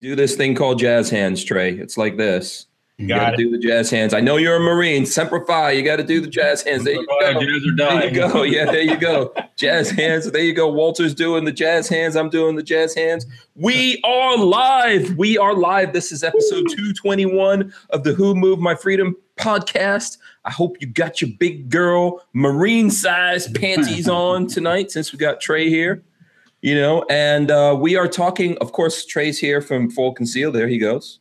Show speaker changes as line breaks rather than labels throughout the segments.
do this thing called jazz hands, Trey. It's like this. You
Got
to do the jazz hands. I know you're a Marine, Semper Fi. You got to do the jazz hands. There you go. There you go. Yeah, there you go. Jazz hands. There you go. Walter's doing the jazz hands. I'm doing the jazz hands. We are live. We are live. This is episode 221 of the Who Moved My Freedom podcast. I hope you got your big girl marine size panties on tonight since we got Trey here. You know, and uh, we are talking, of course, Trey's here from Full Conceal. There he goes.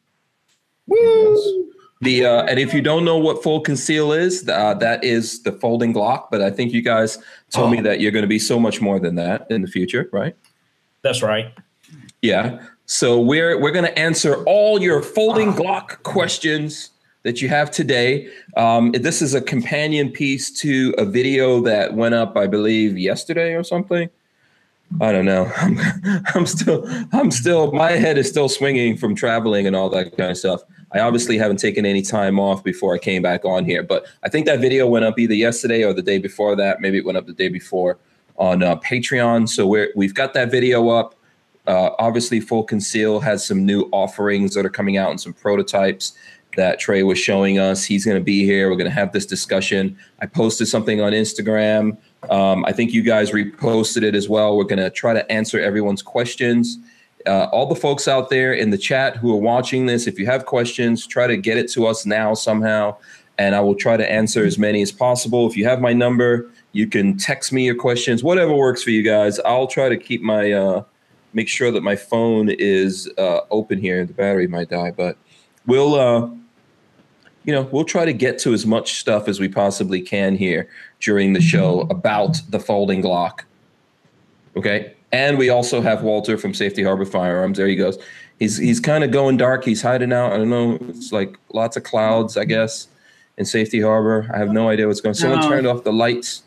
The uh, and if you don't know what full conceal is, uh, that is the folding Glock. But I think you guys told me
Oh.
that you're going to be so much more than that in the future, right?
That's right.
Yeah. So we're we're going to answer all your folding Glock questions that you have today. Um, this is a companion piece to a video that went up, I believe, yesterday or something. I don't know. I'm, I'm still, I'm still, my head is still swinging from traveling and all that kind of stuff. I obviously haven't taken any time off before I came back on here, but I think that video went up either yesterday or the day before that. Maybe it went up the day before on uh, Patreon. So we're, we've got that video up. Uh, obviously, Full Conceal has some new offerings that are coming out and some prototypes that Trey was showing us. He's going to be here. We're going to have this discussion. I posted something on Instagram. Um, I think you guys reposted it as well. We're going to try to answer everyone's questions. Uh, all the folks out there in the chat who are watching this, if you have questions, try to get it to us now somehow, and I will try to answer as many as possible. If you have my number, you can text me your questions, whatever works for you guys. I'll try to keep my uh, make sure that my phone is uh, open here. The battery might die, but we'll uh, you know we'll try to get to as much stuff as we possibly can here during the show about the folding Glock. Okay, and we also have Walter from Safety Harbor Firearms. There he goes. He's he's kind of going dark. He's hiding out. I don't know. It's like lots of clouds, I guess, in Safety Harbor. I have no idea what's going. on. Someone
No.
turned off the lights.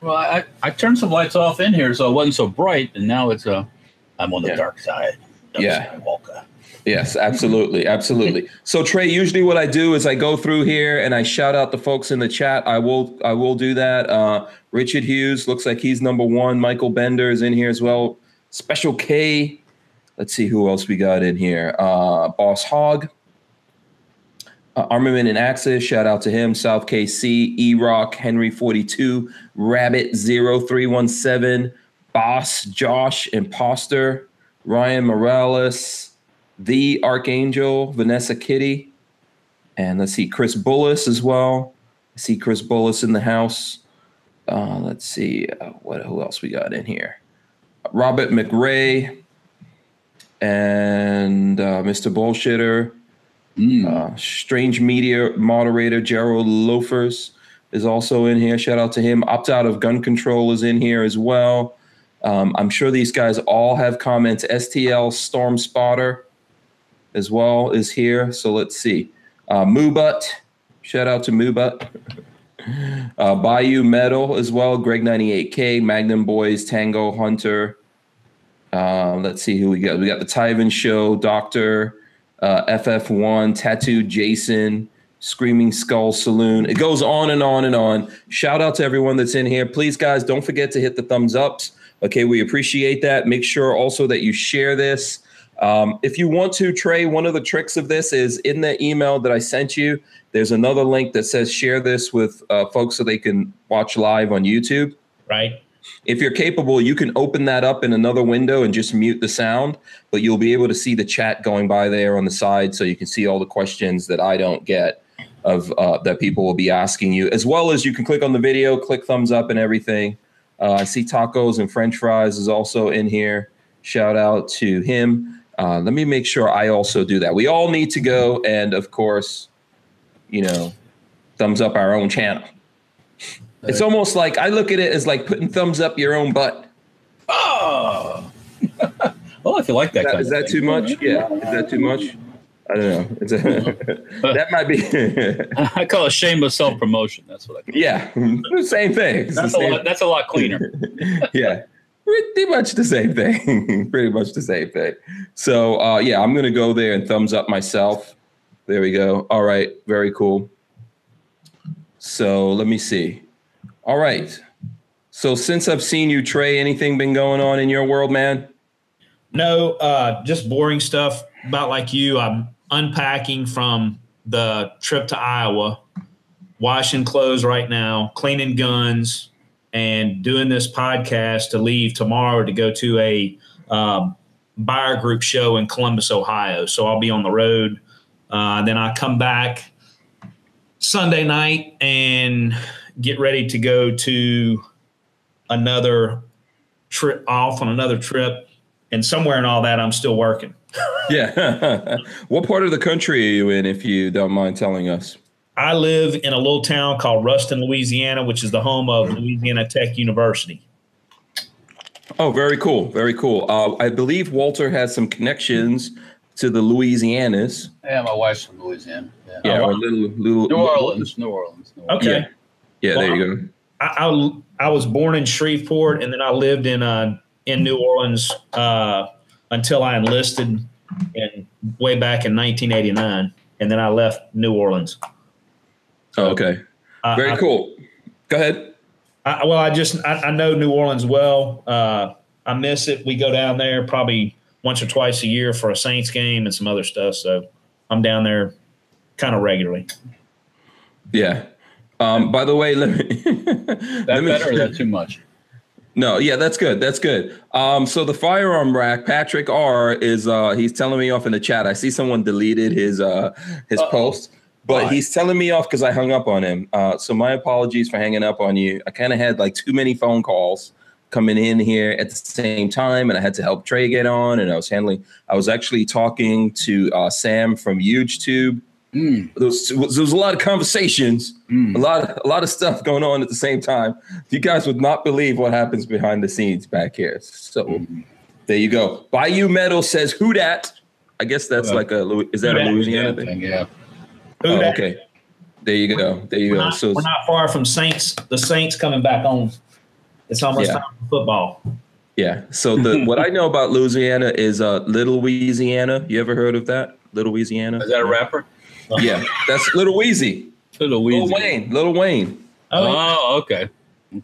Well, I, I turned some lights off in here so it wasn't so bright, and now it's uh, I'm on the
Yeah.
dark side. of
Yeah.
Skywalker.
Yes, absolutely, absolutely. So Trey, usually what I do is I go through here and I shout out the folks in the chat. I will I will do that. Uh, Richard Hughes looks like he's number one. Michael Bender is in here as well. Special K. Let's see who else we got in here. Uh, Boss Hog. Uh, Armament and Axis, shout out to him. South KC, E Rock, Henry 42, Rabbit 0317, Boss, Josh, Imposter, Ryan Morales, The Archangel, Vanessa Kitty, and let's see, Chris Bullis as well. I see Chris Bullis in the house. Uh, let's see, uh, what who else we got in here? Robert McRae and uh, Mr. Bullshitter.
Mm.
Uh, Strange Media moderator Gerald Loafers is also in here. Shout out to him. Opt out of gun control is in here as well. Um, I'm sure these guys all have comments. STL Storm Spotter as well is here. So let's see. Uh, Moobut. Shout out to Moobut. Uh, Bayou Metal as well. Greg98K, Magnum Boys, Tango Hunter. Uh, let's see who we got. We got the Tyven Show, Doctor, uh, FF1, Tattoo Jason, Screaming Skull Saloon. It goes on and on and on. Shout out to everyone that's in here. Please, guys, don't forget to hit the thumbs ups. Okay, we appreciate that. Make sure also that you share this. Um, if you want to, Trey, one of the tricks of this is in the email that I sent you, there's another link that says share this with uh, folks so they can watch live on YouTube
Right.
if you're capable, you can open that up in another window and just mute the sound, but you'll be able to see the chat going by there on the side, so you can see all the questions that I don't get of uh, that people will be asking you, as well as you can click on the video, click thumbs up, and everything. Uh, I see tacos and French fries is also in here. Shout out to him. Uh, let me make sure I also do that. We all need to go, and of course, you know, thumbs up our own channel. It's almost like I look at it as like putting thumbs up your own butt.
Oh. well, if you like that,
Is that,
kind
is
of
that
thing.
too much? Yeah. Is that too much? I don't know. It's a, that might be.
I call it shameless self promotion. That's what I call. It.
yeah, same thing. It's the
That's a
same-
lot. That's a lot cleaner.
yeah, pretty much the same thing. pretty much the same thing. So uh, yeah, I'm gonna go there and thumbs up myself. There we go. All right, very cool. So let me see. All right. So since I've seen you, Trey, anything been going on in your world, man?
No, uh, just boring stuff. about like you. I'm unpacking from the trip to Iowa, washing clothes right now, cleaning guns, and doing this podcast to leave tomorrow to go to a um, buyer group show in Columbus, Ohio. So I'll be on the road. Uh, then I come back Sunday night and get ready to go to another trip off on another trip. And somewhere in all that, I'm still working.
yeah. what part of the country are you in, if you don't mind telling us?
I live in a little town called Ruston, Louisiana, which is the home of Louisiana Tech University.
Oh, very cool. Very cool. Uh, I believe Walter has some connections to the Louisianas.
Yeah, my wife's from Louisiana.
Yeah, yeah oh, or little, little
New Orleans. New Orleans. New
Orleans. Okay.
Yeah, yeah well, there you go.
I, I, I, was born in Shreveport, and then I lived in uh, in New Orleans uh, until I enlisted in way back in 1989, and then I left New Orleans.
Oh, okay. Very I, cool. Go ahead.
I, well, I just I, I, know New Orleans well. Uh, I miss it. We go down there probably once or twice a year for a Saints game and some other stuff. So I'm down there kind of regularly.
Yeah. Um, by the way, let me.
that let me, better or that too much?
No, yeah, that's good. That's good. Um, so the firearm rack, Patrick R is uh he's telling me off in the chat. I see someone deleted his uh his Uh-oh. post. But he's telling me off because I hung up on him. Uh, so my apologies for hanging up on you. I kind of had like too many phone calls coming in here at the same time, and I had to help Trey get on. And I was handling. I was actually talking to uh, Sam from YouTube. Mm. There, was, there was a lot of conversations, mm. a lot, of, a lot of stuff going on at the same time. You guys would not believe what happens behind the scenes back here. So mm. there you go. Bayou Metal says who dat. I guess that's like a is that a Louisiana thing?
Yeah.
Oh, okay. There you go. There you
we're
go.
Not, so we're not far from Saints. The Saints coming back on. It's almost yeah. time for football.
Yeah. So the what I know about Louisiana is uh, Little Louisiana. You ever heard of that? Little Louisiana.
Is that a rapper?
Yeah, that's Little Weezy.
Little Weezy.
Lil Wayne. Little Wayne.
Oh, oh, okay.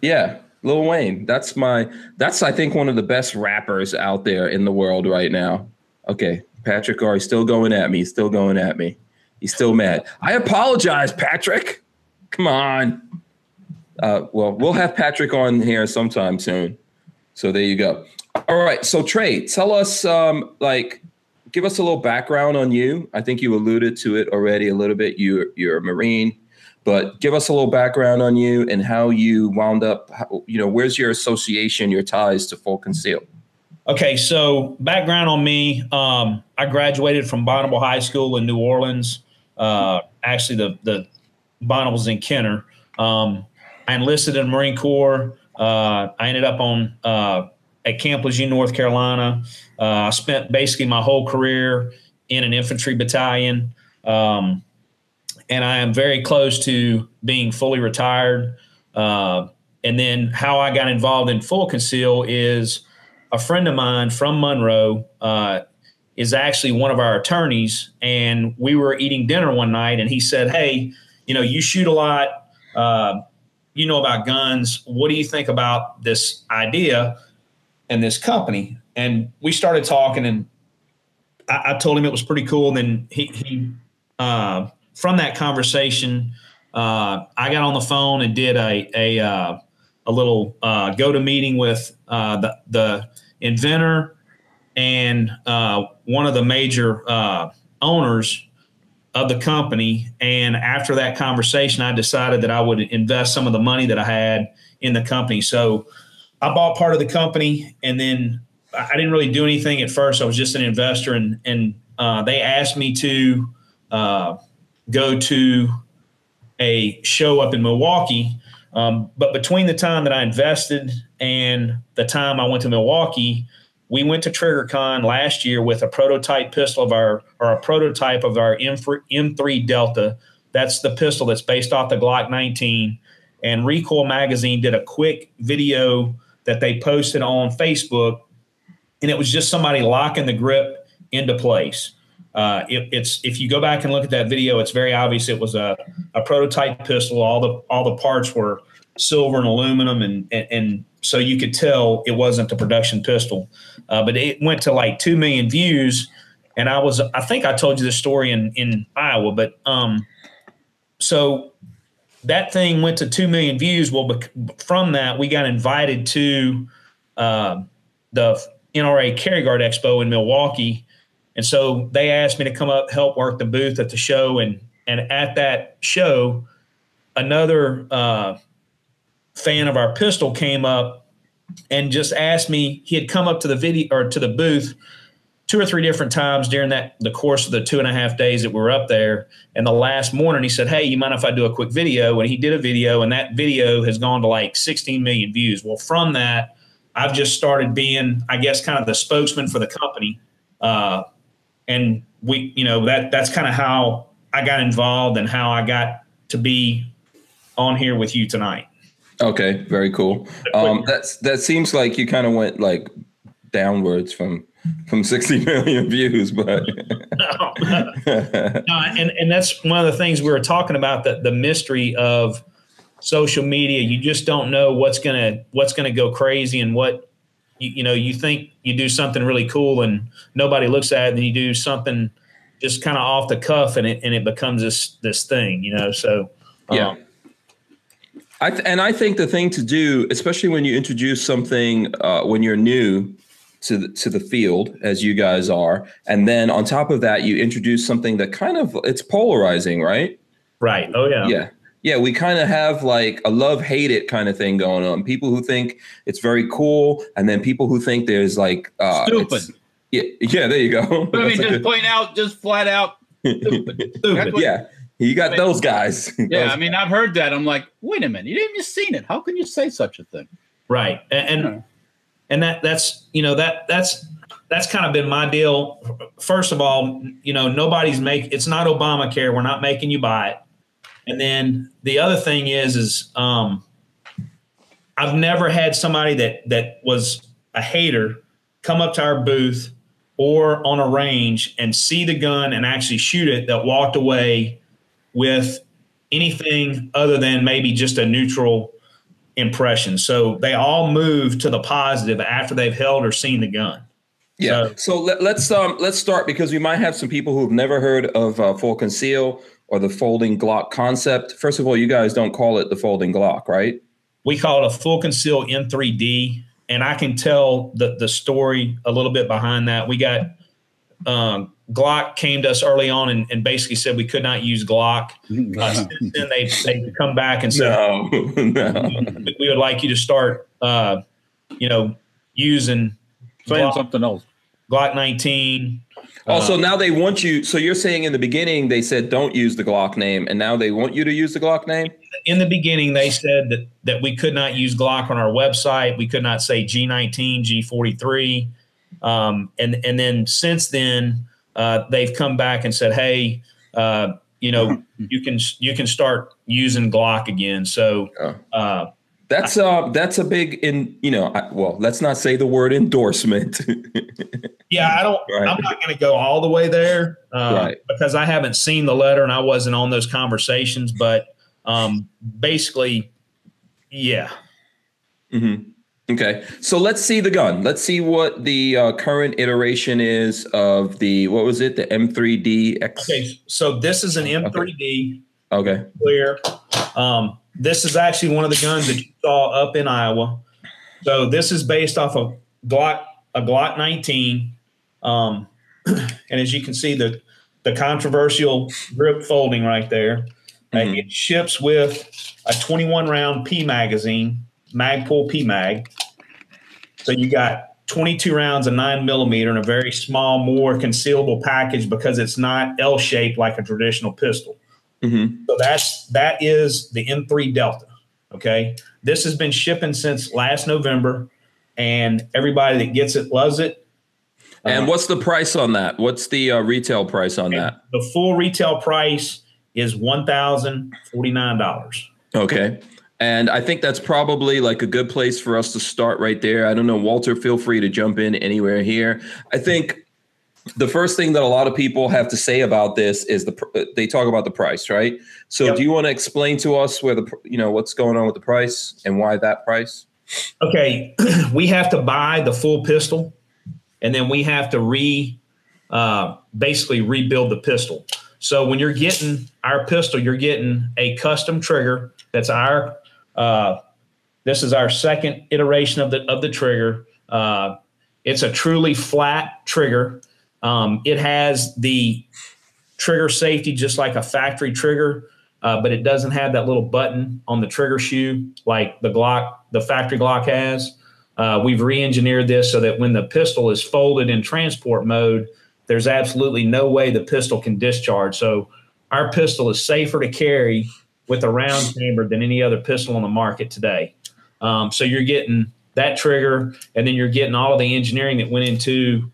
Yeah, Lil Wayne. That's my. That's I think one of the best rappers out there in the world right now. Okay, Patrick Are you still going at me. Still going at me. He's still mad. I apologize, Patrick. Come on. Uh, well, we'll have Patrick on here sometime soon. So there you go. All right. So Trey, tell us, um, like, give us a little background on you. I think you alluded to it already a little bit. You you're a Marine, but give us a little background on you and how you wound up. You know, where's your association, your ties to Full Conceal?
Okay, so background on me. Um, I graduated from Bonnabel High School in New Orleans. Uh, actually, the the Bonnabel was in Kenner. Um, I enlisted in the Marine Corps. Uh, I ended up on uh, at Camp Lejeune, North Carolina. Uh, I spent basically my whole career in an infantry battalion, um, and I am very close to being fully retired. Uh, and then how I got involved in full conceal is a friend of mine from Monroe is actually one of our attorneys, and we were eating dinner one night, and he said, "Hey, you know, you shoot a lot, uh, you know about guns. What do you think about this idea and this company?" And we started talking, and I, I told him it was pretty cool. And then he, he uh, from that conversation, uh, I got on the phone and did a a, uh, a little uh, GoToMeeting with uh, the the inventor and uh, one of the major uh, owners of the company. And after that conversation, I decided that I would invest some of the money that I had in the company. So I bought part of the company, and then I didn't really do anything at first. I was just an investor, and and uh, they asked me to uh, go to a show up in Milwaukee. Um, but between the time that I invested and the time I went to Milwaukee, we went to TriggerCon last year with a prototype pistol of our, or a prototype of our M3 Delta. That's the pistol that's based off the Glock 19. And Recoil Magazine did a quick video that they posted on Facebook, and it was just somebody locking the grip into place. Uh, it, it's if you go back and look at that video, it's very obvious it was a, a prototype pistol. All the all the parts were silver and aluminum, and, and, and so you could tell it wasn't a production pistol. Uh, but it went to like two million views, and I was I think I told you this story in in Iowa, but um, so that thing went to two million views. Well, from that we got invited to uh, the NRA Carry Guard Expo in Milwaukee, and so they asked me to come up help work the booth at the show, and and at that show, another uh, fan of our pistol came up and just asked me. He had come up to the video or to the booth two or three different times during that the course of the two and a half days that we were up there. And the last morning, he said, "Hey, you mind if I do a quick video?" And he did a video, and that video has gone to like 16 million views. Well, from that, I've just started being, I guess, kind of the spokesman for the company, uh, and we, you know, that that's kind of how I got involved and how I got to be on here with you tonight.
Okay, very cool. Um, that's that seems like you kind of went like downwards from from 60 million views, but
no. no, and and that's one of the things we were talking about the the mystery of social media. You just don't know what's gonna what's gonna go crazy and what you, you know. You think you do something really cool and nobody looks at it, and you do something just kind of off the cuff, and it and it becomes this this thing, you know. So
yeah. Um, I th- and I think the thing to do, especially when you introduce something uh, when you're new, to the, to the field as you guys are and then on top of that you introduce something that kind of it's polarizing right?
Right. Oh yeah.
Yeah. Yeah we kind of have like a love hate it kind of thing going on. People who think it's very cool and then people who think there's like
uh stupid.
Yeah yeah there you go.
I mean just point out just flat out
stupid, stupid. yeah you got I mean, those guys.
yeah
those
i mean i've heard that. I'm like wait a minute. You didn't even seen it. How can you say such a thing?
Right. And, and and that that's you know that that's that's kind of been my deal. First of all, you know nobody's make it's not Obamacare. We're not making you buy it. And then the other thing is is um, I've never had somebody that that was a hater come up to our booth or on a range and see the gun and actually shoot it that walked away with anything other than maybe just a neutral impression. So they all move to the positive after they've held or seen the gun.
Yeah. So, so let, us um let's start because we might have some people who've never heard of uh, full conceal or the folding Glock concept. First of all, you guys don't call it the folding Glock, right?
We call it a full conceal M3D, and I can tell the the story a little bit behind that. We got um, Glock came to us early on and, and, basically said we could not use Glock. Uh, since then, they they come back and said, no, no. we would like you to start, uh, you know, using
Glock, something else.
Glock 19.
Also, uh, now they want you. So you're saying in the beginning they said don't use the Glock name, and now they want you to use the Glock name.
In the beginning, they said that that we could not use Glock on our website. We could not say G19, G43, um, and and then since then uh, they've come back and said, "Hey, uh, you know, you can you can start using Glock again." So uh,
that's uh that's a big in you know I, well let's not say the word endorsement.
yeah, I don't. Right. I'm not going to go all the way there uh, right. because I haven't seen the letter and I wasn't on those conversations. But um, basically, yeah.
Mm-hmm. Okay, so let's see the gun. Let's see what the uh, current iteration is of the what was it? The M3D X.
Okay, so this is an M3D.
Okay.
Clear. Um, this is actually one of the guns that you saw up in Iowa. So this is based off of Glock a Glock 19. Um, and as you can see, the the controversial grip folding right there. Mm-hmm. it ships with a 21 round P magazine, Magpul P mag. So you got 22 rounds of nine millimeter in a very small, more concealable package because it's not L shaped like a traditional pistol. Mm-hmm. So that's that is the M3 Delta. Okay, this has been shipping since last November, and everybody that gets it loves it.
And uh, what's the price on that? What's the uh, retail price on that?
The full retail price is one thousand forty nine dollars.
Okay. And I think that's probably like a good place for us to start right there. I don't know, Walter, feel free to jump in anywhere here. I think the first thing that a lot of people have to say about this is the they talk about the price, right? So yep. do you want to explain to us where the you know what's going on with the price and why that price?
Okay, we have to buy the full pistol and then we have to re uh, basically rebuild the pistol. So when you're getting our pistol, you're getting a custom trigger. That's our. Uh, this is our second iteration of the of the trigger. Uh, it's a truly flat trigger. Um, it has the trigger safety just like a factory trigger, uh, but it doesn't have that little button on the trigger shoe like the Glock, the factory Glock has. Uh, we've re-engineered this so that when the pistol is folded in transport mode, there's absolutely no way the pistol can discharge. So our pistol is safer to carry with a round chamber than any other pistol on the market today. Um, so you're getting that trigger, and then you're getting all of the engineering that went into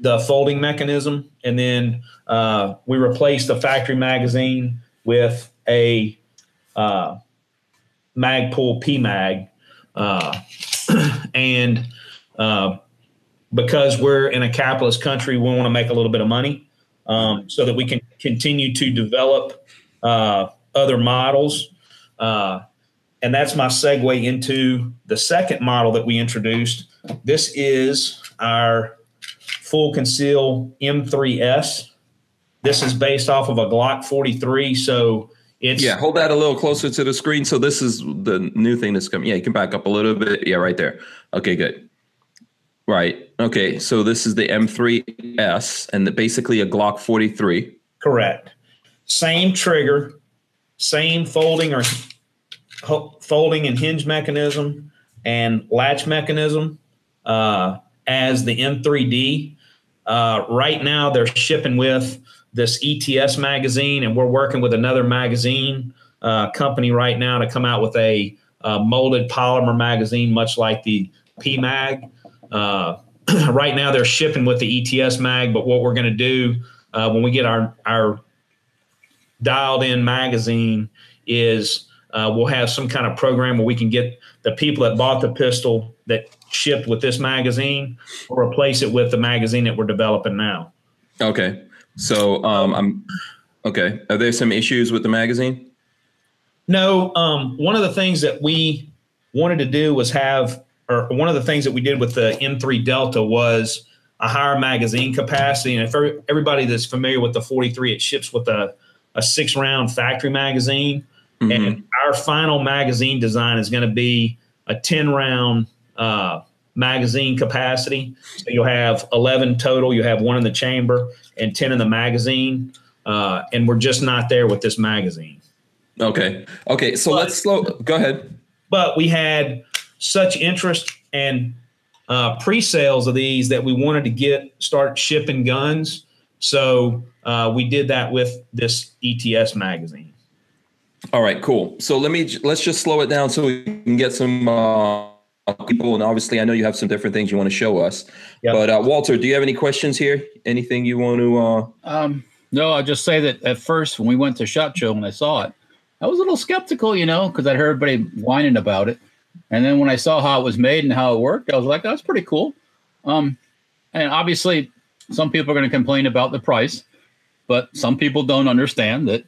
the folding mechanism, and then uh, we replaced the factory magazine with a uh, Magpul PMag, uh, and uh, because we're in a capitalist country, we want to make a little bit of money um, so that we can continue to develop uh, other models. Uh, and that's my segue into the second model that we introduced. This is our full conceal M3S. This is based off of a Glock 43. So it's
yeah. Hold that a little closer to the screen. So this is the new thing that's coming. Yeah, you can back up a little bit. Yeah, right there. Okay, good. Right. Okay. So this is the M3S and the, basically a Glock 43.
Correct. Same trigger, same folding or folding and hinge mechanism and latch mechanism uh, as the M3D. Uh, right now, they're shipping with this ETS magazine, and we're working with another magazine uh, company right now to come out with a uh, molded polymer magazine, much like the PMag. Uh, right now, they're shipping with the ETS mag, but what we're going to do uh, when we get our our dialed in magazine is uh, we'll have some kind of program where we can get the people that bought the pistol that shipped with this magazine or replace it with the magazine that we're developing now.
Okay. So um, I'm okay. Are there some issues with the magazine?
No. Um, one of the things that we wanted to do was have, or one of the things that we did with the M3 Delta was a higher magazine capacity. And if everybody that's familiar with the 43, it ships with a, a six round factory magazine. Mm-hmm. And our final magazine design is going to be a 10 round uh, magazine capacity. So you'll have 11 total. You have one in the chamber and 10 in the magazine. Uh, and we're just not there with this magazine.
Okay. Okay. So but, let's slow. Go ahead.
But we had such interest and uh, pre-sales of these that we wanted to get start shipping guns. So uh, we did that with this ETS magazine.
All right, cool. So let me let's just slow it down so we can get some uh, people. And obviously, I know you have some different things you want to show us. Yep. But uh, Walter, do you have any questions here? Anything you want to? Uh...
Um, no, I'll just say that at first when we went to Shot Show and I saw it, I was a little skeptical, you know, because I'd heard everybody whining about it. And then when I saw how it was made and how it worked, I was like, that's pretty cool. Um, and obviously, some people are going to complain about the price, but some people don't understand that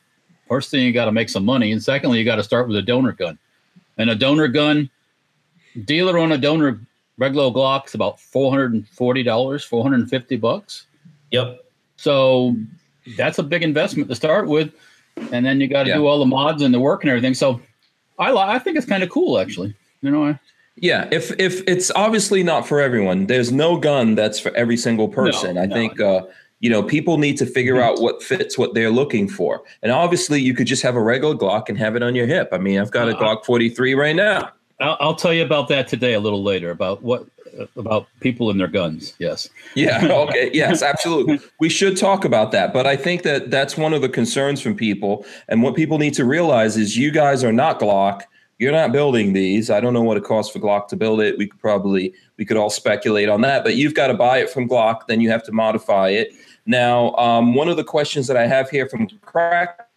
first thing you got to make some money, and secondly, you got to start with a donor gun. And a donor gun, dealer on a donor regular Glock is about four hundred and forty dollars, four hundred and fifty bucks.
Yep.
So that's a big investment to start with, and then you got to yeah. do all the mods and the work and everything. So I I think it's kind of cool actually. You know. I,
yeah, if if it's obviously not for everyone, there's no gun that's for every single person. No, I no. think uh, you know people need to figure mm-hmm. out what fits what they're looking for. And obviously you could just have a regular glock and have it on your hip. I mean i've got a uh, glock 43 right now.
I'll, I'll, tell you about that today a little later about what about people and their guns yes.
Yeah okay yes absolutely. We should talk about that but i think that that's one of the concerns from people. And what people need to realize is you guys are not glock. You're not building these. I don't know what it costs for glock to build it. We could probably we could all speculate on that but you've got to buy it from glock then you have to modify it now, um, one of the questions that I have here from Crack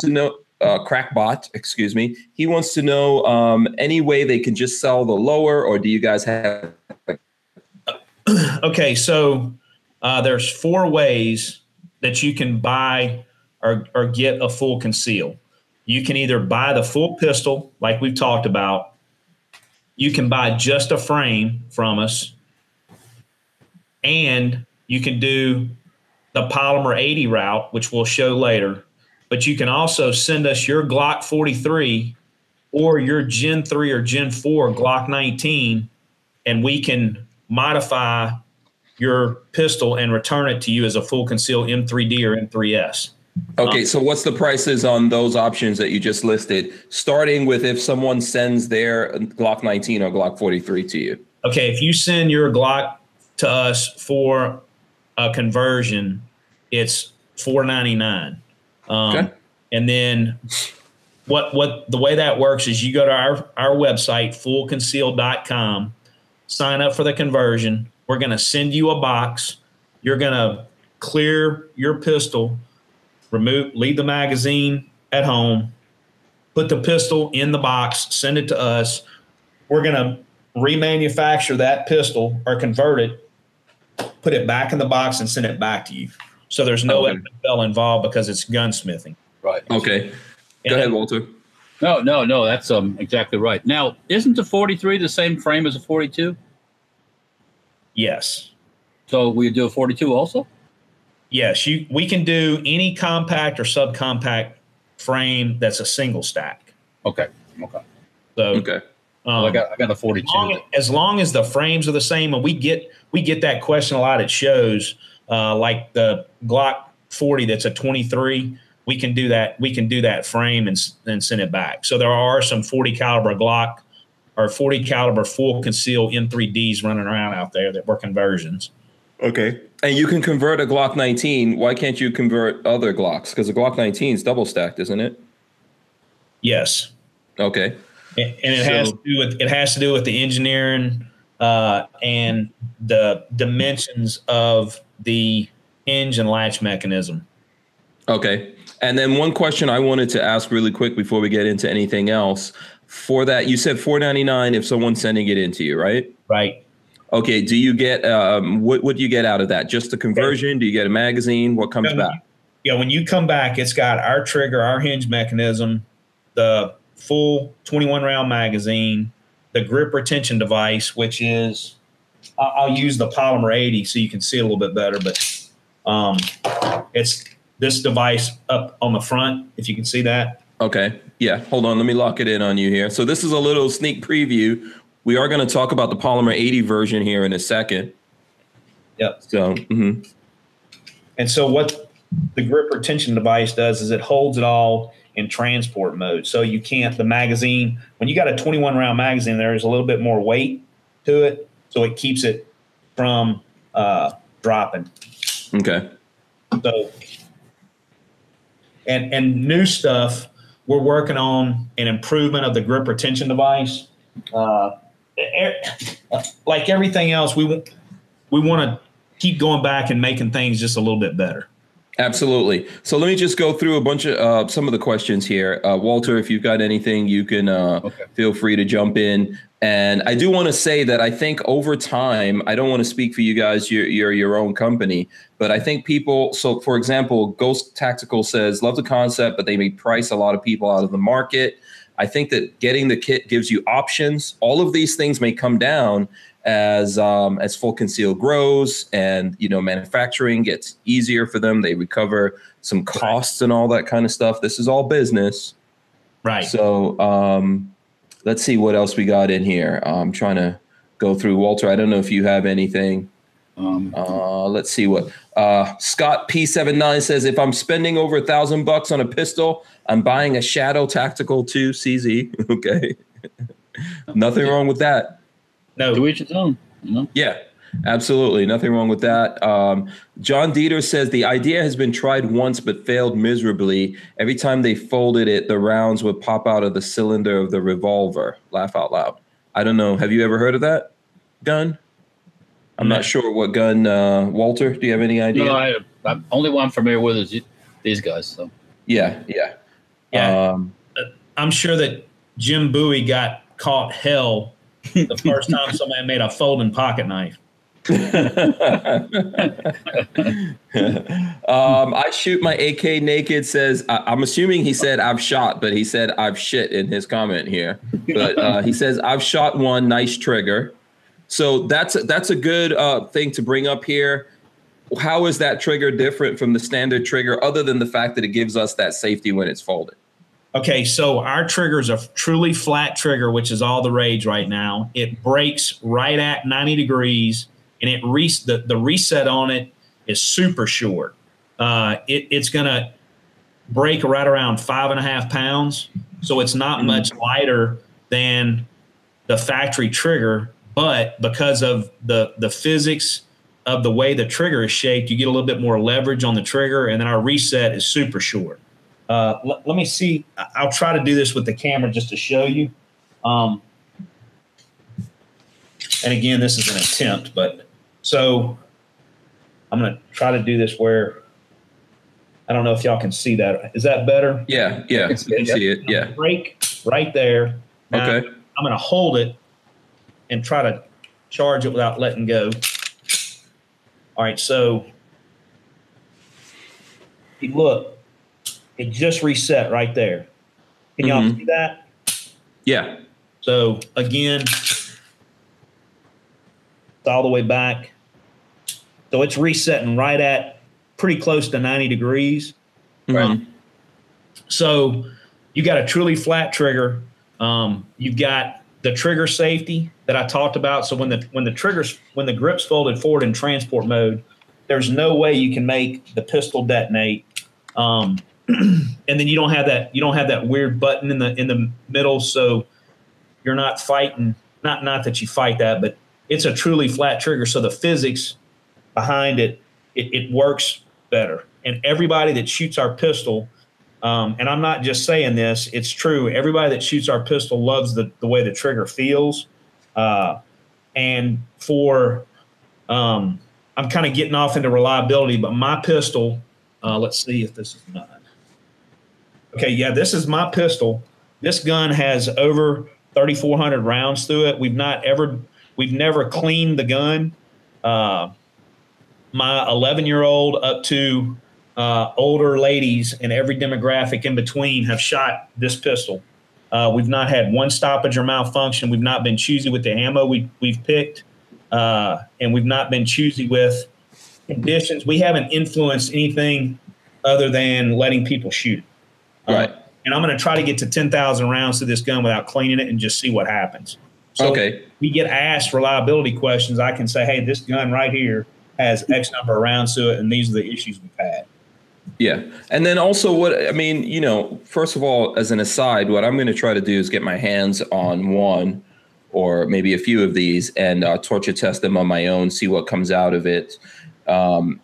to know uh, Crackbot, excuse me, he wants to know um, any way they can just sell the lower, or do you guys have?
okay, so uh, there's four ways that you can buy or, or get a full conceal. You can either buy the full pistol, like we've talked about. You can buy just a frame from us, and You can do the polymer 80 route, which we'll show later. But you can also send us your Glock 43 or your Gen 3 or Gen 4 Glock 19, and we can modify your pistol and return it to you as a full conceal M3D or M3S.
Okay, so what's the prices on those options that you just listed? Starting with if someone sends their Glock 19 or Glock 43 to you.
Okay, if you send your Glock to us for a conversion, it's 499. Um, okay. And then what what the way that works is you go to our, our website, fullconceal.com, sign up for the conversion. We're going to send you a box. You're going to clear your pistol remove, leave the magazine at home, put the pistol in the box, send it to us. We're going to remanufacture that pistol or convert it, put it back in the box, and send it back to you. So there's no okay. FFL involved because it's gunsmithing.
Right.
Okay. Go ahead, Walter.
No, no, no. That's um exactly right. Now, isn't the 43 the same frame as a 42?
Yes.
So we do a 42 also?
Yes, you we can do any compact or subcompact frame that's a single stack.
Okay. Okay.
So
okay.
Um, well, I got I got a 42.
As long, as long, as the frames are the same, and we get we get that question a lot at shows, uh, like the Glock 40 that's a 23. We can do that. We can do that frame and and send it back. So there are some 40 caliber Glock or 40 caliber full conceal M3Ds running around out there that were conversions.
Okay. And you can convert a Glock 19. Why can't you convert other Glocks? Because the Glock 19 is double stacked, isn't it?
Yes.
Okay.
And, and it so, has to do with it has to do with the engineering uh, and the dimensions of the hinge and latch mechanism.
Okay. And then one question I wanted to ask really quick before we get into anything else. For that, you said 499 if someone's sending it into you, right?
Right.
Okay. Do you get um, what? What do you get out of that? Just the conversion? Do you get a magazine? What comes back?
Yeah, when you come back, it's got our trigger, our hinge mechanism, the full 21 round magazine, the grip retention device, which is I'll use the polymer 80 so you can see a little bit better, but um, it's this device up on the front, if you can see that.
Okay. Yeah. Hold on. Let me lock it in on you here. So this is a little sneak preview we are going to talk about the Polymer 80 version here in a second.
Yep.
So, mm-hmm.
and so what the grip retention device does is it holds it all in transport mode. So you can't, the magazine, when you got a 21 round magazine, there's a little bit more weight to it. So it keeps it from uh, dropping.
Okay.
So, and, and new stuff, we're working on an improvement of the grip retention device. Uh, like everything else, we we want to keep going back and making things just a little bit better.
Absolutely. So let me just go through a bunch of uh, some of the questions here. Uh, Walter, if you've got anything, you can uh, okay. feel free to jump in. And I do want to say that I think over time, I don't want to speak for you guys. You're, you're your own company, but I think people. So, for example, Ghost Tactical says, "Love the concept, but they may price a lot of people out of the market." I think that getting the kit gives you options. All of these things may come down as um, as full conceal grows and you know manufacturing gets easier for them. They recover some costs and all that kind of stuff. This is all business,
right?
So um, let's see what else we got in here. I'm trying to go through. Walter, I don't know if you have anything. Um, uh, let's see what uh, Scott P79 says. If I'm spending over a thousand bucks on a pistol, I'm buying a Shadow Tactical 2 CZ. okay. Nothing wrong with that.
No. To each his own. You know?
Yeah, absolutely. Nothing wrong with that. Um, John Dieter says the idea has been tried once but failed miserably. Every time they folded it, the rounds would pop out of the cylinder of the revolver. Laugh out loud. I don't know. Have you ever heard of that gun? I'm not sure what gun. Uh, Walter, do you have any idea?
No, I, I, only one I'm familiar with is these guys. So
yeah, yeah.
Yeah, um, I'm sure that Jim Bowie got caught hell the first time somebody made a folding pocket knife.
um, I shoot my AK naked. Says I, am assuming he said I've shot, but he said I've shit in his comment here. But uh, he says I've shot one. Nice trigger. So that's that's a good uh, thing to bring up here how is that trigger different from the standard trigger, other than the fact that it gives us that safety when it's folded?
Okay, so our trigger is a truly flat trigger, which is all the rage right now. It breaks right at 90 degrees, and it re- the, the reset on it is super short. Uh, it, it's going to break right around five and a half pounds, so it's not mm-hmm. much lighter than the factory trigger. But because of the the physics of the way the trigger is shaped, you get a little bit more leverage on the trigger, and then our reset is super short. Uh, l- let me see. I'll try to do this with the camera just to show you. Um, and again, this is an attempt, but so I'm going to try to do this where I don't know if y'all can see that. Is that better?
Yeah, yeah, I can see it. Yeah,
break right there.
Now, okay.
I'm going to hold it and try to charge it without letting go. All right, so look, it just reset right there. Can y'all mm-hmm. see that?
Yeah.
So again, it's all the way back. So it's resetting right at pretty close to 90 degrees.
Mm-hmm.
So you got a truly flat trigger. Um, you've got the trigger safety that I talked about. So when the when the triggers when the grips folded forward in transport mode, there's no way you can make the pistol detonate. Um, and then you don't have that you don't have that weird button in the in the middle, so you're not fighting. Not not that you fight that, but it's a truly flat trigger. So the physics behind it, it, it works better. And everybody that shoots our pistol, um, and I'm not just saying this, it's true. Everybody that shoots our pistol loves the, the way the trigger feels. Uh, and for, um, I'm kind of getting off into reliability, but my pistol, uh, let's see if this is mine. Okay, yeah, this is my pistol. This gun has over 3,400 rounds through it. We've not ever, we've never cleaned the gun. Uh, my 11 year old up to uh, older ladies and every demographic in between have shot this pistol. Uh, we've not had one stoppage or malfunction. We've not been choosy with the ammo we, we've picked, uh, and we've not been choosy with conditions. We haven't influenced anything other than letting people shoot.
Right.
and I'm going to try to get to 10,000 rounds to this gun without cleaning it and just see what happens.
So okay.
we get asked reliability questions. I can say, hey, this gun right here has X number of rounds to it, and these are the issues we've had.
Yeah. And then also, what I mean, you know, first of all, as an aside, what I'm going to try to do is get my hands on one or maybe a few of these and uh, torture test them on my own, see what comes out of it. Um,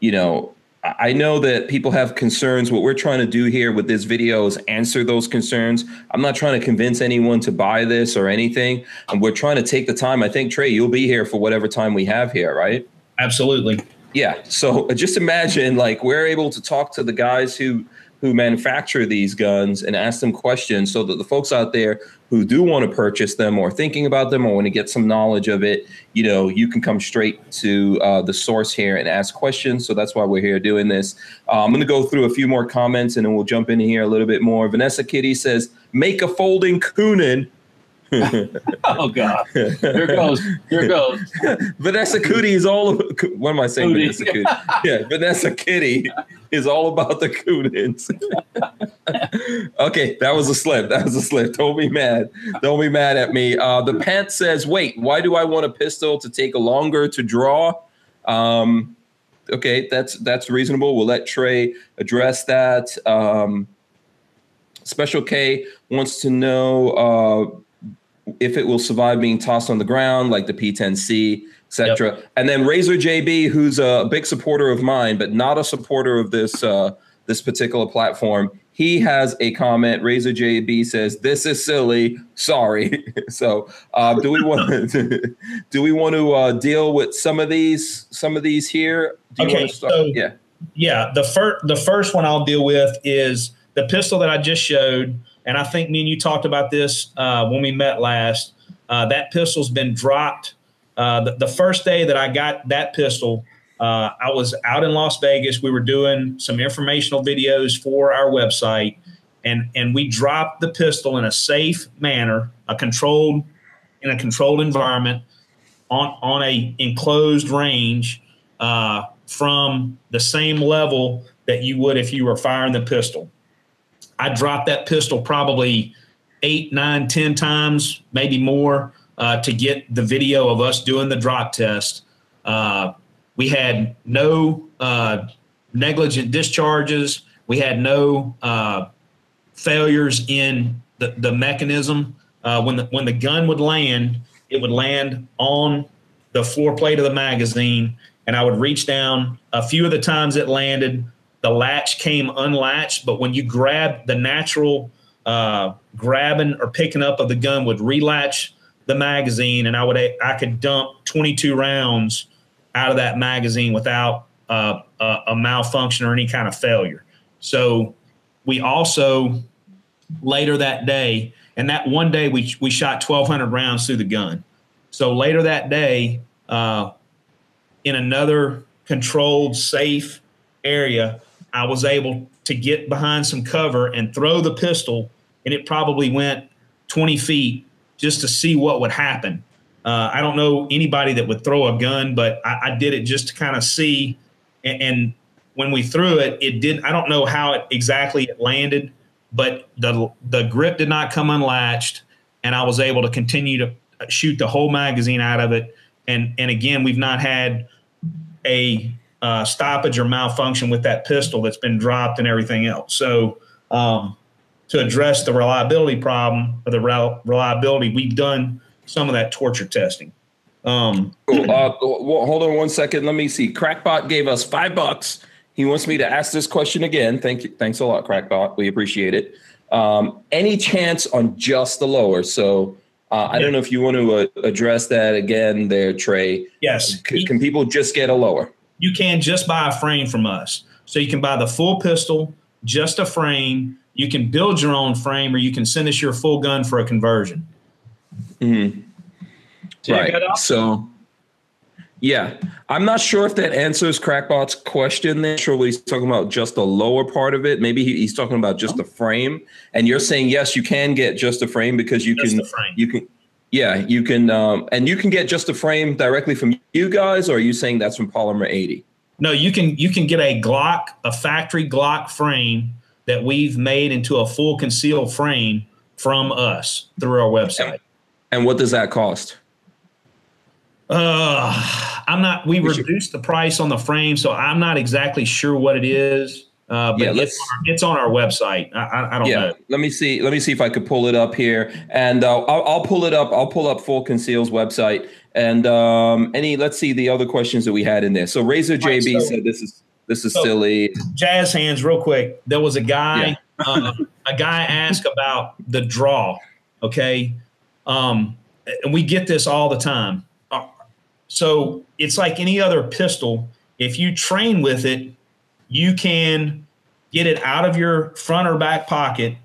you know, I know that people have concerns. What we're trying to do here with this video is answer those concerns. I'm not trying to convince anyone to buy this or anything. And we're trying to take the time. I think, Trey, you'll be here for whatever time we have here, right?
Absolutely.
Yeah. So just imagine like we're able to talk to the guys who who manufacture these guns and ask them questions so that the folks out there who do want to purchase them or thinking about them or want to get some knowledge of it, you know, you can come straight to uh, the source here and ask questions. So that's why we're here doing this. Uh, I'm going to go through a few more comments and then we'll jump in here a little bit more. Vanessa Kitty says, make a folding Coonan
oh God! Here goes. Here goes.
Vanessa Cootie is all. What am I saying? Cootie. Vanessa Cootie. Yeah, Vanessa Kitty is all about the Coonans. okay, that was a slip. That was a slip. Don't be mad. Don't be mad at me. Uh, the pant says, "Wait, why do I want a pistol to take longer to draw?" Um, okay, that's that's reasonable. We'll let Trey address that. Um, Special K wants to know. Uh, if it will survive being tossed on the ground, like the P10C, etc. Yep. And then Razor JB, who's a big supporter of mine, but not a supporter of this uh, this particular platform. He has a comment. Razor JB says, "This is silly. Sorry." so, uh, do we want to do we want to uh, deal with some of these some of these here?
Do okay, so yeah, yeah. The first the first one I'll deal with is the pistol that I just showed. And I think me and you talked about this uh, when we met last. Uh, that pistol's been dropped. Uh, the, the, first day that I got that pistol, uh, I was out in Las Vegas. We were doing some informational videos for our website, and and we dropped the pistol in a safe manner, a controlled in a controlled environment on on a enclosed range uh, from the same level that you would if you were firing the pistol. I dropped that pistol probably eight, nine, ten times, maybe more, uh, to get the video of us doing the drop test. Uh, we had no uh, negligent discharges. We had no uh, failures in the, the mechanism. Uh, when the when the gun would land, it would land on the floor plate of the magazine, and I would reach down. A few of the times it landed, the latch came unlatched, but when you grab the natural uh, grabbing or picking up of the gun would relatch the magazine, and I would I could dump 22 rounds out of that magazine without uh, a, a malfunction or any kind of failure. So we also later that day, and that one day we we shot 1,200 rounds through the gun. So later that day, uh, in another controlled, safe area, I was able to get behind some cover and throw the pistol, and it probably went 20 feet just to see what would happen. Uh, I don't know anybody that would throw a gun, but I, I did it just to kind of see. And, and, when we threw it, it didn't. I don't know how it exactly it landed, but the the grip did not come unlatched, and I was able to continue to shoot the whole magazine out of it. And and again, we've not had a uh, stoppage or malfunction with that pistol that's been dropped and everything else. So um, to address the reliability problem or the reliability, we've done some of that torture testing. Um,
uh, hold on one second. Let me see. Crackbot gave us five bucks. He wants me to ask this question again. Thank you. Thanks a lot, Crackbot. We appreciate it. Um, any chance on just the lower? So uh, I don't know if you want to uh, address that again there, Trey.
Yes.
C- can people just get a lower?
You can just buy a frame from us. So you can buy the full pistol, just a frame. You can build your own frame, or you can send us your full gun for a conversion.
Mm-hmm. Right. So, yeah, I'm not sure if that answers Crackbot's question. There, surely he's talking about just the lower part of it. Maybe he's talking about just the frame. And you're saying yes, you can get just a frame because you just can. You can. Yeah, you can, um, and you can get just a frame directly from you guys, or are you saying that's from Polymer 80?
No, you can you can get a Glock, a factory Glock frame that we've made into a full concealed frame from us through our website.
And, and what does that cost?
Uh, I'm not. We, we reduced should. the price on the frame, so I'm not exactly sure what it is. Uh, but yeah, it's, on our, it's on our website. I, I don't yeah, know.
Let me see. Let me see if I could pull it up here, and uh, I'll, I'll, pull it up. I'll pull up Full Conceal's website, and um, any. Let's see the other questions that we had in there. So Razor JB right, so, said this is this is so silly.
Jazz hands, real quick. There was a guy. Yeah. uh, a guy asked about the draw. Okay, um, and we get this all the time. Uh, so it's like any other pistol. If you train with it, you can get it out of your front or back pocket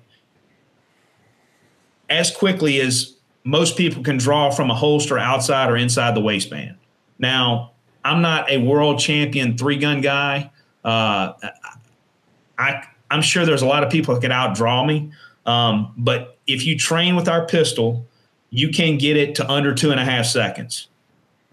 as quickly as most people can draw from a holster outside or inside the waistband. Now, I'm not a world champion three gun guy. Uh, I, I'm sure there's a lot of people that could outdraw me. Um, but if you train with our pistol, you can get it to under two and a half seconds.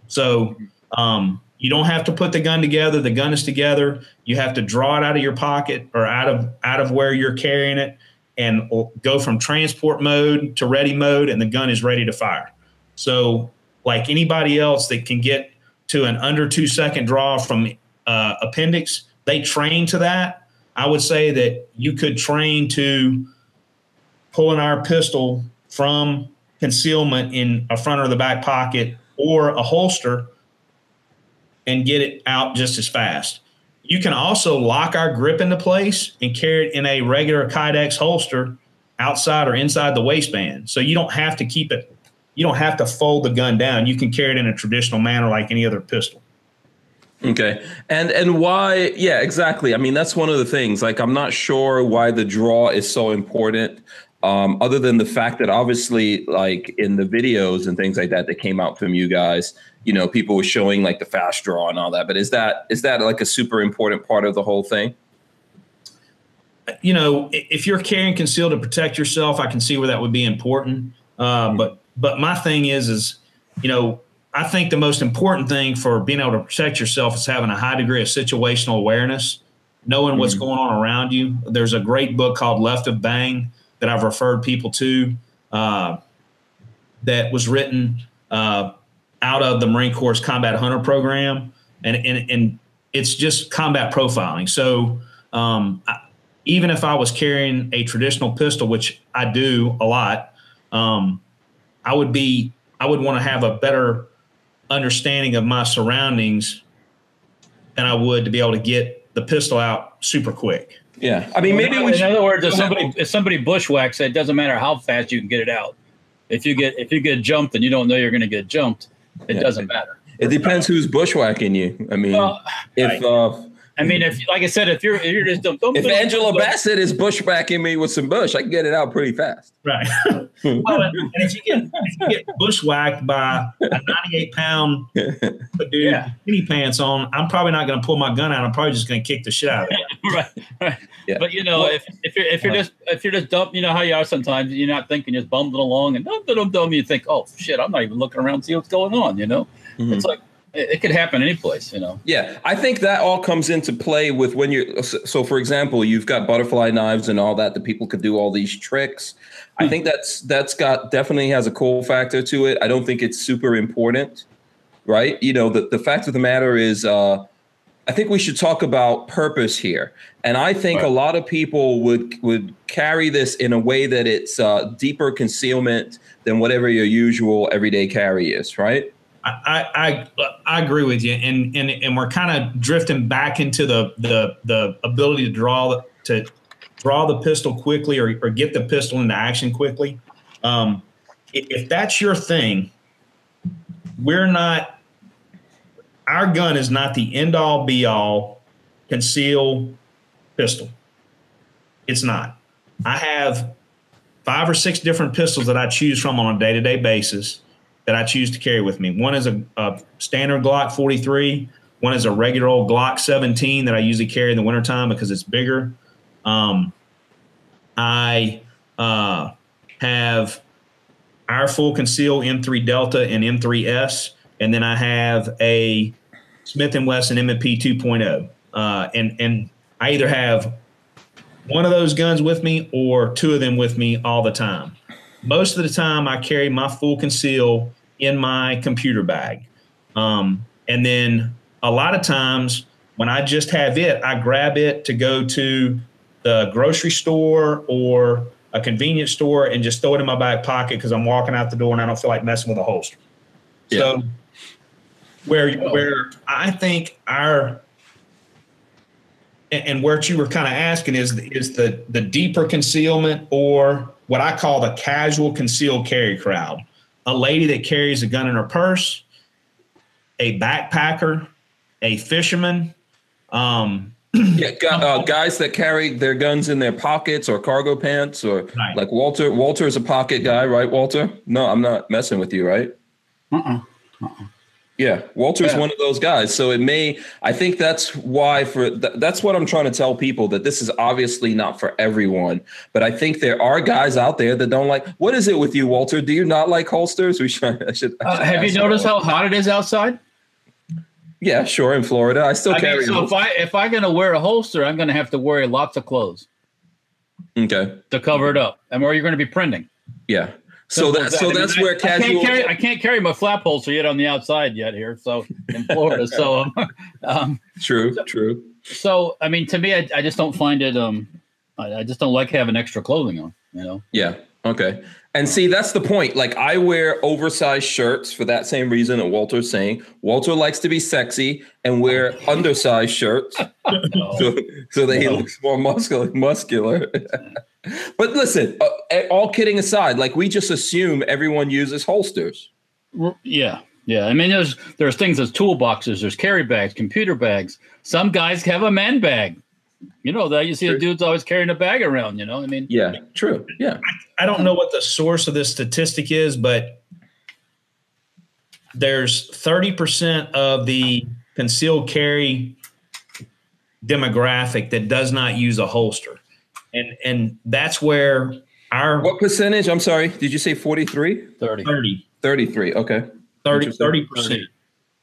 So um, you don't have to put the gun together. The gun is together. You have to draw it out of your pocket or out of out of where you're carrying it, and go from transport mode to ready mode, and the gun is ready to fire. So, like anybody else that can get to an under two second draw from uh, appendix, they train to that. I would say that you could train to pulling our pistol from concealment in a front or the back pocket or a holster and get it out just as fast. You can also lock our grip into place and carry it in a regular Kydex holster outside or inside the waistband. So you don't have to keep it, you don't have to fold the gun down. You can carry it in a traditional manner like any other pistol.
Okay. And and why yeah, exactly. I mean, that's one of the things. Like I'm not sure why the draw is so important. Um, other than the fact that obviously like in the videos and things like that that came out from you guys, you know people were showing like the fast draw and all that but is that is that like a super important part of the whole thing
you know if you're carrying concealed to protect yourself i can see where that would be important uh, mm-hmm. but but my thing is is you know I think the most important thing for being able to protect yourself is having a high degree of situational awareness, knowing what's
Mhm.
going on around you. There's a great book called Left of Bang that I've referred people to uh, that was written uh, out of the Marine Corps Combat Hunter Program, and and and it's just combat profiling. So um, I, even if I was carrying a traditional pistol, which I do a lot, um, I would be I would want to have a better understanding of my surroundings than I would to be able to get the pistol out super quick.
Yeah, I mean, maybe we
in
should.
other words, if somebody if somebody bushwhacks, it doesn't matter how fast you can get it out. If you get if you get jumped and you don't know you're going to get jumped, it
Yeah.
doesn't matter.
It depends who's bushwhacking you. I mean,
Well,
if uh,
I mean, if like I said, if you're if you're just don't, don't
if Angela Bassett is bushwhacking me with some bush, I can get it out pretty fast.
Right. well, and and if you get if you get bushwhacked by a 98 pound dude
Yeah.
skinny pants on, I'm probably not going to pull my gun out. I'm probably just going to kick the shit out of it.
right, right.
Yeah.
But you know,
Well-
if if you're if you're just if you're just dumb, you know how you are sometimes. You're not thinking, just bumbling along, and dum dum dum. You think, oh shit, I'm not even looking around to see what's going on. You know,
Mhm.
it's like it, could happen any place. You know.
Yeah, I think that all comes into play with when you're. So, for example, you've got butterfly knives and all that. The people could do all these tricks. I think that's that's got definitely has a cool factor to it. I don't think it's super important, right? You know, the the fact of the matter is, uh, I think we should talk about purpose here. And I think a lot of people would would carry this in a way that it's uh, deeper concealment than whatever your usual everyday carry is, right?
I, I I agree with you, and and and we're kind of drifting back into the the the ability to draw to draw the pistol quickly or, or get the pistol into action quickly. Um, if that's your thing, we're not. Our gun is not the end all be all conceal pistol. It's not. I have five or six different pistols that I choose from on a day to day basis that I choose to carry with me. One is a, a standard Glock 43. One is a regular old Glock 17 that I usually carry in the wintertime because it's bigger. Um, I uh, have our full conceal M3 Delta and M3S, and then I have a Smith and Wesson M&P 2.0. Uh, and and I either have one of those guns with me or two of them with me all the time. Most of the time, I carry my full conceal in my computer bag. Um, and then a lot of times, when I just have it, I grab it to go to the grocery store or a convenience store and just throw it in my back pocket because I'm walking out the door and I don't feel like messing with a holster. So, where where I think our and, and where you were kind of asking is is the the deeper concealment or what I call the casual concealed carry crowd. A lady that carries a gun in her purse, a backpacker, a fisherman. Um,
Yeah, uh, guys that carry their guns in their pockets or cargo pants, or
Right.
like Walter. Walter is a pocket guy, right? Walter? No, I'm not messing with you, right?
Uh-uh.
Yeah, Walter's
Yeah.
one of those guys. So it may. I think that's why. For th- that's what I'm trying to tell people that this is obviously not for everyone. But I think there are guys out there that don't like. What is it with you, Walter? Do you not like holsters? We should. I should. I
Uh, have you noticed how hot it is outside?
Yeah, sure. In Florida, I still
I
carry.
mean, so if I if I'm gonna wear a holster, I'm gonna have to wear lots of clothes
okay.
to cover it up, and or you're gonna be printing.
Yeah. So that so
I mean,
that's
I-
where
I
casual.
can't carry I can't carry my flap holster yet on the outside yet here. So in Florida, so um, um,
True. True.
so I mean, to me, I, I just don't find it. Um, I, I just don't like having extra clothing on. You know.
Yeah. Okay. And see, that's the point. Like, I wear oversized shirts for that same reason that Walter's saying. Walter likes to be sexy and wear undersized shirts so, so that he looks more muscular. muscular. but listen, uh, all kidding aside, like, we just assume everyone uses holsters.
Yeah, yeah. I mean, there's there's things as toolboxes, there's carry bags, computer bags. Some guys have a man bag. You know that you see the dudes always carrying a bag around. You know, I mean,
Yeah. True. Yeah.
I don't know what the source of this statistic is, but there's 30% of the concealed carry demographic that does not use a holster. And and that's where our
What percentage? I'm sorry. Did you say 43?
thirty.
30
33. Okay.
30 percent.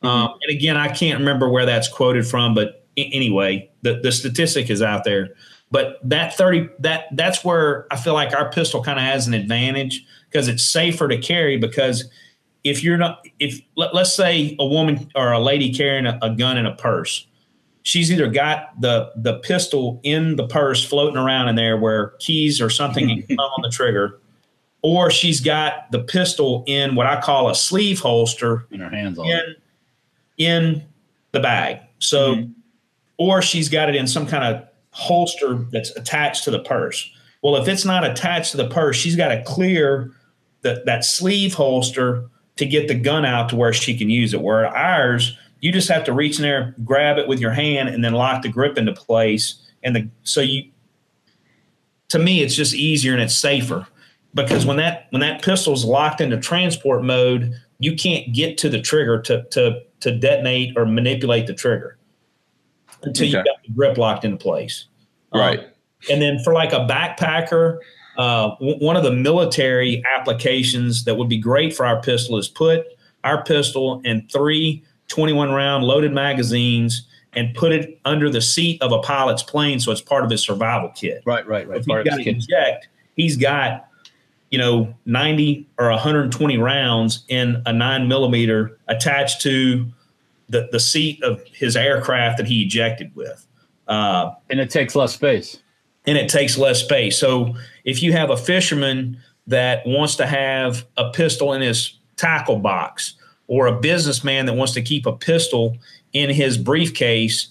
Um, and again, I can't remember where that's quoted from, but I- anyway, the, the statistic is out there. But that 30 that that's where I feel like our pistol kind of has an advantage because it's safer to carry because if you're not if let, us say a woman or a lady carrying a, a gun in a purse she's either got the the pistol in the purse floating around in there where keys or something can come on the trigger or she's got the pistol in what I call a sleeve holster
in her hands on
in, in the bag. So,
Mhm.
Or she's got it in some kind of holster that's attached to the purse. Well, if it's not attached to the purse, she's got to clear the, that sleeve holster to get the gun out to where she can use it. Where ours, you just have to reach in there, grab it with your hand, and then lock the grip into place. And the so you, to me, it's just easier and it's safer because when that when that pistol's locked into transport mode, you can't get to the trigger to to to detonate or manipulate the trigger until you got the grip locked into place. Um,
Right.
and then for like a backpacker, uh, w- one of the military applications that would be great for our pistol is put our pistol in three 21 round loaded magazines and put it under the seat of a pilot's plane so it's part of his survival kit
right right right
if he's got to eject, he's got you know 90 or 120 rounds in a nine millimeter attached to the, the seat of his aircraft that he ejected with. Uh,
and it takes less space
and it takes less space. So if you have a fisherman that wants to have a pistol in his tackle box, or a businessman that wants to keep a pistol in his briefcase,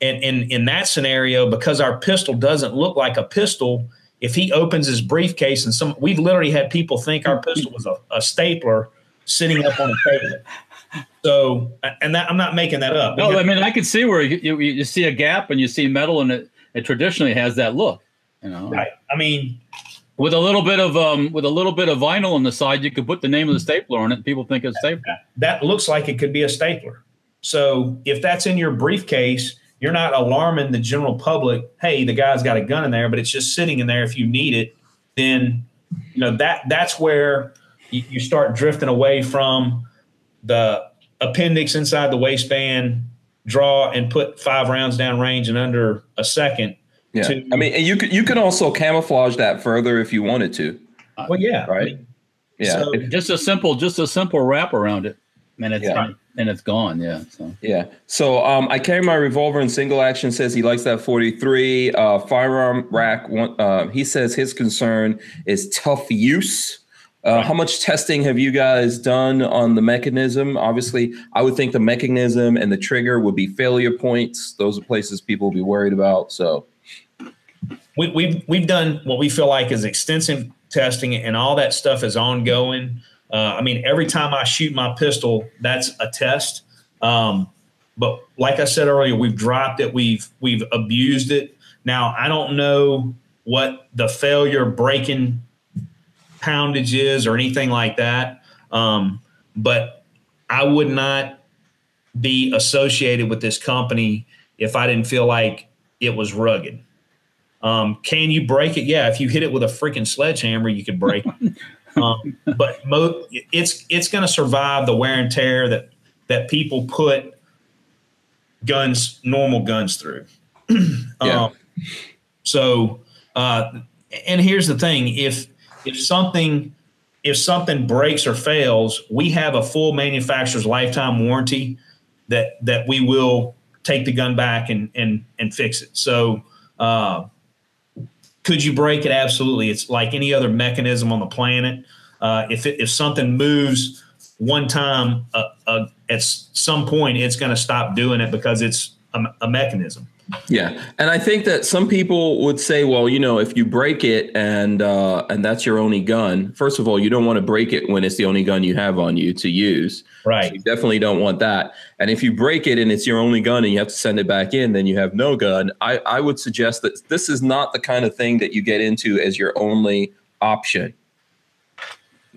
and in in that scenario, because our pistol doesn't look like a pistol, if he opens his briefcase and some, we've literally had people think our pistol was a, a stapler sitting up on a table. So, and that I'm not making that up.
No i mean i can see where you, you, you see a gap and you see metal and it, it traditionally has that look you know
right. I mean,
with a little bit of um with a little bit of vinyl on the side you could put the name of the stapler on it and people think it's stapler
that looks like it could be a stapler. So if that's in your briefcase, you're not alarming the general public. Hey, the guy's got a gun in there, but it's just sitting in there. If you need it, then you know that that's where you, you start drifting away from the appendix inside the waistband. Draw and put five rounds down range in under a second.
Yeah.
to-
I mean, and you could you can also camouflage that further if you wanted to.
Well, yeah,
Right. Yeah.
So-
If-
just a simple just a simple wrap around it and it's
Yeah.
and it's gone yeah so
Yeah. So um, I carry my revolver in single action. Says he likes that 43 uh, firearm rack. One, uh, he says his concern is tough use. Uh, How much testing have you guys done on the mechanism? Obviously, I would think the mechanism and the trigger would be failure points. Those are places people will be worried about. So
we, we've we've done what we feel like is extensive testing, and all that stuff is ongoing. Uh, I mean, every time I shoot my pistol, that's a test. Um, but like I said earlier, we've dropped it, we've we've abused it. Now I don't know what the failure breaking poundage is or anything like that, um, but I would not be associated with this company if I didn't feel like it was rugged. Um, can you break it? Yeah, if you hit it with a freaking sledgehammer, you could break it. um, but mo- it's it's going to survive the wear and tear that that people put guns, normal guns through.
Yeah.
Um, so, uh, and here's the thing: if if something if something breaks or fails, we have a full manufacturer's lifetime warranty that that we will take the gun back and and and fix it. So. Uh, could you break it? Absolutely. It's like any other mechanism on the planet. Uh, if it, if something moves one time, uh, uh, at some point, it's going to stop doing it because it's a, a mechanism.
Yeah, and I think that some people would say, well, you know, if you break it and uh, and that's your only gun, first of all, you don't want to break it when it's the only gun you have on you to use.
Right.
You definitely don't want that. And if you break it and it's your only gun and you have to send it back in, then you have no gun. I, I would suggest that this is not the kind of thing that you get into as your only option.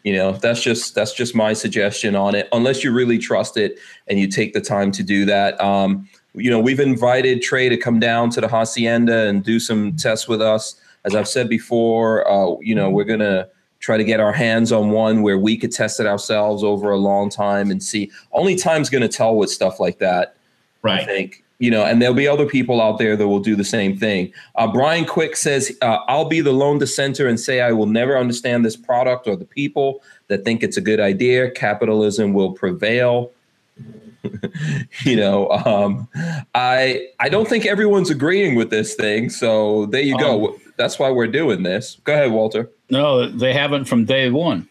You know, that's just that's just my suggestion on it. Unless you really trust it and you take the time to do that. Um, you know, we've invited Trey to come down to the hacienda and do some tests with us. As I've said before, uh, you know, we're gonna try to get our hands on one where we could test it ourselves over a long time and see. Only time's going to tell with stuff like that.
Right.
I think you know, and there'll be other people out there that will do the same thing. Uh, Brian Quick says, uh, "I'll be the lone dissenter and say I will never understand this product or the people that think it's a good idea. Capitalism will prevail." you know, um, I I don't think everyone's agreeing with this thing. So there you go.
Um,
That's why we're doing this. Go ahead, Walter.
No, they haven't from day one.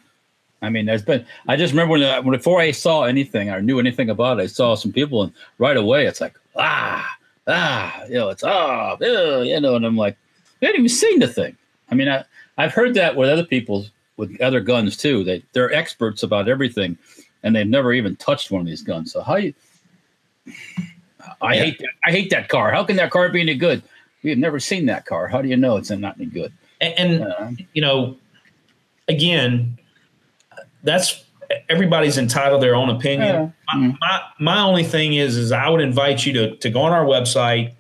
I mean, there's been. I just remember when, when before I saw anything or knew anything about it, I saw some people, and right away it's like ah ah, you know, it's ah, ew, you know, and I'm like, they haven't even seen the thing. I mean, I I've heard that with other people with other guns too. They they're experts about everything, and they've never even touched one of these guns. So how you? I
Yeah.
hate that. I hate that car. How can that car be any good? We have never seen that car. How do you know it's not any good?
And, and
Uh,
you know, again, that's everybody's entitled to their own opinion. My, my my only thing is is I would invite you to to go on our website,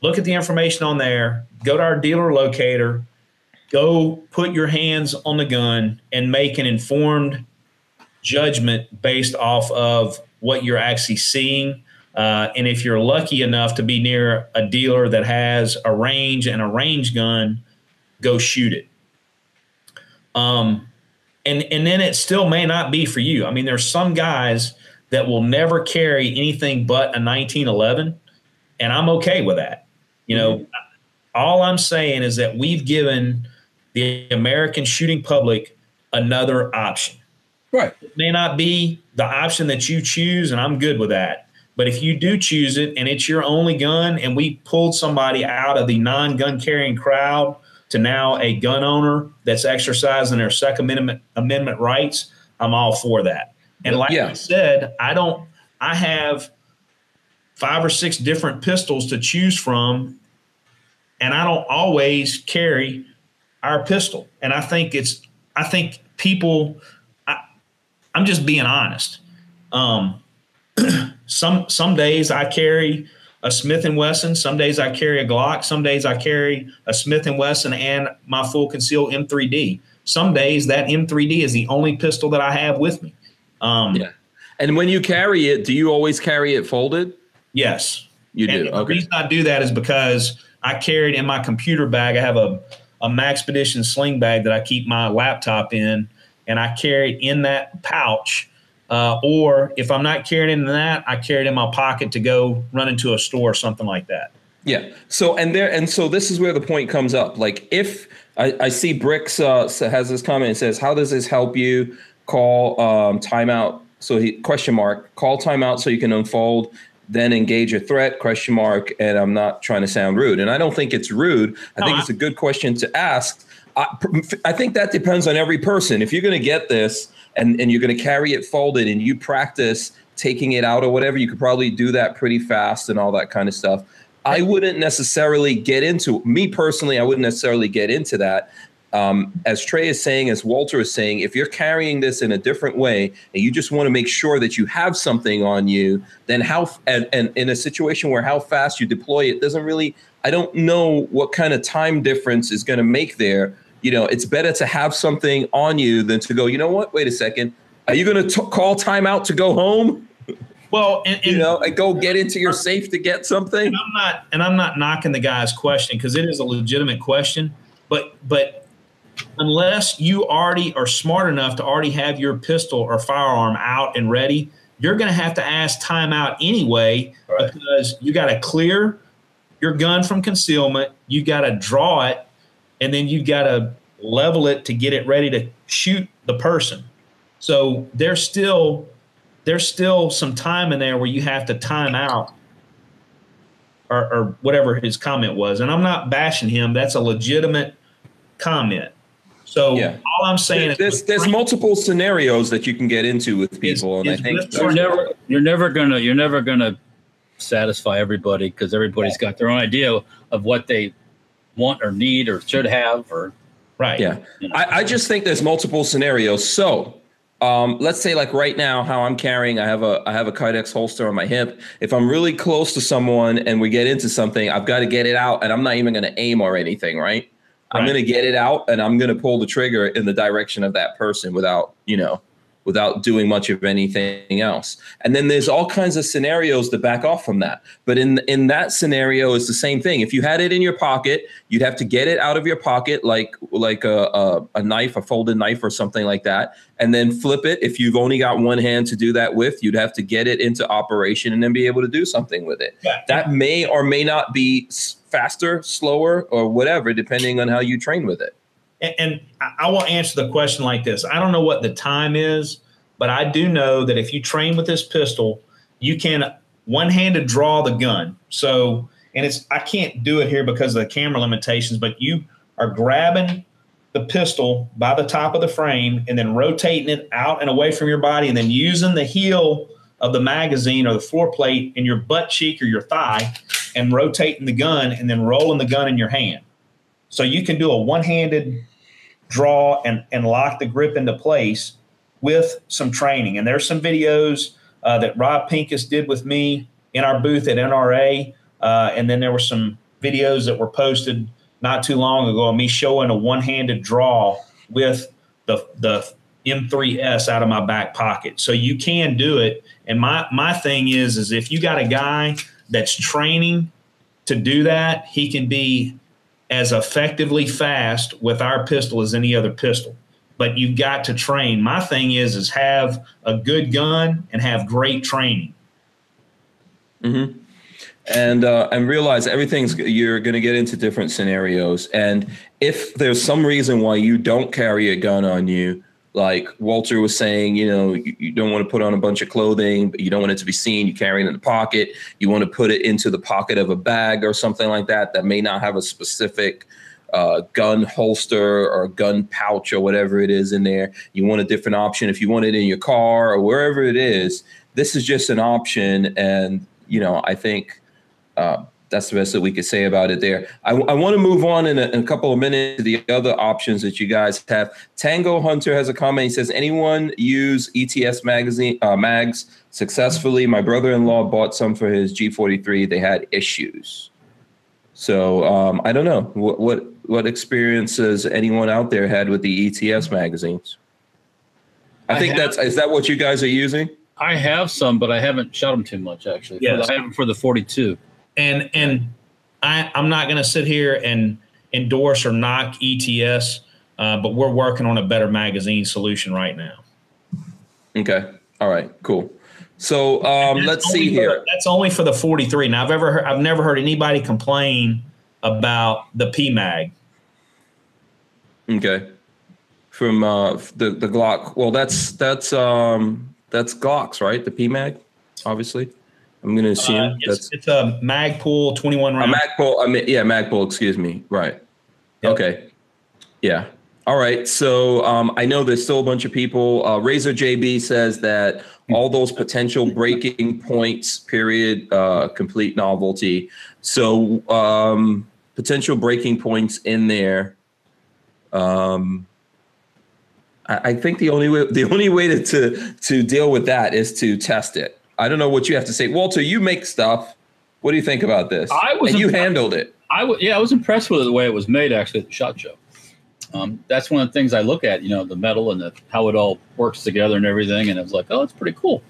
look at the information on there, go to our dealer locator, go put your hands on the gun and make an informed judgment based off of what you're actually seeing. Uh, and if you're lucky enough to be near a dealer that has a range and a range gun, go shoot it. Um, and and then it still may not be for you. I mean, there's some guys that will never carry anything but a 1911, and I'm okay with that. You know, all I'm saying is that we've given the American shooting public another option.
Right.
It may not be the option that you choose, and I'm good with that. But if you do choose it and it's your only gun, and we pulled somebody out of the non gun carrying crowd to now a gun owner that's exercising their Second Amendment, Amendment rights, I'm all for that. And like
Yeah.
I said, I don't, I have five or six different pistols to choose from, and I don't always carry our pistol. And I think it's, I think people, I'm just being honest. Um, some some days I carry a Smith and Wesson. Some days I carry a Glock. Some days I carry a Smith and Wesson and my full concealed M3D. Some days that M3D is the only pistol that I have with me. Um,
Yeah. And when you carry it, do you always carry it folded?
Yes.
You
and
do.
the
Okay.
reason I do that is because I carried in my computer bag. I have a a Maxpedition sling bag that I keep my laptop in, and I carry it in that pouch. Uh, or if I'm not carrying it in that, I carry it in my pocket to go run into a store or something like that.
Yeah. So and there and so this is where the point comes up. Like if I, I see Bricks uh, has this comment and says, "How does this help you call um, timeout?" So he question mark call timeout so you can unfold, then engage a threat question mark. And I'm not trying to sound rude, and I don't think it's rude. I
No,
think
I-
it's a good question to ask. I, I think that depends on every person. If you're going to get this and, and you're going to carry it folded and you practice taking it out or whatever, you could probably do that pretty fast and all that kind of stuff. I wouldn't necessarily get into me personally. I wouldn't necessarily get into that. Um, as Trey is saying, as Walter is saying, if you're carrying this in a different way and you just want to make sure that you have something on you, then how and, and in a situation where how fast you deploy it doesn't really. I don't know what kind of time difference is going to make there. You know, it's better to have something on you than to go. You know what? Wait a second. Are you going to call timeout to go home?
Well, and, and
You know, and go get into your safe to get something.
and I'm not and I'm not knocking the guy's question because it is a legitimate question, but but unless you already are smart enough to already have your pistol or firearm out and ready, you're going to have to ask timeout anyway
Right.
because you got to clear your gun from concealment, you got to draw it, and then you got to level it to get it ready to shoot the person. So there's still there's still some time in there where you have to time out or, or whatever his comment was. And I'm not bashing him. That's a legitimate comment. So
Yeah.
all I'm saying
There's
is
there's multiple scenarios that you can get into with people, and I think
You're never you're never gonna you're never gonna satisfy everybody because everybody's got their own idea of what they want or need or should have or
right.
yeah.
you know.
I, I just think there's multiple scenarios. So um, let's say like right now, how I'm carrying, I have a I have a Kydex holster on my hip. If I'm really close to someone and we get into something, I've got to get it out, and I'm not even going to aim or anything, right? I'm going to get it out and I'm going to pull the trigger in the direction of that person without, you know, without doing much of anything else. And then there's all kinds of scenarios that back off from that. But in in that scenario, it's the same thing. If you had it in your pocket, you'd have to get it out of your pocket like like a, a, a knife, a folded knife or something like that, and then flip it. If you've only got one hand to do that with, you'd have to get it into operation and then be able to do something with it.
Yeah.
That may or may not be faster, slower, or whatever, depending on how you train with it.
And, and I I will answer the question like this. I don't know what the time is, but I do know that if you train with this pistol, you can one-handed draw the gun. So, and it's I can't do it here because of the camera limitations, but you are grabbing the pistol by the top of the frame and then rotating it out and away from your body and then using the heel of the magazine or the floor plate in your butt cheek or your thigh and rotating the gun and then rolling the gun in your hand. So you can do a one-handed draw and, and lock the grip into place with some training. And there's some videos uh, that Rob Pincus did with me in our booth at NRA. Uh, and then there were some videos that were posted not too long ago of me showing a one-handed draw with the, the M3S out of my back pocket. So you can do it. And my, my thing is, is if you got a guy that's training to do that, he can be as effectively fast with our pistol as any other pistol. But you've got to train. My thing is is have a good gun and have great training.
and uh, and realize everything's you're going to get into different scenarios and if there's some reason why you don't carry a gun on you like walter was saying you know you, you don't want to put on a bunch of clothing but you don't want it to be seen you carry it in the pocket. You want to put it into the pocket of a bag or something like that that may not have a specific uh, gun holster or gun pouch or whatever it is in there. You want a different option. If you want it in your car or wherever it is this is just an option. And you know i think uh, that's the best that we could say about it there. I, I want to move on in a, in a couple of minutes to the other options that you guys have. Tango Hunter has a comment. He says, "Anyone use ETS magazine uh, mags successfully? My brother-in-law bought some for his G43. They had issues. So um, I don't know what, what what experiences anyone out there had with the ETS magazines. I,
I
think
have-
that's is that what you guys are using?
I have some, but I haven't shot them too much actually.
Yes.
I have them for the 42.
And and I, I'm not going to sit here and endorse or knock ETS, uh, but we're working on a better magazine solution right now.
Okay. All right. Cool. So um, let's see here.
That's only for the 43. Now I've ever heard, I've never heard anybody complain about the PMag.
Okay. From uh, the the Glock. Well, that's that's um that's Glocks, right? The PMag, obviously. I'm gonna assume
Uh, it's,
that's
it's a Magpul 21
a
round.
Magpul. I mean, yeah, Magpul. Excuse me. Right.
Yep.
Okay. Yeah. All right. So um, I know there's still a bunch of people. Uh, Razor JB says that all those potential breaking points, period, uh, complete novelty. So um, potential breaking points in there. Um, I, I think the only way the only way to, to to deal with that is to test it. I don't know what you have to say, Walter. You make stuff. What do you think about this?
I was
and you handled it.
I w- yeah, I was impressed with the way it was made actually at the shot show. Um, that's one of the things I look at, you know, the metal and the, how it all works together and everything. And I was like, oh, it's pretty cool.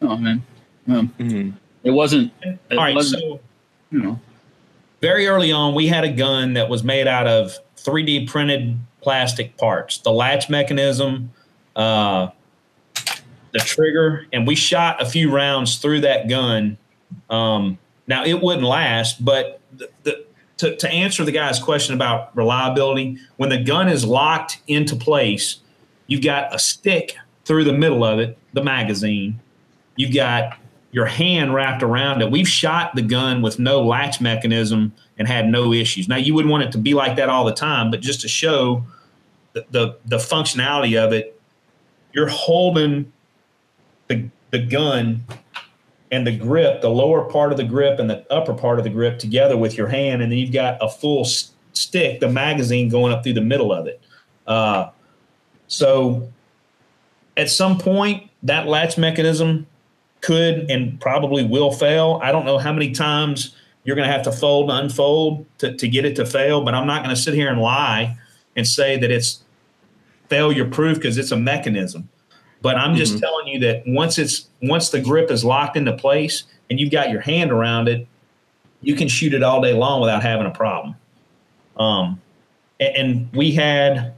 Oh man, um,
Mhm.
it wasn't. It
All right.
wasn't,
So
you know,
very early on, we had a gun that was made out of 3D printed plastic parts. The latch mechanism, uh, the trigger, and we shot a few rounds through that gun. Um, now it wouldn't last, but the, the, to, to answer the guy's question about reliability, when the gun is locked into place, you've got a stick through the middle of it, the magazine. You've got your hand wrapped around it. We've shot the gun with no latch mechanism and had no issues. Now you wouldn't want it to be like that all the time, but just to show the the, the functionality of it, you're holding the the gun and the grip, the lower part of the grip and the upper part of the grip together with your hand, and then you've got a full stick, the magazine going up through the middle of it. Uh, so at some point, that latch mechanism could and probably will fail. I don't know how many times you're going to have to fold and unfold to, to get it to fail. But I'm not going to sit here and lie and say that it's failure proof because it's a mechanism. But I'm just mm-hmm. telling you that once it's once the grip is locked into place and you've got your hand around it, you can shoot it all day long without having a problem. Um, and, and we had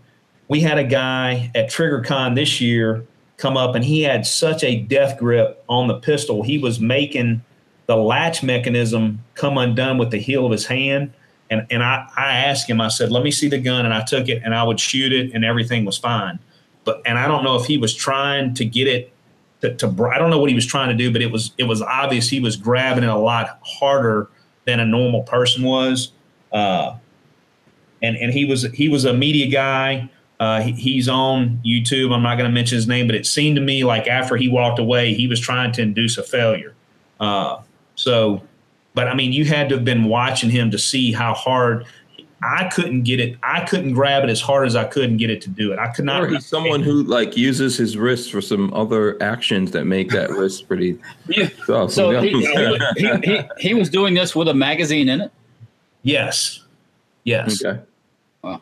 we had a guy at TriggerCon this year come up and he had such a death grip on the pistol. He was making the latch mechanism come undone with the heel of his hand. And, and I, I asked him, I said, let me see the gun. And I took it and I would shoot it and everything was fine. But, and I don't know if he was trying to get it to, to I don't know what he was trying to do, but it was, it was obvious he was grabbing it a lot harder than a normal person was. Uh, and, and he was, he was a media guy. Uh, he, he's on YouTube. I'm not going to mention his name, but it seemed to me like after he walked away, he was trying to induce a failure. Uh, so, but I mean, you had to have been watching him to see how hard I couldn't get it. I couldn't grab it as hard as I could and get it to do it. I could not.
Or he's someone who like uses his wrist for some other actions that make that wrist pretty.
Yeah. Tough. So he, he, he, he, was doing this with a magazine in it.
Yes. Yes.
Okay. Wow.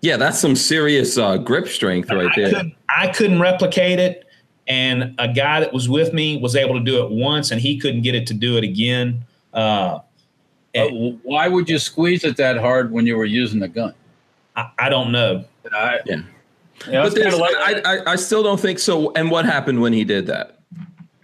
Yeah, that's some serious uh, grip strength right I there.
Couldn't, I couldn't replicate it and a guy that was with me was able to do it once, and he couldn't get it to do it again. Uh,
why would you squeeze it that hard when you were using the gun?
I, I don't know.
I, yeah. yeah but like, I, I, I still don't think so. And what happened when he did that?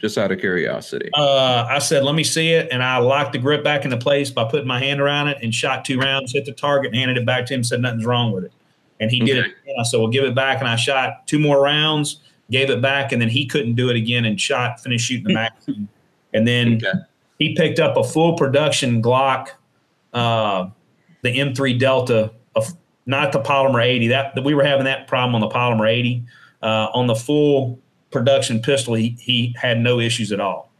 Just out of curiosity.
Uh, I said, let me see it. And I locked the grip back into place by putting my hand around it and shot two rounds, hit the target, and handed it back to him, said nothing's wrong with it. And he okay. did it. And I said, well, give it back. And I shot two more rounds gave it back, and then he couldn't do it again and shot, finished shooting the magazine. and then okay. He picked up a full production Glock, uh, the M3 Delta, of not the Polymer 80. That we were having that problem on the Polymer 80. Uh, on the full production pistol, he he had no issues at all.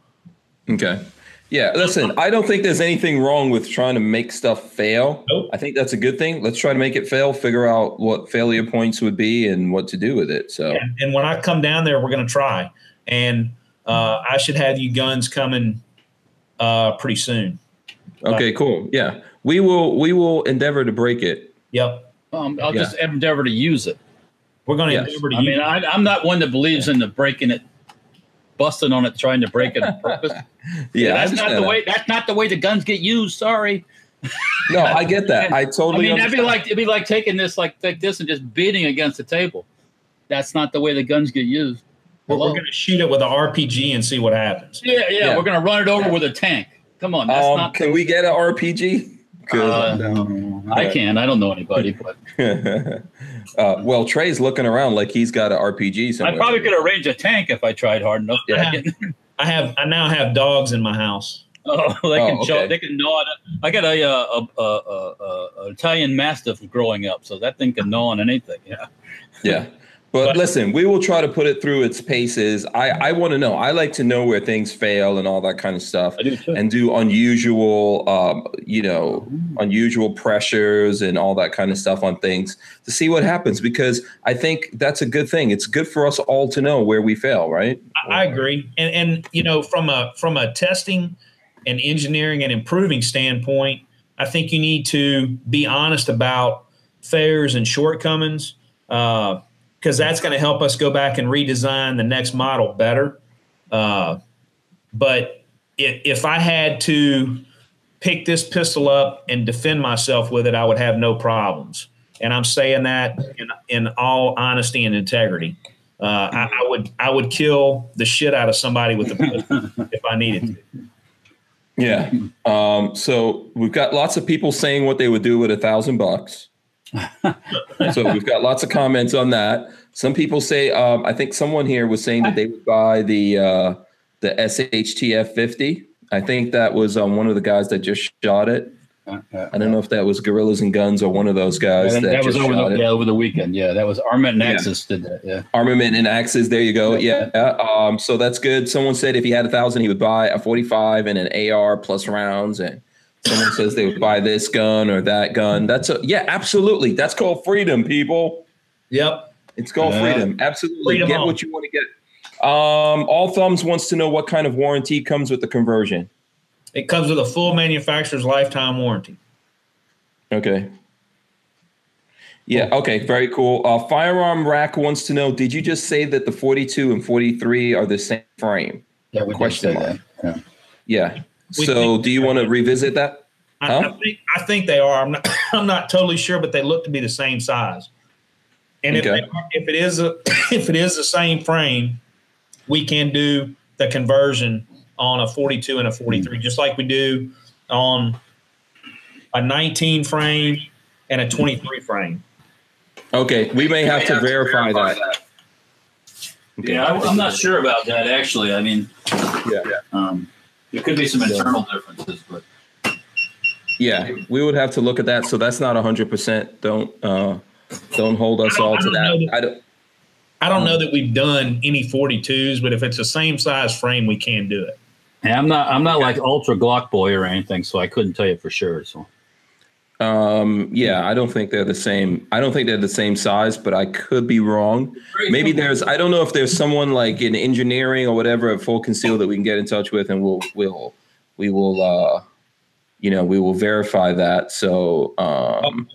Okay. Yeah, listen, I don't think there's anything wrong with trying to make stuff fail.
Nope.
I think that's a good thing. Let's try to make it fail, figure out what failure points would be and what to do with it. So,
and, and when I come down there, we're going to try. And uh, I should have you guns coming uh, pretty soon.
Okay, cool. Yeah, we will. We will endeavor to break it.
Yep.
Um, I'll yeah. just endeavor to use it.
We're going to yes. endeavor to.
I mean, I, am not one that believes yeah. in the breaking it busting on it, trying to break it on purpose.
yeah,
that's not the that. way. That's not the way the guns get used. Sorry.
no, I get that. I totally.
I mean, it'd be like it'd be like taking this like like this and just beating against the table. That's not the way the guns get used.
Well, we're going to shoot it with an RPG and see what happens.
Yeah, yeah, yeah. we're going to run it over with a tank. Come on, that's um, not.
Can we get an RPG?
Uh, no, I can. I don't know anybody, but
uh, well, Trey's looking around like he's got an RPG somewhere.
I probably could arrange a tank if I tried hard enough.
Yeah. I, have, I have. I now have dogs in my house.
Oh, they can. Oh, okay. they can gnaw it. I got a, uh, a, a, a, a, Italian Mastiff growing up, so that thing can gnaw on anything. Yeah.
Yeah. But, but, listen, we will try to put it through its paces. I, I want to know. I like to know where things fail and all that kind of stuff,
do
and do unusual, um, you know, unusual pressures and all that kind of stuff on things to see what happens. Because I think that's a good thing. It's good for us all to know where we fail, right?
I, I agree, and and you know, from a from a testing and engineering and improving standpoint, I think you need to be honest about failures and shortcomings. Uh, because that's going to help us go back and redesign the next model better. Uh, but if, if I had to pick this pistol up and defend myself with it, I would have no problems. And I'm saying that in, in all honesty and integrity. Uh, I, I, would I would kill the shit out of somebody with a pistol if I needed to.
Yeah. Um, so we've got lots of people saying what they would do with a thousand bucks. So we've got lots of comments on that. Some people say, um, I think someone here was saying that they would buy the uh, the SHTF 50. I think that was um, one of the guys that just shot it. Uh, uh, I don't know if that was Gorillas and Guns or one of those guys. Yeah, that, that was
over the, yeah, over the weekend. Yeah, that was Armament and Axis yeah. did that. Yeah,
Armament and Axis. There you go. Yeah. Um, so that's good. Someone said if he had a thousand, he would buy a 45 and an AR plus rounds and someone says they would buy this gun or that gun. That's a yeah, absolutely. That's called freedom, people.
Yep.
It's called uh, freedom. Absolutely. Freedom get what you want to get. Um, All Thumbs wants to know what kind of warranty comes with the conversion.
It comes with a full manufacturer's lifetime warranty.
Okay. Yeah. Okay. Very cool. Uh, Firearm Rack wants to know: Did you just say that the 42 and 43 are the same frame?
Yeah, we
Question
did say
mark.
that.
Yeah.
We
So, do you want to revisit that?
I,
Huh?
I think I think they are. I'm not. I'm not totally sure, but they look to be the same size. And if
Okay.
they are, if it is a if it is the same frame, we can do the conversion on a 42 and a 43, just like we do on a 19 frame and a 23 frame.
Okay. We may have to verify that. Okay.
Yeah, I, I'm not sure about that actually. I mean,
Yeah.
um, there could be some internal differences, but
Yeah. We would have to look at that. So that's not 100. percent Don't uh, don't hold us
don't-
all
I
to
don't
that.
that-
I don't.
I don't know that we've done any 42s, but if it's the same size frame, we can do it.
And I'm not I'm not like ultra Glock boy or anything, so I couldn't tell you for sure. So
Um, yeah, I don't think they're the same. I don't think they're the same size, but I could be wrong. Maybe there's. I don't know if there's someone like in engineering or whatever at Full Conceal that we can get in touch with, and we'll we'll we will uh, you know, we will verify that. So um,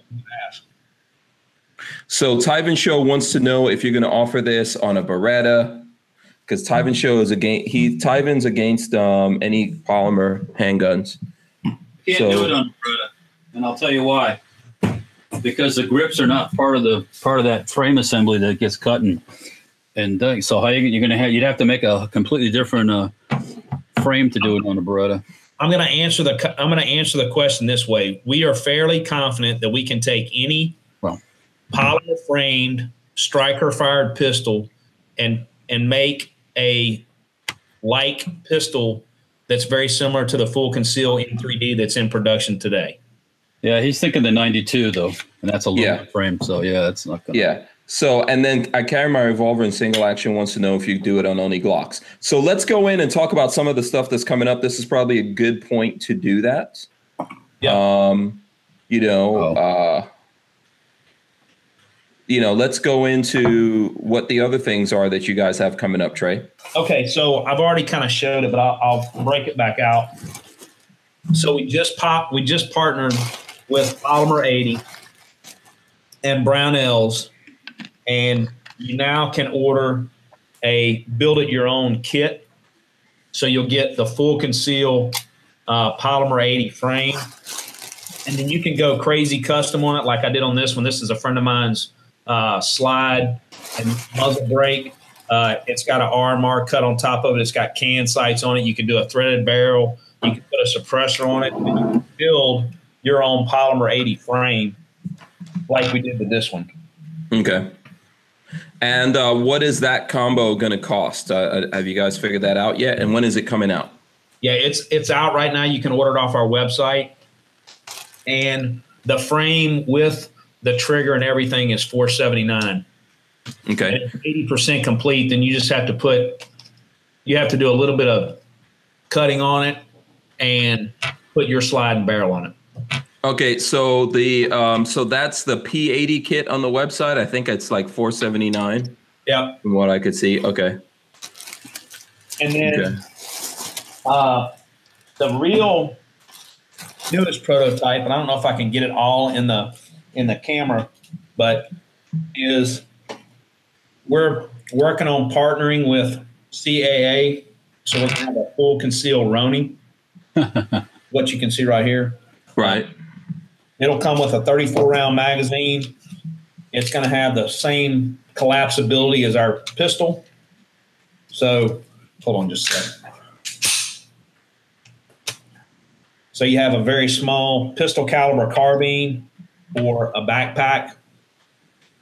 so Tyven Show wants to know if you're going to offer this on a Beretta, because Tyven Show is against he Tyven's against um, any polymer handguns.
can't
So-
do it on Beretta, and I'll tell you why. Because the grips are not part of the
part of that frame assembly that gets cut and and done. So how you, you're gonna have you'd have to make a completely different uh, frame to do it on a Beretta.
I'm going to answer the I'm going to answer the question this way. We are fairly confident that we can take any
Well.
polymer framed striker fired pistol and and make a like pistol that's very similar to the full conceal in 3D that's in production today.
Yeah, he's thinking the 92 though, and that's a aluminum
Yeah.
frame. So yeah, that's not gonna.
Yeah. So, and then I carry my revolver in single action wants to know if you do it on only Glocks. So let's go in and talk about some of the stuff that's coming up. This is probably a good point to do that.
Yeah.
Um, you know,
Oh.
uh, you know, let's go into what the other things are that you guys have coming up, Trey.
Okay, so I've already kind of showed it, but I'll, I'll break it back out. So we just pop, we just partnered with Polymer 80 and Brownells, and you now can order a build it your own kit. So you'll get the full conceal uh, Polymer 80 frame, and then you can go crazy custom on it, like I did on this one. This is a friend of mine's uh, slide and muzzle brake. Uh, it's got an RMR cut on top of it. It's got can sights on it. You can do a threaded barrel. You can put a suppressor on it. And you can build your own polymer 80 frame like we did with this one.
Okay. And uh, what is that combo going to cost? Uh, have you guys figured that out yet? And when is it coming out?
Yeah, it's it's out right now. You can order it off our website. And the frame with the trigger and everything is 479.
Okay.
Eighty percent complete, then you just have to put you have to do a little bit of cutting on it and put your slide and barrel on it.
Okay, so the um, so that's the P80 kit on the website. I think it's like 479
Yeah.
from what I could see. Okay.
And then
Okay.
uh, the real newest prototype, and I don't know if I can get it all in the in the camera, but is we're working on partnering with CAA, so we're gonna have a full conceal Roni. what you can see right here.
Right.
It'll come with a 34 round magazine. It's going to have the same collapsibility as our pistol. So, hold on just a second. So, you have a very small pistol caliber carbine or a backpack.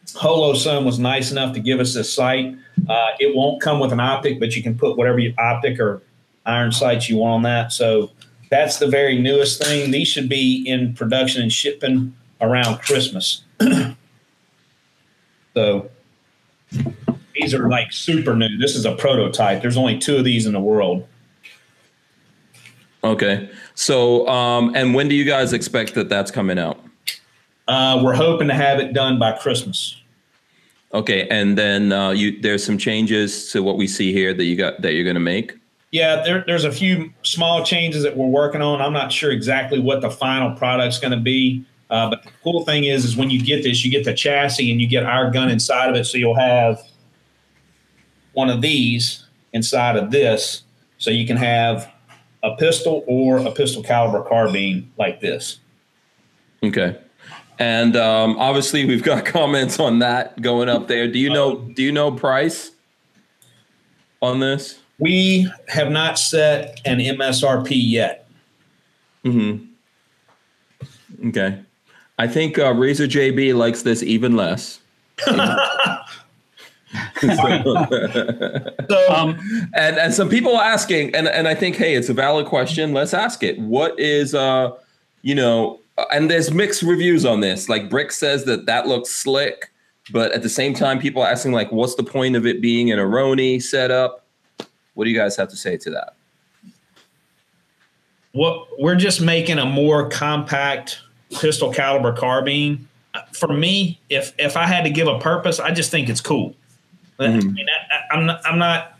Holosun was nice enough to give us this sight. Uh, it won't come with an optic, but you can put whatever you, optic or iron sights you want on that. So, that's the very newest thing. These should be in production and shipping around Christmas. so these are like super new. This is a prototype. There's only two of these in the world.
Okay. So, um, and when do you guys expect that that's coming out?
Uh, we're hoping to have it done by Christmas.
Okay, and then uh, you there's some changes to what we see here that you got that you're going to make.
Yeah, there, there's a few small changes that we're working on. I'm not sure exactly what the final product's going to be. Uh, but the cool thing is, is when you get this, you get the chassis and you get our gun inside of it. So you'll have one of these inside of this. So you can have a pistol or a pistol caliber carbine like this.
Okay. And um, obviously, we've got comments on that going up there. Do you know? Do you know price on this?
We have not set an MSRP yet.
Mm-hmm. Okay. I think uh, Razor JB likes this even less.
So,
Um,
and and some people are asking, and and I think, hey, it's a valid question. Let's ask it. What is uh, you know, uh, and there's mixed reviews on this. Like Brick says that that looks slick, but at the same time, people are asking like, what's the point of it being an Aroni setup? What do you guys have to say to that?
what we're just making a more compact pistol caliber carbine. For me, if if I had to give a purpose, I just think it's cool. I
Mhm.
mean, I, I'm not, I'm not.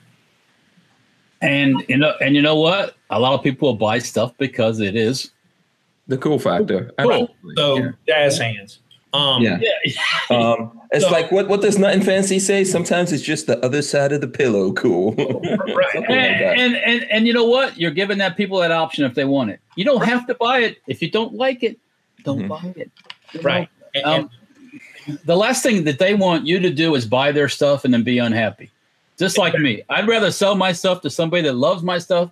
and you know, and you know what? A lot of people will buy stuff because it is
The cool factor.
Cool.
So
Yeah.
jazz hands. Um,
Yeah.
yeah.
Um, it's
So-
like what what does Nothing Fancy say? Sometimes it's just the other side of the pillow. Cool.
Right.
Something like
and, and and and you know what? You're giving that people that option if they want it. You don't have to buy it. If you don't like it, don't
Mhm.
buy it. You?
Right. And- and-
Um, the last thing that they want you to do is buy their stuff and then be unhappy. Just like me. I'd rather sell my stuff to somebody that loves my stuff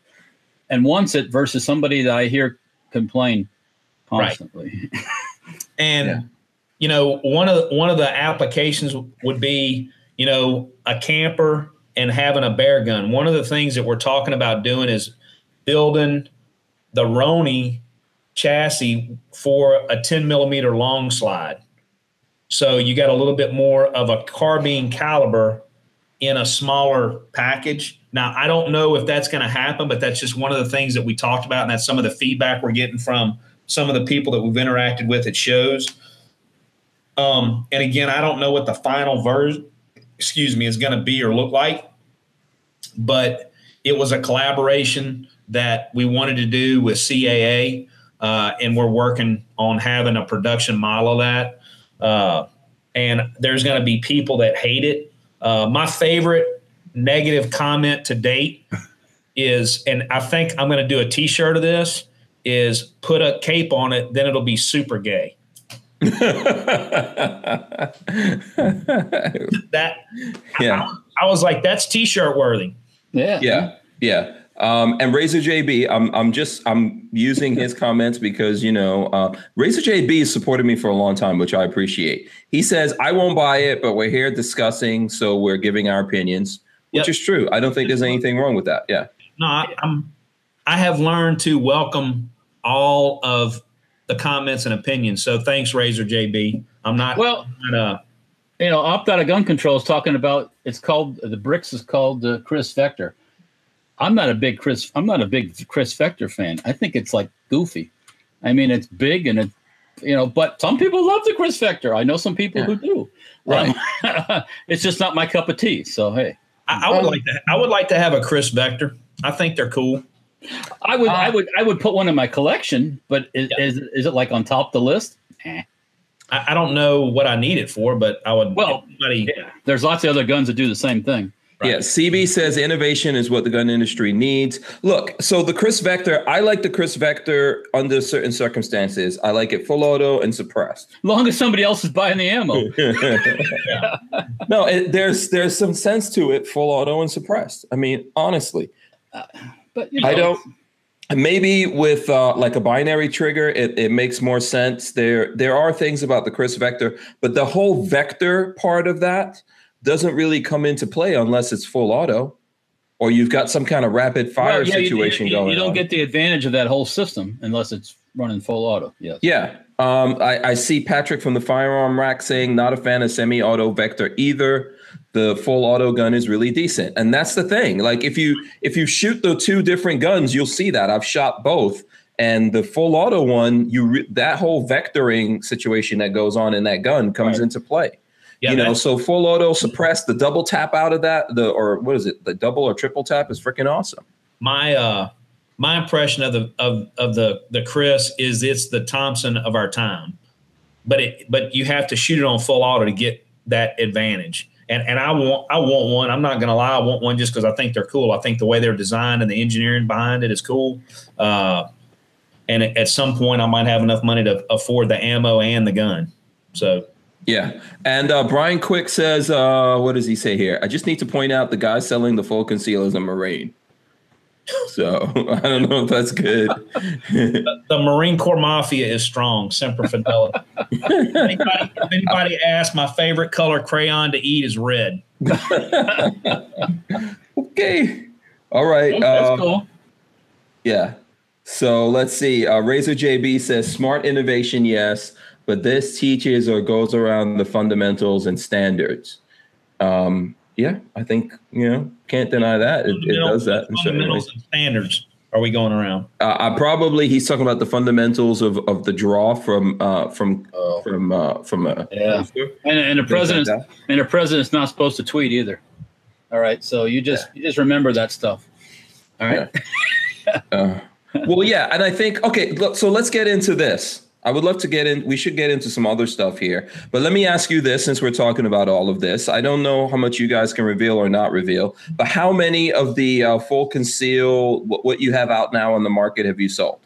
and wants it versus somebody that I hear complain
Right.
constantly.
And
Yeah.
You know, one of the, one of the applications would be, you know, a camper and having a bear gun. One of the things that we're talking about doing is building the Roni chassis for a 10 millimeter long slide. So you got a little bit more of a carbine caliber in a smaller package. Now, I don't know if that's going to happen, but that's just one of the things that we talked about, and that's some of the feedback we're getting from some of the people that we've interacted with at shows. Um, and again, I don't know what the final version, excuse me, is going to be or look like, but it was a collaboration that we wanted to do with CAA, uh, and we're working on having a production model of that. Uh, and there's going to be people that hate it. Uh, my favorite negative comment to date is, and I think I'm going to do a T-shirt of this. Is put a cape on it, then it'll be super gay. That
yeah.
I was like, that's T-shirt worthy.
yeah.
Yeah, yeah. Um, and Razor JB, I'm I'm just I'm using his comments because you know uh, Razor JB has supported me for a long time, which I appreciate. He says I won't buy it, but we're here discussing, so we're giving our opinions, which
Yep.
is true. I don't think there's anything wrong with that. Yeah,
No, I, I'm. I have learned to welcome all of the comments and opinions. So thanks, Razor JB. I'm not.
Well,
not, uh,
you know, opt out of gun control is talking about it's called the bricks is called uh, Kriss Vector. I'm not a big Kriss. I'm not a big Kriss Vector fan. I think it's like goofy. I mean, it's big and it, you know, but some people love the Kriss Vector. I know some people
Yeah.
who do.
Right.
Um, it's just not my cup of tea. So hey,
I, I would
Um,
like to. I would like to have a Kriss Vector. I think they're cool.
I would,
Uh,
I would, I would put one in my collection. But is,
Yeah.
is, is it like on top of the list? Eh.
I, I don't know what I need it for, but I would.
Well,
if somebody,
There's lots of other guns that do the same thing.
Right.
yeah. CB says innovation is what the gun industry needs. Look, so the Kriss Vector, I like the Kriss Vector under certain circumstances. I like it full auto and suppressed.
Long as somebody else is buying the ammo.
no, it, there's there's some sense to it, full auto and suppressed. I mean, honestly,
But you know,
I don't. Maybe with uh, like a binary trigger, it, it makes more sense. There there are things about the Kriss Vector, but the whole vector part of that doesn't really come into play unless it's full auto, or you've got some kind of rapid fire
Well, yeah, you-
situation
you, you,
going
You don't
on.
get the advantage of that whole system unless it's running full auto. Yes.
Yeah. Um, I, I see Patrick from the firearm rack saying not a fan of semi-auto vector either. The full auto gun is really decent. And that's the thing. Like if you if you shoot the two different guns, you'll see that. I've shot both. And the full auto one, you re- that whole vectoring situation that goes on in that gun comes
Right.
into play.
yeah,
you know, so full auto suppress the double tap out of that, the or what is it, the double or triple tap is freaking awesome.
my uh my impression of the of of the the Kriss is it's the Thompson of our time, but it but you have to shoot it on full auto to get that advantage. And and I want I want one. I'm not gonna lie, I want one just because I think they're cool. I think the way they're designed and the engineering behind it is cool. Uh, and at some point, I might have enough money to afford the ammo and the gun. So
yeah. And uh, Brian Quick says, uh, what does he say here? I just need to point out the guy selling the full conceal is a Marine. So I don't know if that's good.
the, the Marine Corps Mafia is strong. Semper Fidelis. if, anybody, if anybody asks, my favorite color crayon to eat is red.
okay. All right.
Oh, that's
uh,
cool.
Yeah. So let's see. Uh, Razor JB says smart innovation, yes, but this teaches or goes around the fundamentals and standards. Um, yeah, I think you know can't deny that it, it does that.
Fundamentals and standards are we going around?
Uh, I probably he's talking about the fundamentals of, of the draw from uh, from
Oh.
from uh, from a
Yeah. And, and the president
that.
and the president's not supposed to tweet either. All right, so you just you just remember that stuff. All right.
Uh, well, yeah, and I think okay. Look, so let's get into this. I would love to get in. We should get into some other stuff here, but let me ask you this: since we're talking about all of this, I don't know how much you guys can reveal or not reveal, but how many of the uh, full conceal what, what you have out now on the market have you sold?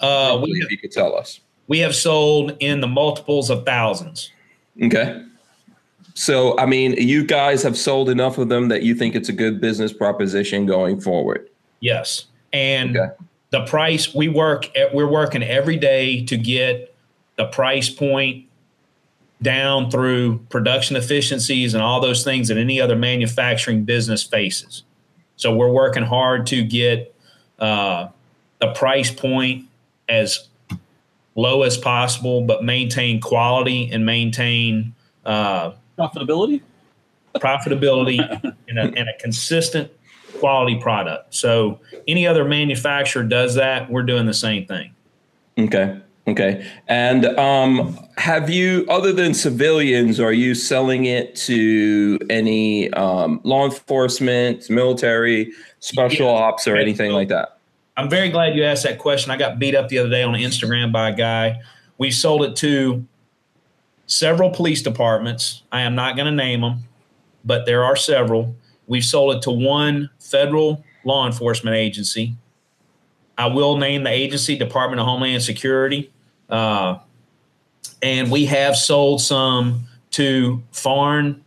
Uh, we,
if you could tell us.
we have sold in the multiples of thousands.
Okay. So, I mean, you guys have sold enough of them that you think it's a good business proposition going forward.
Yes, and
Okay.
The price we work at, we're working every day to get the price point down through production efficiencies and all those things that any other manufacturing business faces. So we're working hard to get uh, the price point as low as possible, but maintain quality and maintain uh,
Profitability.
profitability and, a, and a consistent quality product. So any other manufacturer does that, we're doing the same thing.
Okay. Okay. And um, have you, other than civilians, are you selling it to any um, law enforcement, military, special
Yeah.
ops, or anything like that?
I'm very glad you asked that question. I got beat up the other day on Instagram by a guy. We sold it to several police departments. I am not going to name them, but there are several. We've sold it to one federal law enforcement agency. I will name the agency Department of Homeland Security. Uh, and we have sold some to foreign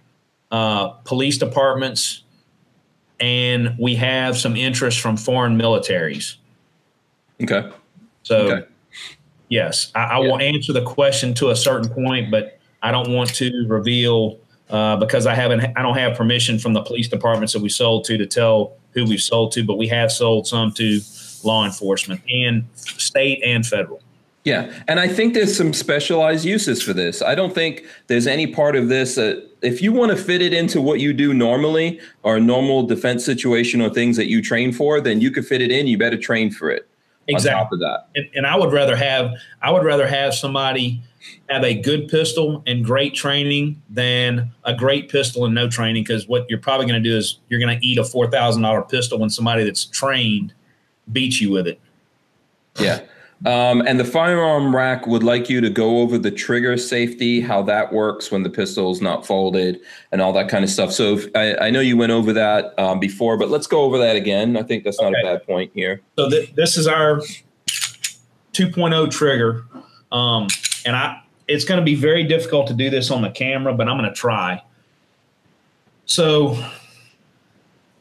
uh, police departments, and we have some interest from foreign militaries.
Okay.
So,
Okay.
yes, I, I will answer the question to a certain point, but I don't want to reveal uh, because I haven't, I don't have permission from the police departments that we sold to to tell who we've sold to. But we have sold some to law enforcement and state and federal.
Yeah, and I think there's some specialized uses for this. I don't think there's any part of this that if you want to fit it into what you do normally or a normal defense situation or things that you train for, then you could fit it in. You better train for it. Exactly. On top of that,
And, and I would rather have, I would rather have somebody have a good pistol and great training than a great pistol and no training. Because what you're probably going to do is you're going to eat a four thousand dollar pistol when somebody that's trained beats you with it.
yeah. Um, and the firearm rack would like you to go over the trigger safety, how that works when the pistol is not folded, and all that kind of stuff. So if, I, I know you went over that um, before, but let's go over that again. I think that's not
Okay.
a bad point here.
So th- this is our 2.0 trigger, um, and I it's going to be very difficult to do this on the camera, but I'm going to try. So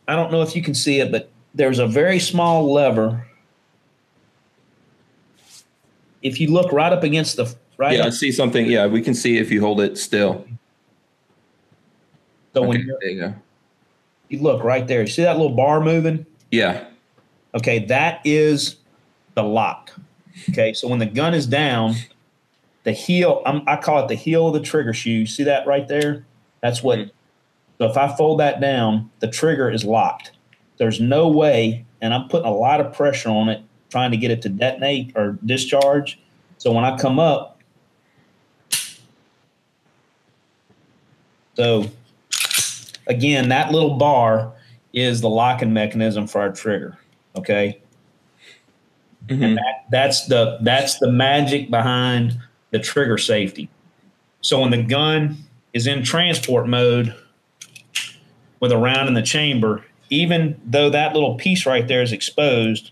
I don't know if you can see it, but there's a very small lever. If you look right up against the right,
Yeah, I see something. Yeah, we can see if you hold it still.
so when
Okay, there you go.
you look right there, you see that little bar moving?
Yeah.
Okay, that is the lock. Okay, so when the gun is down, the heel, I'm, I call it the heel of the trigger shoe. You see that right there? That's what. So if I fold that down, the trigger is locked. There's no way, and I'm putting a lot of pressure on it, trying to get it to detonate or discharge. So when I come up, so again, that little bar is the locking mechanism for our trigger. Okay.
Mhm.
That, that's the that's the magic behind the trigger safety. So when the gun is in transport mode with a round in the chamber, even though that little piece right there is exposed,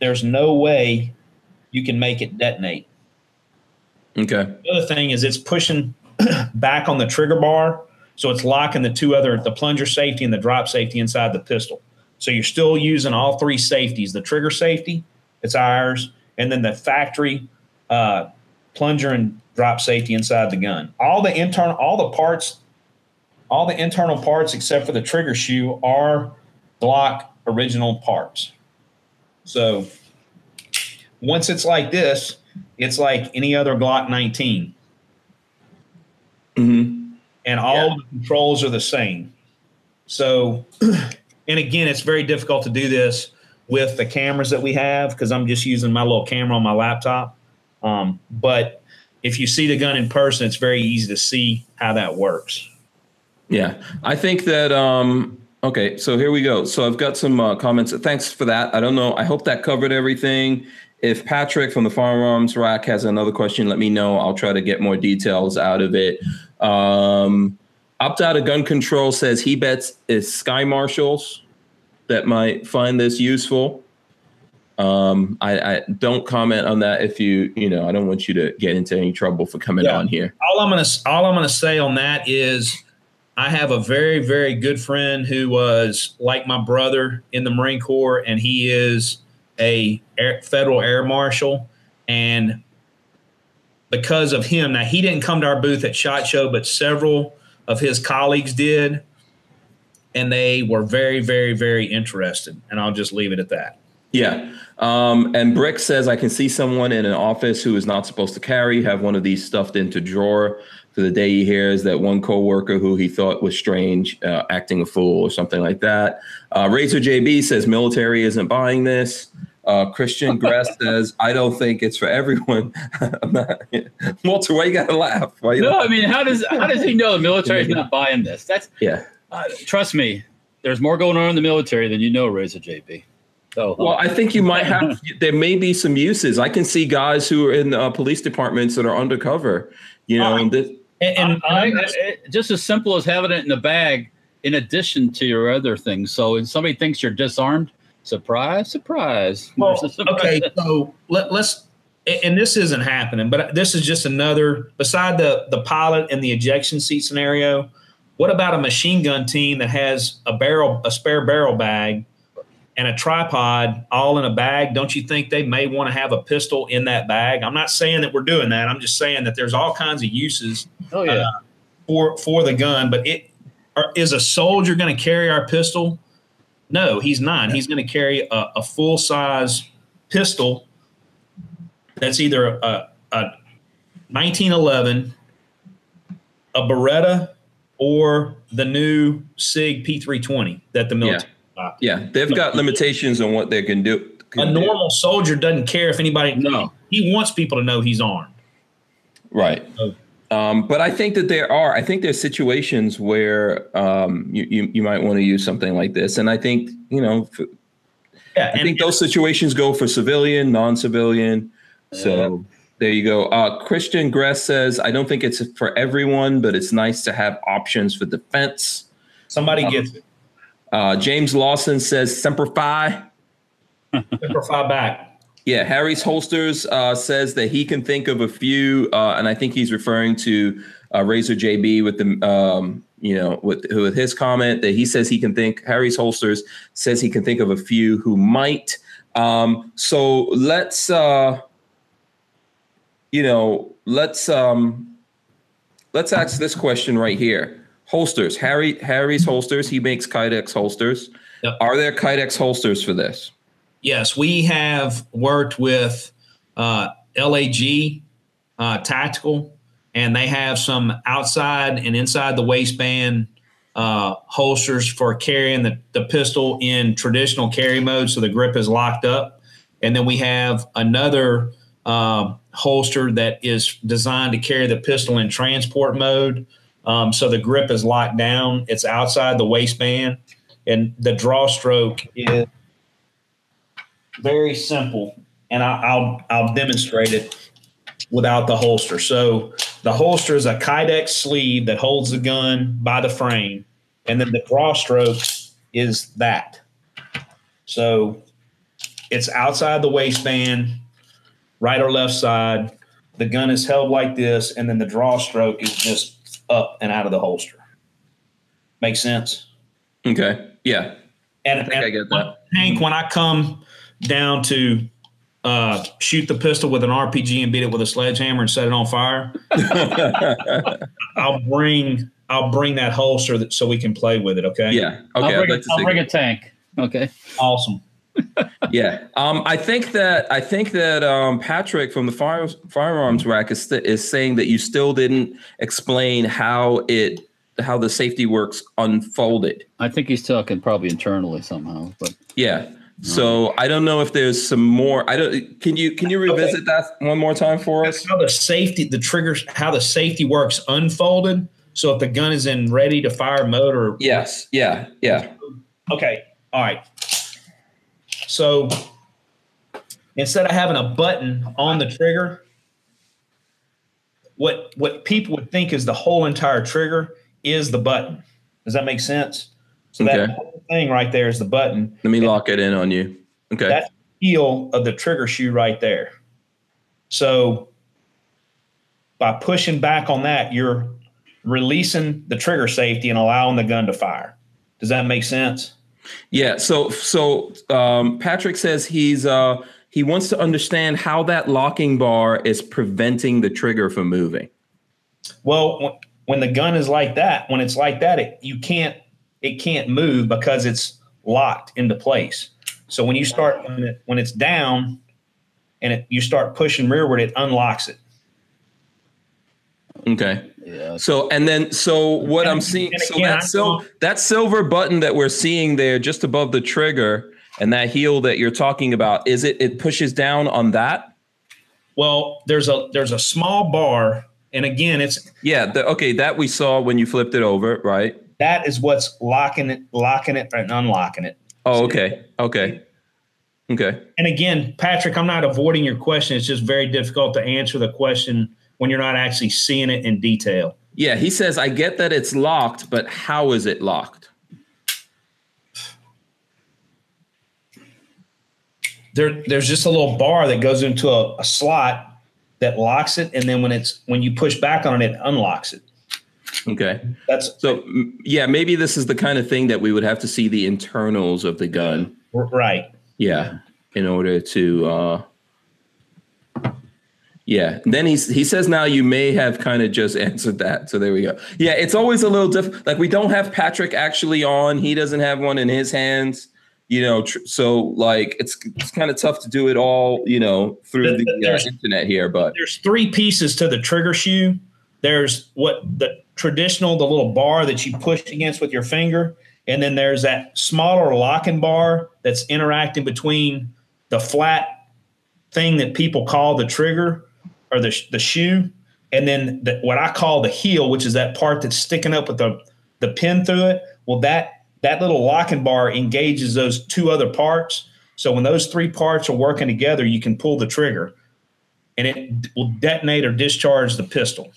there's no way you can make it detonate.
Okay.
The other thing is it's pushing back on the trigger bar, so it's locking the two other the plunger safety and the drop safety inside the pistol. So you're still using all three safeties: the trigger safety, it's ours, and then the factory uh, plunger and drop safety inside the gun. All the internal, all the parts, all the internal parts except for the trigger shoe are Glock original parts. So once it's like this, it's like any other Glock 19
hmm
and all the controls are the same. So, and again, it's very difficult to do this with the cameras that we have because I'm just using my little camera on my laptop. Um, but if you see the gun in person, it's very easy to see how that works.
Yeah, I think that. Um, okay, so here we go. So I've got some uh, comments. Thanks for that. I don't know. I hope that covered everything. If Patrick from the Firearms Rack has another question, let me know. I'll try to get more details out of it. Um, Opt out of gun control says he bets it's Sky Marshals that might find this useful. Um, I, I don't comment on that if you, you know, I don't want you to get into any trouble for coming
Yeah.
on here.
all I'm gonna all I'm gonna say on that is I have a very very good friend who was like my brother in the Marine Corps, and he is a air, federal air marshal, and because of him, now he didn't come to our booth at Shot Show, but several of his colleagues did, and they were very very very interested, and I'll just leave it at that.
Yeah. Um, and Brick says, I can see someone in an office who is not supposed to carry, have one of these stuffed into drawer for the day he hears that one coworker who he thought was strange, uh, acting a fool or something like that. Uh, Razor JB says, military isn't buying this. Uh, Christian Grass says, I don't think it's for everyone. Not, Walter, why you gotta laugh? Why
No,
laugh?
I mean, how does how does he know the military's not buying this? That's
Yeah.
uh, trust me. There's more going on in the military than you know, Razor JB. So uh,
Well, I think you might have. There may be some uses. I can see guys who are in uh, police departments that are undercover. You know, uh, and this,
And, and, uh,
I-
and
I- I- just as simple as having it in the bag, in addition to your other things. So if somebody thinks you're disarmed, surprise, surprise.
Well,
surprise.
okay, so let, let's, and this isn't happening, but this is just another. Beside the the pilot and the ejection seat scenario, what about a machine gun team that has a barrel, a spare barrel bag, and a tripod all in a bag? Don't you think they may want to have a pistol in that bag? I'm not saying that we're doing that. I'm just saying that there's all kinds of uses
Oh yeah.
Uh, for for the gun. But it are, is a soldier going to carry our pistol? No, he's not. He's going to carry a, a full size pistol that's either a, a 1911, a Beretta, or the new Sig P320 that the military. bought.
Yeah, they've got limitations on what they can do.
A
can do.
normal soldier doesn't care if anybody.
No.
He wants people to know he's armed.
Right.
Oh.
Um, but I think that there are, I think there's situations where um, you, you, you might want to use something like this. And I think, you know, f-
Yeah,
I
and
think those situations go for civilian, non-civilian. So there you go. Uh, Christian Gress says, I don't think it's for everyone, but it's nice to have options for defense.
somebody gets it.
Uh, James Lawson says, Semper Fi.
Semper Fi back.
Yeah, Harry's Holsters uh, says that he can think of a few, uh, and I think he's referring to uh, Razor JB with the, um, you know, with with his comment that he says he can think. Harry's Holsters says he can think of a few who might. Um, so let's, uh, you know, let's um, let's ask this question right here. Holsters, Harry Harry's Holsters. He makes Kydex holsters.
Yep.
Are there Kydex holsters for this?
Yes, we have worked with uh, LAG uh, Tactical, and they have some outside and inside the waistband uh, holsters for carrying the, the pistol in traditional carry mode, so the grip is locked up. And then we have another um, holster that is designed to carry the pistol in transport mode, um, so the grip is locked down. It's outside the waistband, and the draw stroke is very simple. And I, I'll I'll demonstrate it without the holster. So the holster is a Kydex sleeve that holds the gun by the frame, and then the draw stroke is that. So it's outside the waistband, right or left side. The gun is held like this, and then the draw stroke is just up and out of the holster. Make sense?
Okay. Yeah.
And,
I think
and
I get that.
Hank, when I come down to uh, shoot the pistol with an RPG and beat it with a sledgehammer and set it on fire, I'll bring I'll bring that holster that, so we can play with it. Okay.
yeah.
I'll,
Okay.
bring,
I'd
a,
like to
I'll bring a tank. Okay.
Awesome.
Yeah. Um, I think that I think that um, Patrick from the fire, firearms rack is st- is saying that you still didn't explain how it how the safety works unfolded.
I think he's talking probably internally somehow, but
Yeah. So I don't know if there's some more. I don't. Can you can you revisit that one more time for us?
That's how the safety, the triggers, how the safety works unfolded. So if the gun is in ready to fire mode or
Yes. Yeah. Yeah.
Okay. All right. So instead of having a button on the trigger, what what people would think is the whole entire trigger is the button. Does that make sense? So that
Okay.
whole thing right there is the button.
Let me lock it in on you. Okay.
That's the heel of the trigger shoe right there. So by pushing back on that, you're releasing the trigger safety and allowing the gun to fire. Does that make sense?
Yeah. So so um, Patrick says he's uh, he wants to understand how that locking bar is preventing the trigger from moving.
Well, when, the gun is like that, when it's like that, it, you can't it can't move because it's locked into place. So when you start when, it, when it's down and it, you start pushing rearward, it unlocks it.
Okay.
Yeah.
So and then so what I'm seeing so that
I'm
sil- that silver button that we're seeing there just above the trigger and that heel that you're talking about is it it pushes down on that?
Well, there's a there's a small bar, and again, it's
Yeah, the, okay, that we saw when you flipped it over, right?
that is what's locking it, locking it, and unlocking it.
Oh, okay. Okay. Okay.
And again, Patrick, I'm not avoiding your question. It's just very difficult to answer the question when you're not actually seeing it in detail.
Yeah, he says I get that it's locked, but how is it locked?
there there's just a little bar that goes into a, a slot that locks it and then when it's when you push back on it it unlocks it
Okay.
that's
So yeah, maybe this is the kind of thing that we would have to see the internals of the gun.
right
Yeah, in order to. uh Yeah. And then he's he says now you may have kind of just answered that. So there we go. Yeah, it's always a little diff. Like we don't have Patrick actually on. He doesn't have one in his hands. You know, tr- so like it's it's kind of tough to do it all. You know, through the uh, internet here. But
there's three pieces to the trigger shoe there's what the traditional the little bar that you push against with your finger and then there's that smaller locking bar that's interacting between the flat thing that people call the trigger or the, the shoe and then the, what i call the heel which is that part that's sticking up with the, the pin through it well that that little locking bar engages those two other parts. So when those three parts are working together you can pull the trigger and it will detonate or discharge the pistol.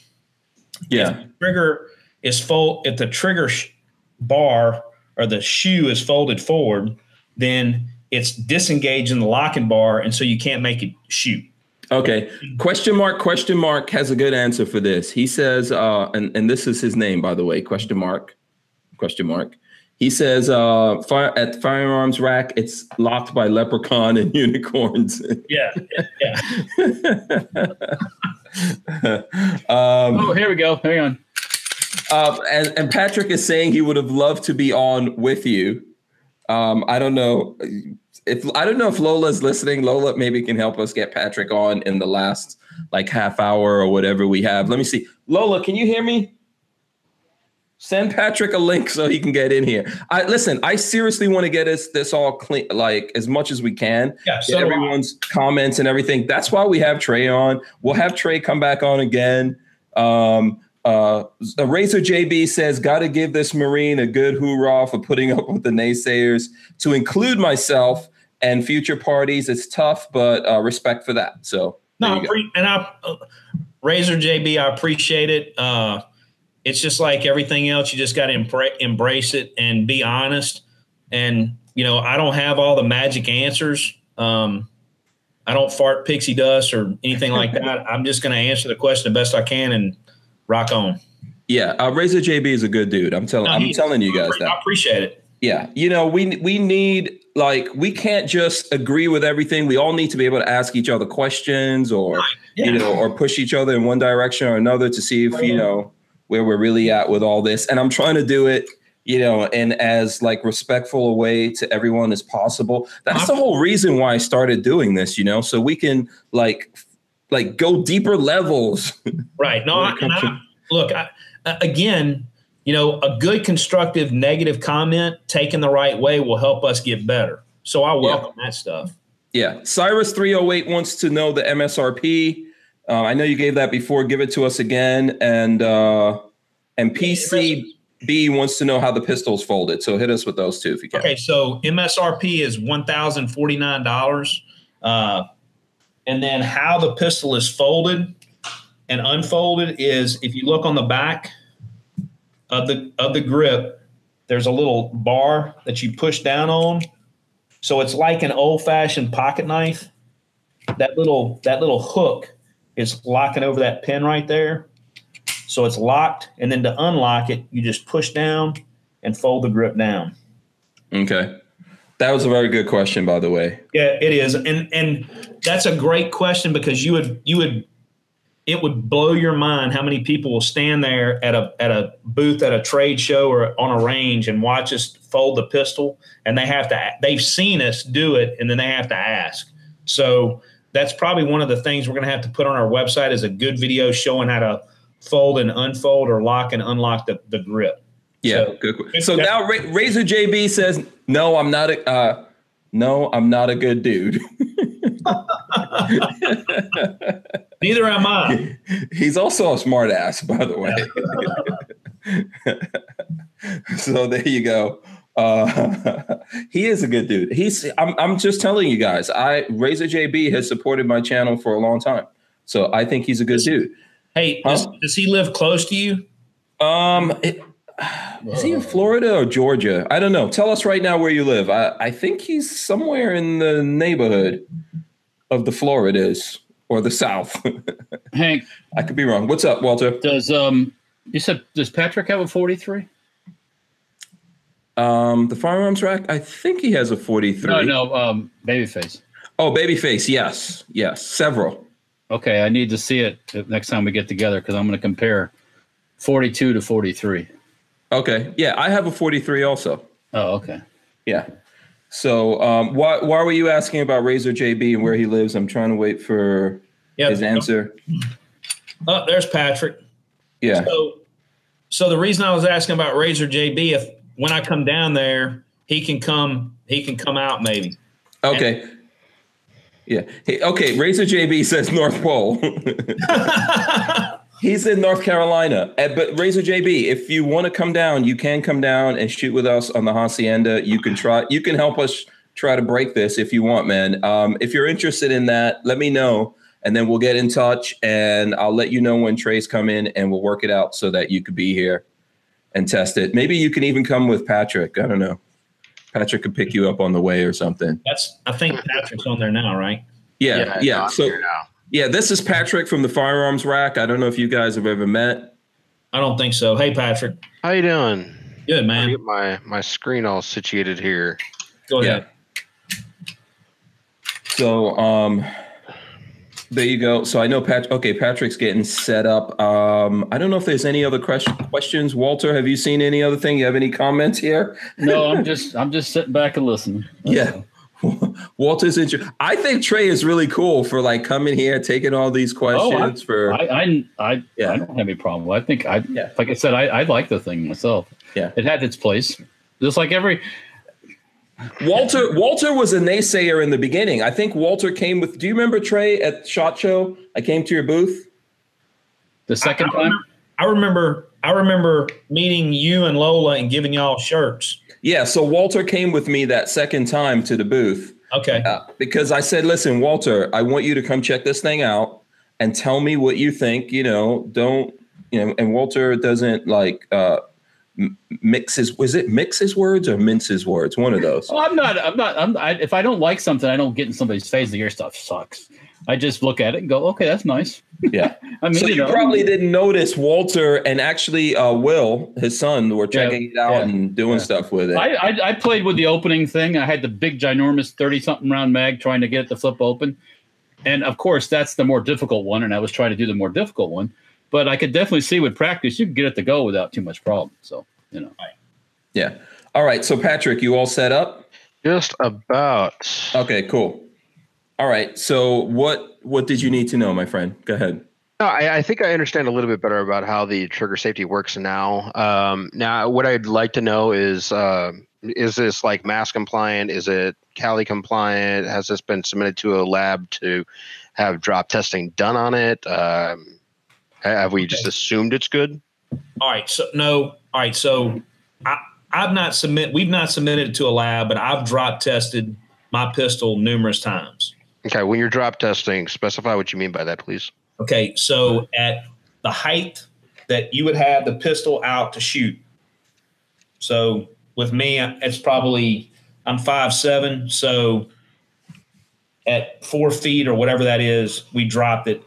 Yeah,
trigger is full, if the trigger sh- bar or the shoe is folded forward, then it's disengaging the locking bar, and so you can't make it shoot.
Okay. Question mark, question mark has a good answer for this. He says, uh, and, and this is his name, by the way, question mark, question mark. He says, uh, fire, at firearms rack, it's locked by leprechaun and unicorns.
Yeah, yeah.
um,
Oh, here we go. Hang on.
uh, and, and Patrick is saying he would have loved to be on with you. Um, I don't know if I don't know if Lola's listening. Lola maybe can help us get Patrick on in the last like half hour or whatever we have. Let me see. Lola, can you hear me? Send Patrick a link so he can get in here. I listen. I seriously want to get us this all clean, like as much as we can.
Yeah, so
everyone's comments and everything. That's why we have Trey on. We'll have Trey come back on again. Um, Uh, Razor JB says, "Got to give this Marine a good hoorah for putting up with the naysayers. To include myself and future parties, it's tough, but uh, respect for that." So
no, and I, uh, Razor JB, I appreciate it. Uh, it's just like everything else; you just got to embra- embrace it and be honest. And you know, I don't have all the magic answers. Um, I don't fart pixie dust or anything like that. I'm just going to answer the question the best I can and rock on.
Yeah, uh, Razor JB is a good dude. I'm telling. No, I'm telling you guys that.
I appreciate it.
Yeah, you know, we we need like we can't just agree with everything. We all need to be able to ask each other questions, or yeah. you know, or push each other in one direction or another to see if you know where we're really at with all this. And I'm trying to do it you know, in as like respectful a way to everyone as possible. That's the whole reason why I started doing this, you know, so we can like like go deeper levels.
Right. No, I, I, look, I, again, you know, a good constructive negative comment taken the right way will help us get better. So I welcome yeah. that stuff.
Yeah. Cyrus 308 wants to know the MSRP. Uh, I know you gave that before. Give it to us again. And uh, and PCB wants to know how the pistol's folded. So hit us with those two if you can.
Okay, so MSRP is one thousand forty nine dollars, uh, and then how the pistol is folded and unfolded is if you look on the back of the of the grip, there's a little bar that you push down on. So it's like an old fashioned pocket knife. That little that little hook is locking over that pin right there. So it's locked, and then to unlock it, you just push down and fold the grip down.
Okay. That was a very good question, by the way.
Yeah, it is, and and that's a great question because you would you would it would blow your mind how many people will stand there at a at a booth at a trade show or on a range and watch us fold the pistol, and they have to they've seen us do it, and then they have to ask. So that's probably one of the things we're going to have to put on our website is a good video showing how to fold and unfold or lock and unlock the, the grip.
Yeah, so, good. So now Razor JB says, "No, I'm not a uh, no, I'm not a good dude."
Neither am I.
He's also a smart ass, by the way. so there you go. Uh, he is a good dude. He's. I'm. I'm just telling you guys. I Razor JB has supported my channel for a long time, so I think he's a good dude.
Hey, huh? does, does, he live close to you?
Um, it, is he in Florida or Georgia? I don't know. Tell us right now where you live. I, I think he's somewhere in the neighborhood of the Floridas or the South.
Hank,
I could be wrong. What's up, Walter?
Does um you said does Patrick have a forty three?
Um, the firearms rack. I think he has a forty three. No,
no. Um, babyface.
Oh, babyface. Yes, yes, several.
Okay, I need to see it next time we get together because I'm going to compare 42 to 43.
Okay. Yeah, I have a 43 also.
Oh, okay.
Yeah. So, um, why why were you asking about Razor JB and where he lives? I'm trying to wait for yep. his answer.
Oh, there's Patrick.
Yeah.
So, so the reason I was asking about Razor JB, if when I come down there, he can come, he can come out maybe.
Okay. And, yeah. Hey, okay. Razor JB says North Pole. He's in North Carolina. Uh, but Razor JB, if you want to come down, you can come down and shoot with us on the Hacienda. You can try. You can help us try to break this if you want, man. Um, if you're interested in that, let me know, and then we'll get in touch, and I'll let you know when trays come in, and we'll work it out so that you could be here and test it. Maybe you can even come with Patrick. I don't know. Patrick could pick you up on the way or something.
That's I think Patrick's on there now, right?
Yeah, yeah. yeah. So yeah, this is Patrick from the firearms rack. I don't know if you guys have ever met.
I don't think so. Hey, Patrick.
How you doing?
Good, man.
get my my screen all situated here.
Go ahead.
Yeah. So um there you go. So I know Pat. Okay, Patrick's getting set up. Um, I don't know if there's any other questions. Walter, have you seen any other thing? You have any comments here?
no, I'm just I'm just sitting back and listening.
That's yeah. Walter's interesting. I think Trey is really cool for like coming here, taking all these questions. Oh, I, for
I, I, I, yeah. I don't have any problem. I think I, yeah. like I said, I, I like the thing myself.
Yeah,
it had its place. Just like every
Walter Walter was a naysayer in the beginning. I think Walter came with. Do you remember Trey at Shot Show? I came to your booth.
The second time.
I remember I remember meeting you and Lola and giving y'all shirts.
Yeah. So Walter came with me that second time to the booth
Okay.
uh, because I said, "Listen, Walter, I want you to come check this thing out and tell me what you think." You know, don't you know? And Walter doesn't like uh, mix his. Was it mix his words or mince his words? One of those.
Oh, I'm not. I'm not. I'm. I, if I don't like something, I don't get in somebody's face. that Your stuff sucks. I just look at it and go, okay, that's nice.
Yeah.
I mean,
So you
know,
probably didn't notice Walter and actually uh, Will, his son, were
Yeah,
checking it out
yeah,
and doing
yeah.
stuff with it.
I, I I played with the opening thing. I had the big ginormous thirty something round mag trying to get it to flip open, and of course that's the more difficult one. And I was trying to do the more difficult one, but I could definitely see with practice you could get it to go without too much problem. So you know,
yeah. All right. So Patrick, you all set up?
Just about.
Okay. Cool. All right. So what what did you need to know, my friend? Go ahead.
No, I, I think I understand a little bit better about how the trigger safety works now. Um, now, what I'd like to know is um is this like mass compliant? Is it Cali compliant? Has this been submitted to a lab to have drop testing done on it? Um, have we just assumed it's good?
All right. So no. All right. So I I've not submit we've not submitted it to a lab, but I've drop tested my pistol numerous times.
Okay, when you're drop testing, specify what you mean by that, please.
Okay. So at the height that you would have the pistol out to shoot. So with me, it's probably I'm five seven. So at four feet or whatever that is, we dropped it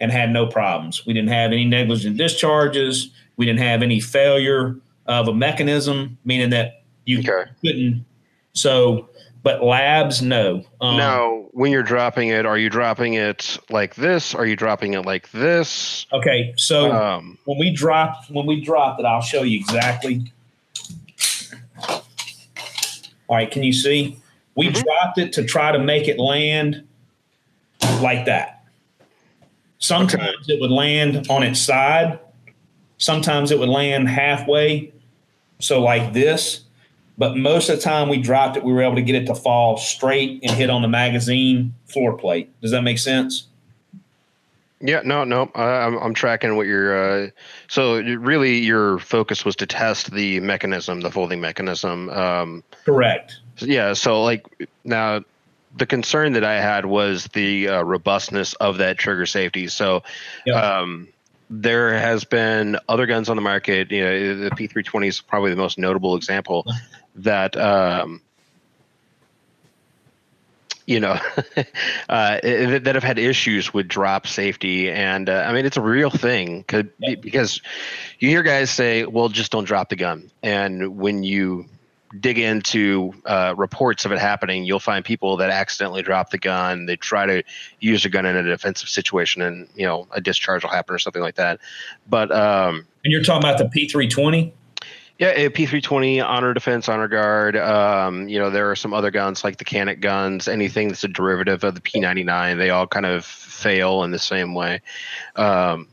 and had no problems. We didn't have any negligent discharges. We didn't have any failure of a mechanism, meaning that you
Okay.
couldn't. So, but labs, no. Um,
now, when you're dropping it, are you dropping it like this? Are you dropping it like this?
Okay. So
Um,
when we dropped when we dropped it, I'll show you exactly. All right, can you see? We dropped it to try to make it land like that. Sometimes it would land on its side. Sometimes it would land halfway, so like this. But most of the time we dropped it, we were able to get it to fall straight and hit on the magazine floor plate. Does that make sense?
Yeah, no, no. I, I'm I'm tracking what you're. Uh, so really, your focus was to test the mechanism, the folding mechanism. Um,
Correct.
yeah. So like now, the concern that I had was the uh, robustness of that trigger safety. So, um, there has been other guns on the market. You know, the P320 is probably the most notable example that. Um, you know, uh, that have had issues with drop safety, and uh, I mean it's a real thing
Yeah.
because you hear guys say, "Well, just don't drop the gun," and when you dig into uh, reports of it happening, you'll find people that accidentally drop the gun. They try to use a gun in a defensive situation, and you know a discharge will happen or something like that. But um,
And you're talking about the P320?
Yeah, a P320, Honor Defense, Honor Guard. Um, you know, there are some other guns like the Canik guns, anything that's a derivative of the P99. They all kind of fail in the same way. Um,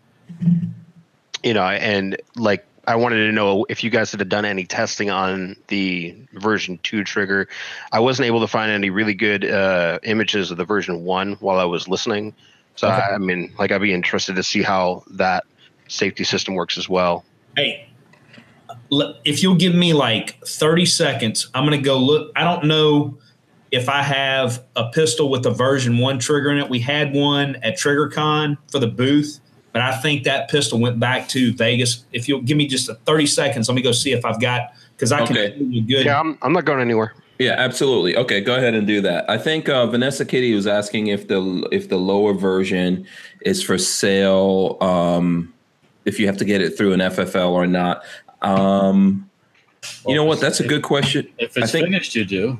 you know, and like I wanted to know if you guys had done any testing on the version two trigger. I wasn't able to find any really good uh, images of the version one while I was listening. So
Okay.
I, I mean, like I'd be interested to see how that safety system works as well.
Hey, if you'll give me like 30 seconds, I'm going to go look. I don't know if I have a pistol with a version one trigger in it. We had one at TriggerCon for the booth, but I think that pistol went back to Vegas. If you'll give me just a 30 seconds, let me go see if I've got, because I can do good.
Yeah, I'm, I'm not going anywhere.
Yeah, absolutely. Okay, go ahead and do that. I think uh, Vanessa Kitty was asking if the if the lower version is for sale, um, if you have to get it through an FFL or not. Um, you know what? That's a good question.
if
I
it's
think-
finished, you do.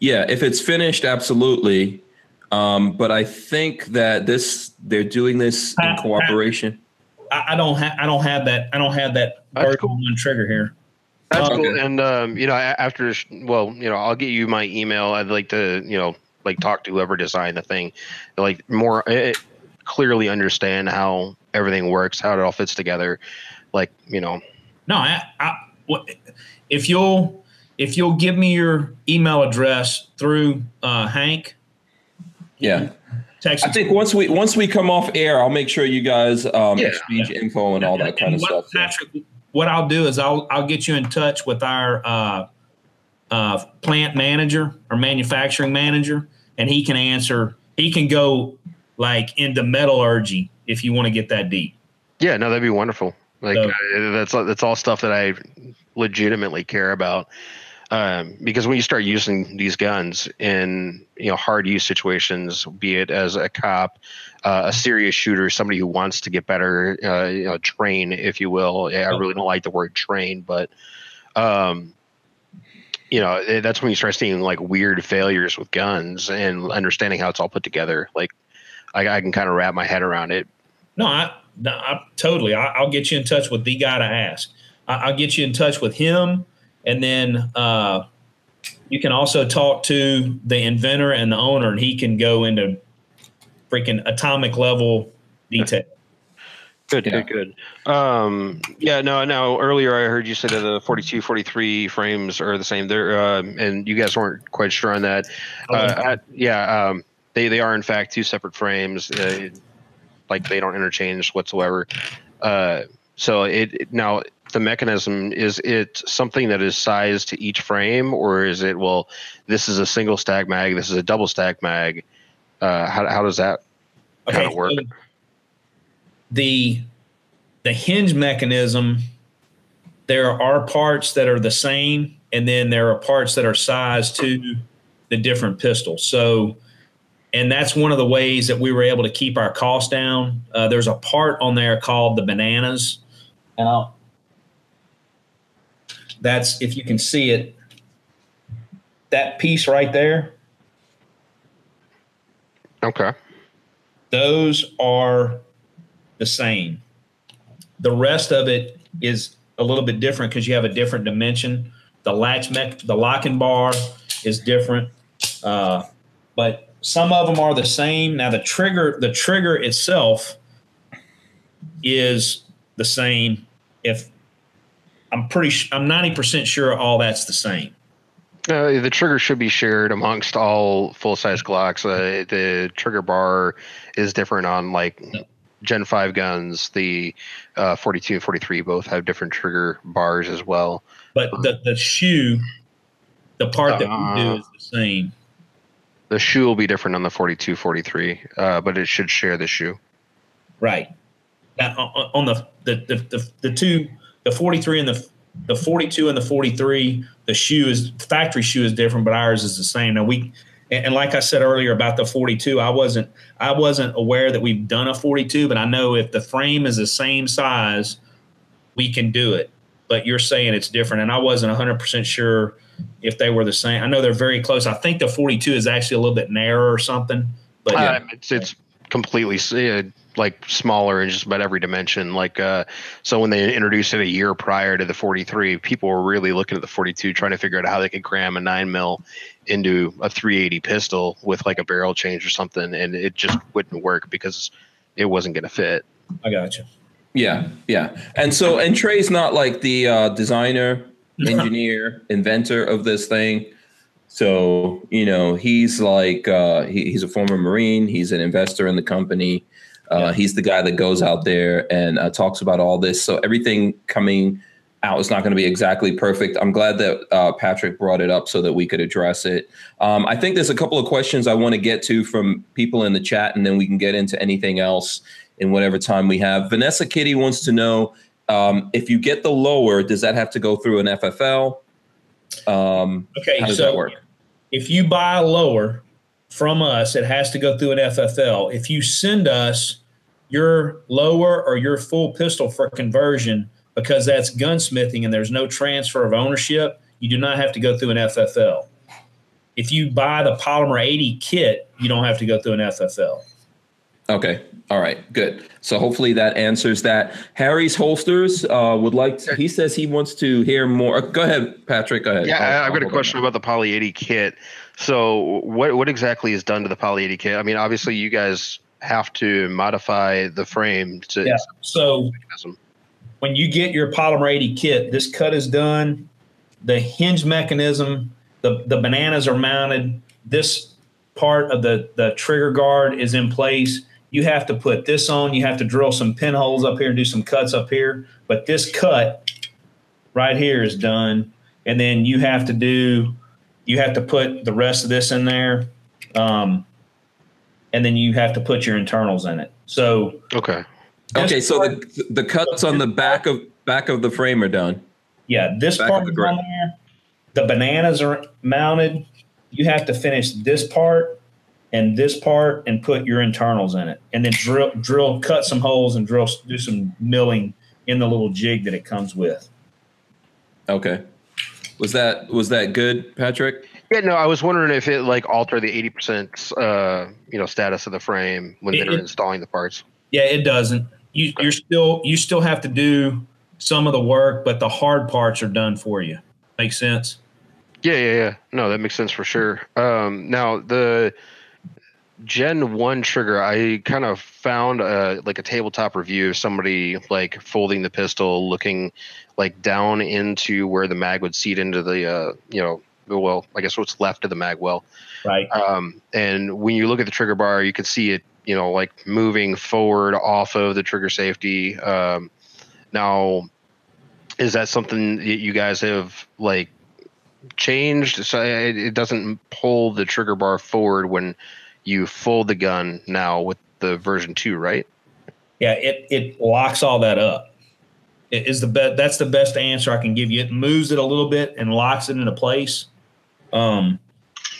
Yeah, if it's finished, absolutely. Um, but I think that this they're doing this in cooperation.
I, I don't have, I don't have that. I don't have that
That's cool.
one trigger here.
That's
Okay.
cool. And um, you know, after this- well, you know, I'll get you my email. I'd like to, you know, like talk to whoever designed the thing, like more eh, clearly understand how everything works, how it all fits together. Like, you know,
No, I, I if you'll if you'll give me your email address through uh, Hank,
Yeah.
text.
I think once we once we come off air, I'll make sure you guys um,
Yeah.
exchange info and all that kind of
what,
stuff.
Patrick, what I'll do is I'll I'll get you in touch with our uh, uh, plant manager or manufacturing manager, and he can answer. He can go like into metallurgy if you want to get that deep.
Yeah, no, that'd be wonderful. Like uh, that's that's all stuff that I legitimately care about. Um, because when you start using these guns in you know hard use situations, be it as a cop, uh, a serious shooter, somebody who wants to get better, uh, you know, train, if you will. Yeah, I really don't like the word train, but um, you know eh, that's when you start seeing like weird failures with guns and understanding how it's all put together. Like I, I can kind of wrap my head around it.
No, I, no, I totally. I, I'll get you in touch with the guy to ask. I, I'll get you in touch with him, and then uh, you can also talk to the inventor and the owner, and he can go into freaking atomic level detail.
Good,
Yeah.
good, good. Um, yeah, no, no. Earlier, I heard you say that the 42, 43 frames are the same. There, um, and you guys weren't quite sure on that. Uh, I- yeah, um, they they are in fact two separate frames. Uh, like they don't interchange whatsoever. Uh, so it, now the mechanism is it something that is sized to each frame, or is it well, this is a single stack mag, this is a double stack mag. Uh, how how does that kind of work?
so the the hinge mechanism, there are parts that are the same, and then there are parts that are sized to the different pistols. So, and that's one of the ways that we were able to keep our costs down. Uh, there's a part on there called the bananas, and I'll. That's if you can see it. That piece right there.
Okay.
those are the same. The rest of it is a little bit different because you have a different dimension. The latch mech, the locking bar is different, uh, but some of them are the same. Now the trigger, the trigger itself is the same. If I'm pretty, I'm ninety percent sure all that's the same.
Uh, the trigger should be shared amongst all full size Glocks. Uh, the trigger bar is different on like Gen 5 guns. The uh, 42 and 43 both have different trigger bars as well.
But the the shoe, the part that we do
Uh.
is the same.
The shoe will be different on the 42 43, uh, but it should share the shoe.
Right. Now, on the the, the the the two, the forty three and the the forty two and the forty three, the shoe is factory shoe is different, but ours is the same. Now we, and, like I said earlier about the forty two, I wasn't I wasn't aware that we've done a forty two, but I know if the frame is the same size, we can do it. But you're saying it's different, and I wasn't hundred percent sure if they were the same. I know they're very close. I think the forty two is actually a little bit narrower or something. But
Uh, it's it's completely uh, like smaller in just about every dimension. Like uh, so, when they introduced it a year prior to the 43, people were really looking at the 42, trying to figure out how they could cram a nine mil into a 380 pistol with like a barrel change or something, and it just wouldn't work because it wasn't going to fit.
I got you.
Yeah, yeah. And so, and Trey's not like the uh, designer, engineer, inventor of this thing. So, you know, he's like, uh, he, he's a former Marine, he's an investor in the company. Uh,
Yeah.
He's the guy that goes out there and uh, talks about all this. So, everything coming out is not going to be exactly perfect. I'm glad that uh, Patrick brought it up so that we could address it. Um, I think there's a couple of questions I want to get to from people in the chat, and then we can get into anything else in whatever time we have. Vanessa Kitty wants to know um, if you get the lower, does that have to go through an FFL? Um,
Okay,
how does
so
that work?
if you buy a lower from us, it has to go through an FFL. If you send us your lower or your full pistol for conversion, because that's gunsmithing and there's no transfer of ownership, you do not have to go through an FFL. If you buy the Polymer 80 kit, you don't have to go through an FFL.
Okay. All right. Good. So hopefully that answers that. Harry's holsters uh, would like. To, he says he wants to hear more. Go ahead, Patrick. Go ahead.
Yeah,
I'll-
I,
I'll
I've got a question about the Poly 80 kit. So, what what exactly is done to the Poly 80 kit? I mean, obviously, you guys have to modify the frame to
Yeah. So
mechanism.
when you get your polymer 80 kit, this cut is done. The hinge mechanism, the, the bananas are mounted. This part of the the trigger guard is in place, you have to put this on. You have to drill some pinholes up here and do some cuts up here. But this cut right here is done, and then you have to do you have to put the rest of this in there, um, and then you have to put your internals in it. So
Okay.
this
Okay, so
part-
the the cuts on the back of back of the frame are done.
Yeah, this
Back
part
of the
is
grip.
on there. The bananas are mounted. You have to finish this part and this part and put your internals in it, and then drill, drill, cut some holes and drill, do some milling in the little jig that it comes with.
Okay. Was that was that good, Patrick?
Yeah, no, I was wondering if it like altered the eighty percent, uh, you know, status of the frame when
It-
they're
it-
installing the parts.
Yeah, it doesn't. You, you're still, you still have to do some of the work, but the hard parts are done for you. Makes sense.
Yeah, yeah, yeah. No, that makes sense for sure. Um, now the Gen One trigger, I kind of found uh like a tabletop review of somebody like folding the pistol, looking like down into where the mag would seat into the, uh, you know, well, I guess what's left of the mag well.
Right.
Um, and when you look at the trigger bar, you can see it, you know, like moving forward off of the trigger safety. Um, now, is that something that you guys have like changed? So it doesn't pull the trigger bar forward when you fold the gun now with the version two, right?
Yeah, it it locks all that up. It is the best. That's the best answer I can give you. It moves it a little bit and locks it into place. Um,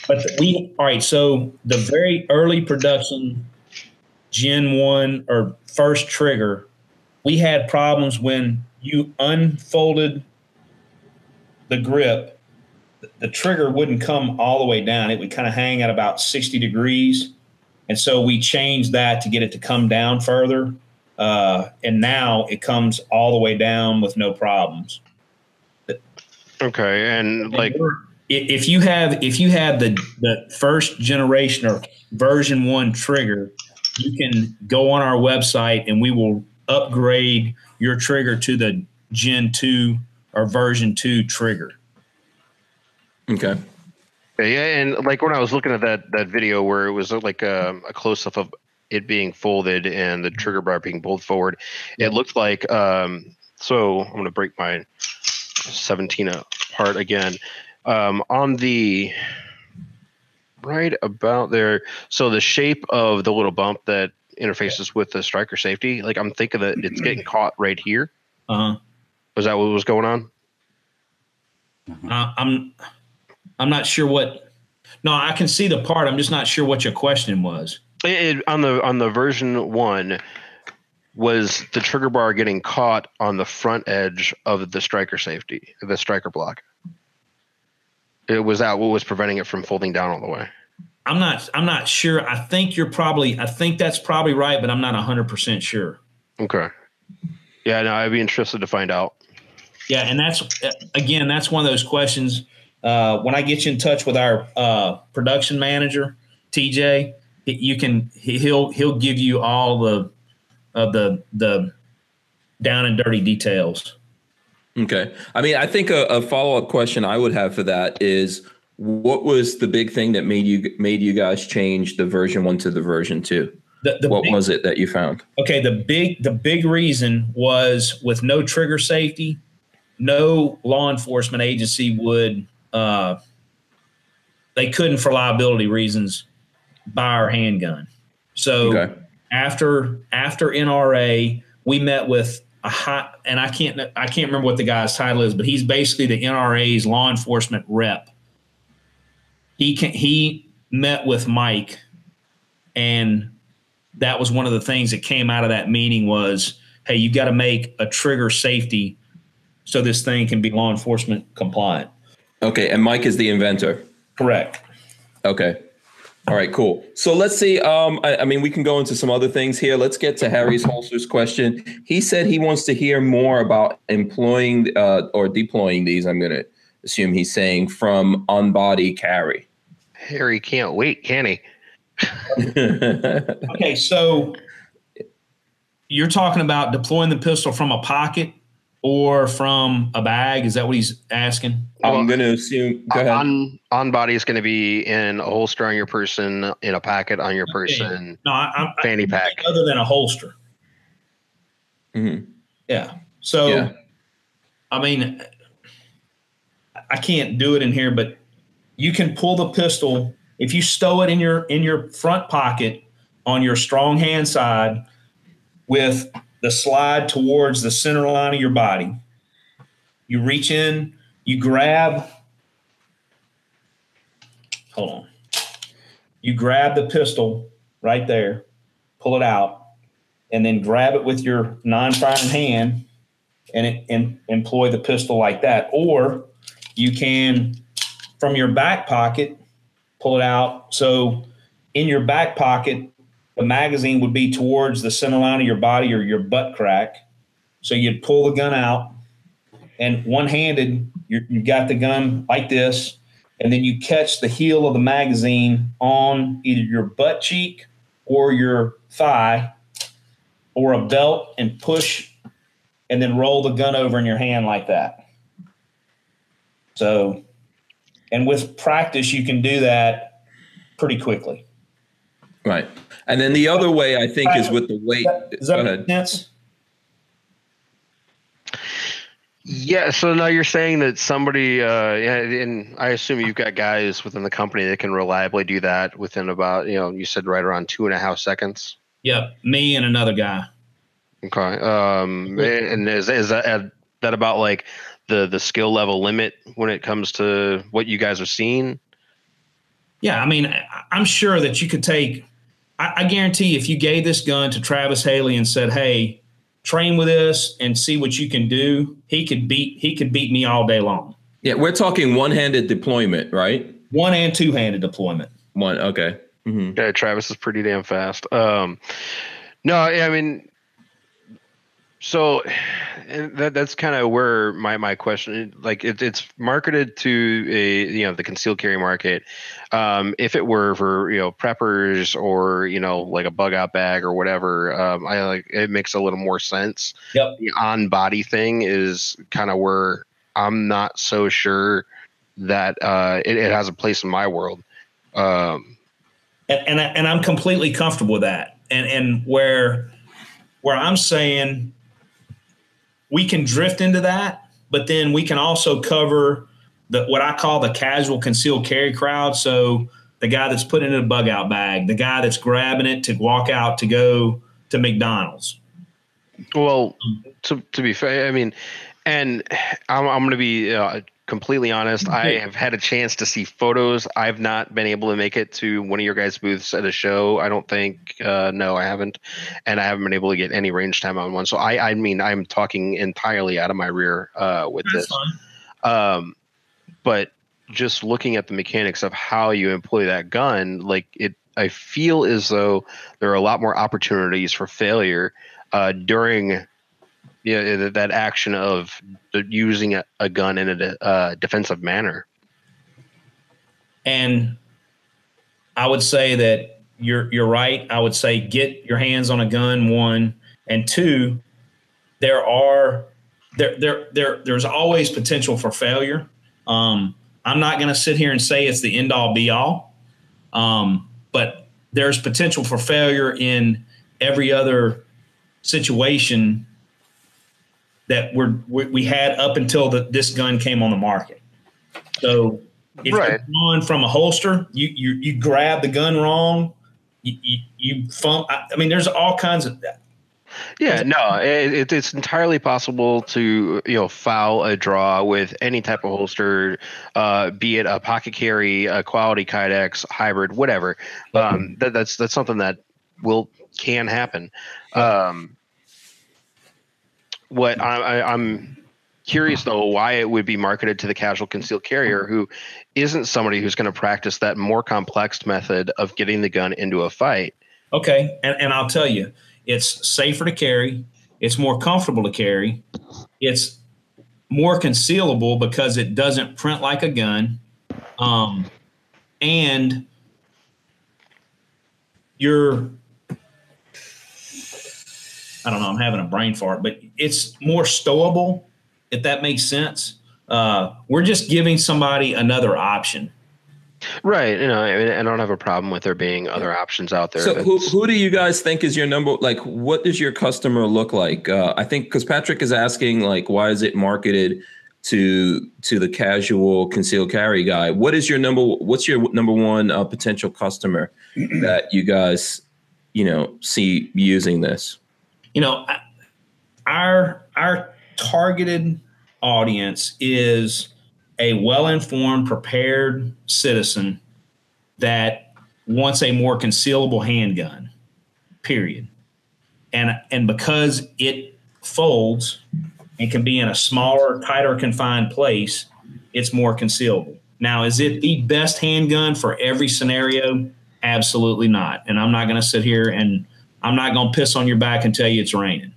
but we all right. So the very early production Gen one or first trigger, we had problems when you unfolded the grip. The trigger wouldn't come all the way down. It would kind of hang at about sixty degrees, and so we changed that to get it to come down further uh, and now it comes all the way down with no problems.
Okay, and like,
And we're- if you have if you have the the first generation or version one trigger, you can go on our website and we will upgrade your trigger to the Gen two or version two trigger.
Okay.
yeah, and like when I was looking at that that video where it was like a, a close up of it being folded and the trigger bar being pulled forward, it looked like. Um, so I'm gonna break my 17 apart again. Um, on the right about there, so the shape of the little bump that interfaces with the striker safety, like I'm thinking that it's getting caught right here.
Uh huh.
Was that what was going on?
Uh, I'm I'm not sure what. No, I can see the part. I'm just not sure what your question was.
It, it- on the on the version one, was the trigger bar getting caught on the front edge of the striker safety, the striker block? It was that what was preventing it from folding down all the way.
I'm not. I'm not sure. I think you're probably. I think that's probably right, but I'm not 100 percent sure.
Okay. Yeah, no, I'd be interested to find out.
Yeah, and that's again, that's one of those questions. Uh, when I get you in touch with our uh, production manager, TJ, you can he- he'll he'll give you all the of the the down and dirty details.
Okay. I mean, I think a, a follow up question I would have for that is what was the big thing that made you made you guys change the version one to the version two?
The, the
What
big-
was it that you found?
Okay, the big the big reason was with no trigger safety, no law enforcement agency would uh, they couldn't for liability reasons buy our handgun. So
Okay.
after after NRA, we met with a hot and I can't I can't remember what the guy's title is, but he's basically the NRA's law enforcement rep. He can he met with Mike and that was one of the things that came out of that meeting was hey you've got to make a trigger safety so this thing can be law enforcement compliant
Okay. And Mike is the inventor.
correct
Okay. All right, cool. So let's see. Um, I, I mean, we can go into some other things here. Let's get to Harry's holsters question. He said he wants to hear more about employing uh, or deploying these. I'm going to assume he's saying from on body carry.
Harry can't wait, can he?
okay so you're talking about deploying the pistol from a pocket or from a bag? Is that what he's asking?
I'm
Well,
going to assume. Go ahead.
On on body is going to be in a holster on your person, in a packet on your
Okay.
person,
No, I, I'm I-
fanny pack.
other than a holster.
Mhm.
Yeah. So,
Yeah.
I mean, I can't do it in here, but you can pull the pistol if you stow it in your in your front pocket on your strong hand side with the slide towards the center line of your body. You reach in, you grab. Hold on. You grab the pistol right there, pull it out, and then grab it with your non-firing hand and, it, and employ the pistol like that. Or you can, from your back pocket, pull it out. So in your back pocket, the magazine would be towards the center line of your body or your butt crack. So you'd pull the gun out, and one-handed, you've got the gun like this, and then you catch the heel of the magazine on either your butt cheek or your thigh or a belt and push and then roll the gun over in your hand like that. So, and with practice, you can do that pretty quickly.
Right. And then the other way I think is with the weight.
Does
Go
that
ahead.
make sense?
Yeah. So now you're saying that somebody, uh, and I assume you've got guys within the company that can reliably do that within about, you know, you said right around two and a half seconds.
Yep. Me and another guy.
Okay. Um, and is is that uh, that about like the the skill level limit when it comes to what you guys are seeing?
Yeah. I mean, I'm sure that you could take, I, I guarantee if you gave this gun to Travis Haley and said, Hey, train with this and see what you can do, he could beat, he could beat me all day long.
Yeah, we're talking one-handed deployment, right?
One and two handed deployment.
One. Okay. hmm
Yeah, Travis is pretty damn fast. Um, no, I mean, so that that's kind of where my my question, like, it, it's marketed to a you know the concealed carry market. Um, if it were for you know preppers or you know like a bug out bag or whatever, um, I like it makes a little more sense.
Yep.
The on body thing is kind of where I'm not so sure that uh, it, it has a place in my world. Um,
and and, I, and I'm completely comfortable with that. And and where where I'm saying we can drift into that, but then we can also cover the what I call the casual concealed carry crowd. So the guy that's putting it in a bug out bag, the guy that's grabbing it to walk out to go to McDonald's.
Well, to to be fair, I mean, and I'm I'm going to be uh, completely honest. I have had a chance to see photos. I've not been able to make it to one of your guys' booths at a show. I don't think. Uh, no, I haven't, and I haven't been able to get any range time on one. So I I mean I'm talking entirely out of my rear uh, with this. Um, but just looking at the mechanics of how you employ that gun, like it, I feel as though there are a lot more opportunities for failure uh, during yeah, that, that action of using a, a gun in a uh, defensive manner.
And I would say that you're you're right. I would say get your hands on a gun one and two. There are there there there there's always potential for failure. Um, I'm not going to sit here and say it's the end all be all, um, but there's potential for failure in every other situation that we're, we we had up until the, this gun came on the market. So if
Right.
you're drawn from a holster, you you you grab the gun wrong, you you, you fump. I, I mean, there's all kinds of that.
Yeah, no, it, it, it's entirely possible to you know foul a draw with any type of holster, uh, be it a pocket carry, a quality kydex, hybrid, whatever. Um, that, that's that's something that will can happen. Um, what I, I, I'm curious though, why it would be marketed to the casual concealed carrier who isn't somebody who's going to practice that more complex method of getting the gun into a fight.
Okay, and and I'll tell you, it's safer to carry. It's more comfortable to carry. It's more concealable because it doesn't print like a gun. Um, and you're, I don't know, I'm having a brain fart, but it's more stowable if that makes sense. Uh, we're just giving somebody another option.
Right. You know, I, mean, I don't have a problem with there being other options out there.
So who, who do you guys think is your number? Like, what does your customer look like? Uh, I think because Patrick is asking, like, why is it marketed to to the casual concealed carry guy? What is your number? What's your number one uh, potential customer that you guys, you know, see using this?
you know our our targeted audience is a well-informed prepared citizen that wants a more concealable handgun period. And and because it folds and can be in a smaller tighter confined place it's more concealable. Now is it the best handgun for every scenario? Absolutely not. And i'm not going to sit here and i'm not going to piss on your back and tell you it's raining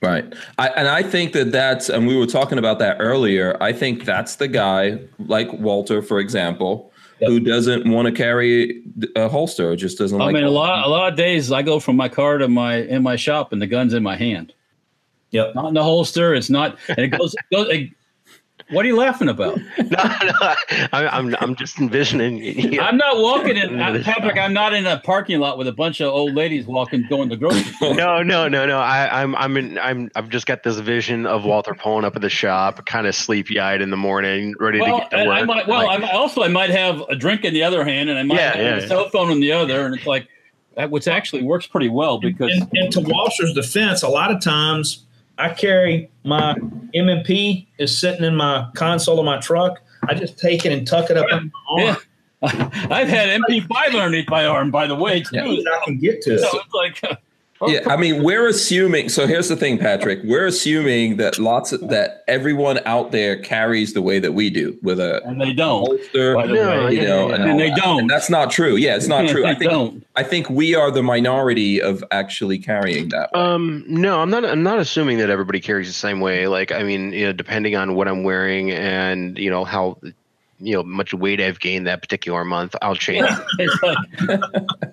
Right. I, and I think that that's, and we were talking about that earlier. I think that's the guy, like Walter, for example,
Yep.
who doesn't want to carry a holster, or just doesn't
I
like.
mean, a lot a lot of days I go from my car to my in my shop and the gun's in my hand,
yep
not in the holster. It's not, and it goes. It goes it, what are you laughing about?
no, no, I'm, I'm, I'm just envisioning. Yeah.
I'm not walking in uh, Patrick. I'm not in a parking lot with a bunch of old ladies walking going to the grocery store.
No, no, no, no. I, I'm, I'm, in, I'm, I've just got this vision of Walter pulling up at the shop, kind of sleepy-eyed in the morning, ready
Well,
to get to work.
I might, well,
Like,
I also I might have a drink in the other hand, and I might
Yeah,
have
yeah,
a
yeah.
cell phone in the other, and it's like that, which actually works pretty well because
and, and to Walter's defense, a lot of times I carry my M&P is sitting in my console of my truck. I just take it and tuck it up in my arm.
yeah, I've had MP5 underneath my arm, by the way, too.
Yeah.
I can get to
So
it.
it's like, uh,
Yeah, I mean, we're assuming. So here's the thing, Patrick. We're assuming that lots of that everyone out there carries the way that we do with a
and they don't.
holster.
By the
No,
way,
you know,
yeah,
and,
and they
that.
don't.
And that's not true. Yeah, it's not true. I think
don't.
I think we are the minority of actually carrying that. way.
Um, no, I'm not. I'm not assuming that everybody carries the same way. Like, I mean, you know, depending on what I'm wearing and you know how, you know, much weight I've gained that particular month, I'll change.
It's like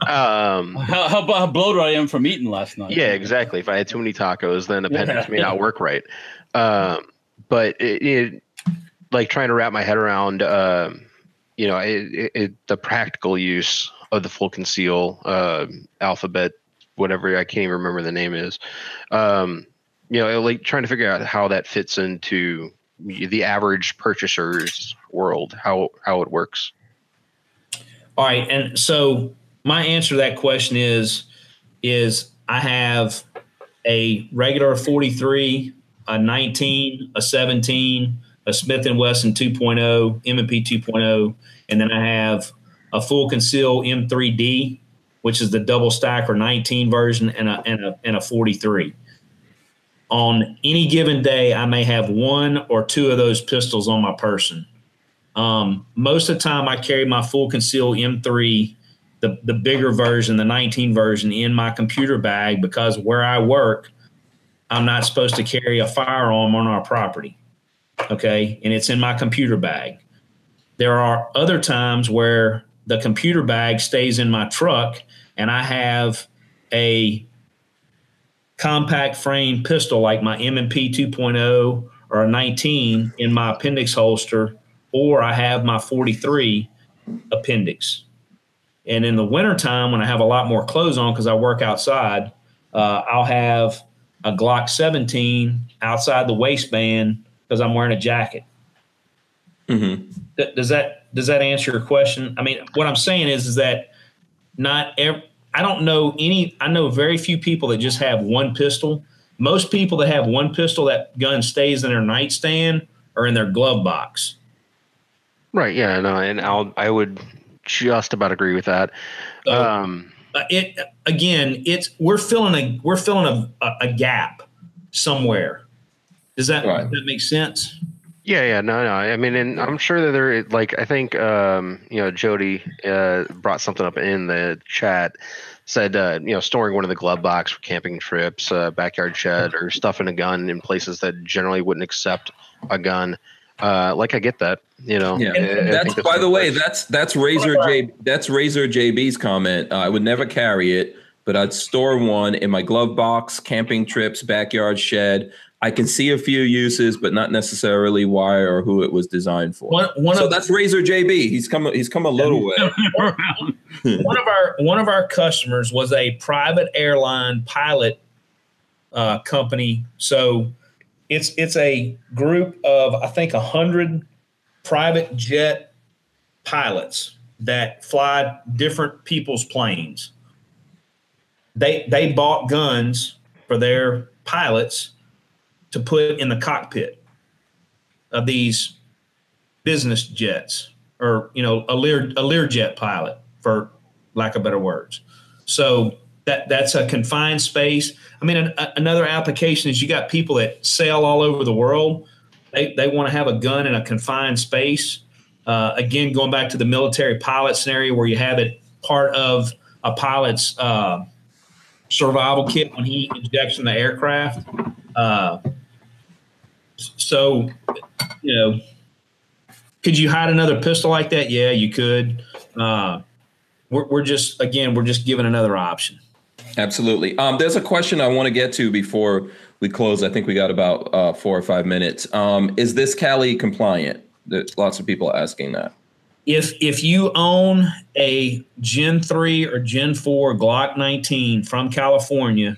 um,
how, how, how bloated I am from eating last night.
yeah, exactly. If I had too many tacos, then appendix
Yeah.
may not work right. Um, but it, it, like trying to wrap my head around, um, you know, it, it, it, the practical use of the full conceal uh, alphabet, whatever I can't even remember the name is. Um, you know, like trying to figure out how that fits into the average purchaser's world, how how it works.
All right, and so my answer to that question is is I have a regular 43, a 19, a 17, a Smith and Wesson 2.0, M&P 2.0, and then I have a full conceal M3D, which is the double stack or 19 version, and a and a and a 43. On any given day, I may have one or two of those pistols on my person. Um, most of the time, I carry my full conceal M3, the, the bigger version, the 19 version, in my computer bag because where I work, I'm not supposed to carry a firearm on our property. Okay. And it's in my computer bag. There are other times where the computer bag stays in my truck and I have a compact frame pistol like my M&P 2.0 or a 19 in my appendix holster or I have my 43 appendix. And in the wintertime, when I have a lot more clothes on because I work outside, uh, I'll have a Glock 17 outside the waistband because I'm wearing a jacket.
Mhm.
Th- Does that does that answer your question? I mean, what I'm saying is is that not ev- I don't know any. I know very few people that just have one pistol. Most people that have one pistol, that gun stays in their nightstand or in their glove box.
Right. Yeah. No. And I'll I would just about agree with that.
So,
Um,
uh, it again, it's we're filling a we're filling a, a, a gap somewhere. Does that
Right.
does that make sense?
Yeah, yeah, no, no. I mean, and I'm sure that there, like, I think, um, you know, Jody uh, brought something up in the chat. Said, uh, you know, storing one in the glove box for camping trips, uh, backyard shed, or stuffing a gun in places that generally wouldn't accept a gun. Uh, like, I get that. You know,
Yeah,
I- I
that's by the way, that's that's Razor J. That's Razor JB's comment. Uh, I would never carry it, but I'd store one in my glove box, camping trips, backyard shed. I can see a few uses, but not necessarily why or who it was designed for.
One, one
so
of
that's Razor JB. He's come he's come a little way.
one of our one of our customers was a private airline pilot uh, company. So it's it's a group of I think a hundred private jet pilots that fly different people's planes. They they bought guns for their pilots to put in the cockpit of these business jets or you know a Lear a Learjet pilot for lack of better words. So that that's a confined space. I mean, an, a, another application is you got people that sail all over the world. They they want to have a gun in a confined space. Uh, again, going back to the military pilot scenario where you have it part of a pilot's uh, survival kit when he injects in the aircraft. Uh, so, you know, could you hide another pistol like that? Yeah, you could. Uh, we're, we're just again, we're just giving another option.
Absolutely. Um, there's a question I want to get to before we close. I think we got about uh, four or five minutes. Um, is this Cali compliant? There's lots of people asking that.
If if you own a Gen three or Gen four Glock 19 from California,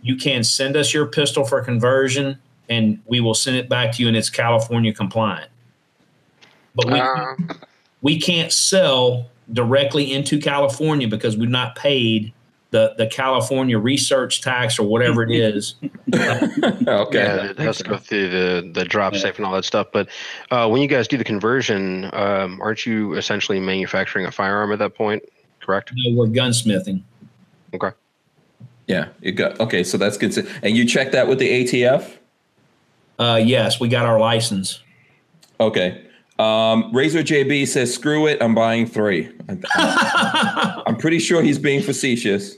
you can send us your pistol for conversion, and we will send it back to you, and it's California compliant. But we
Uh,
we can't sell directly into California because we've not paid the the California research tax or whatever it is.
okay.
Yeah, it has to go through the the drop
Yeah.
safe and all that stuff. But uh, when you guys do the conversion, um, aren't you essentially manufacturing a firearm at that point? Correct.
You know, we're gunsmithing.
Okay.
Yeah. You got okay. So that's good. And you check that with the ATF.
Uh, yes, we got our license.
Okay. Um, Razor JB says, "Screw it, I'm buying three. I'm pretty sure he's being facetious.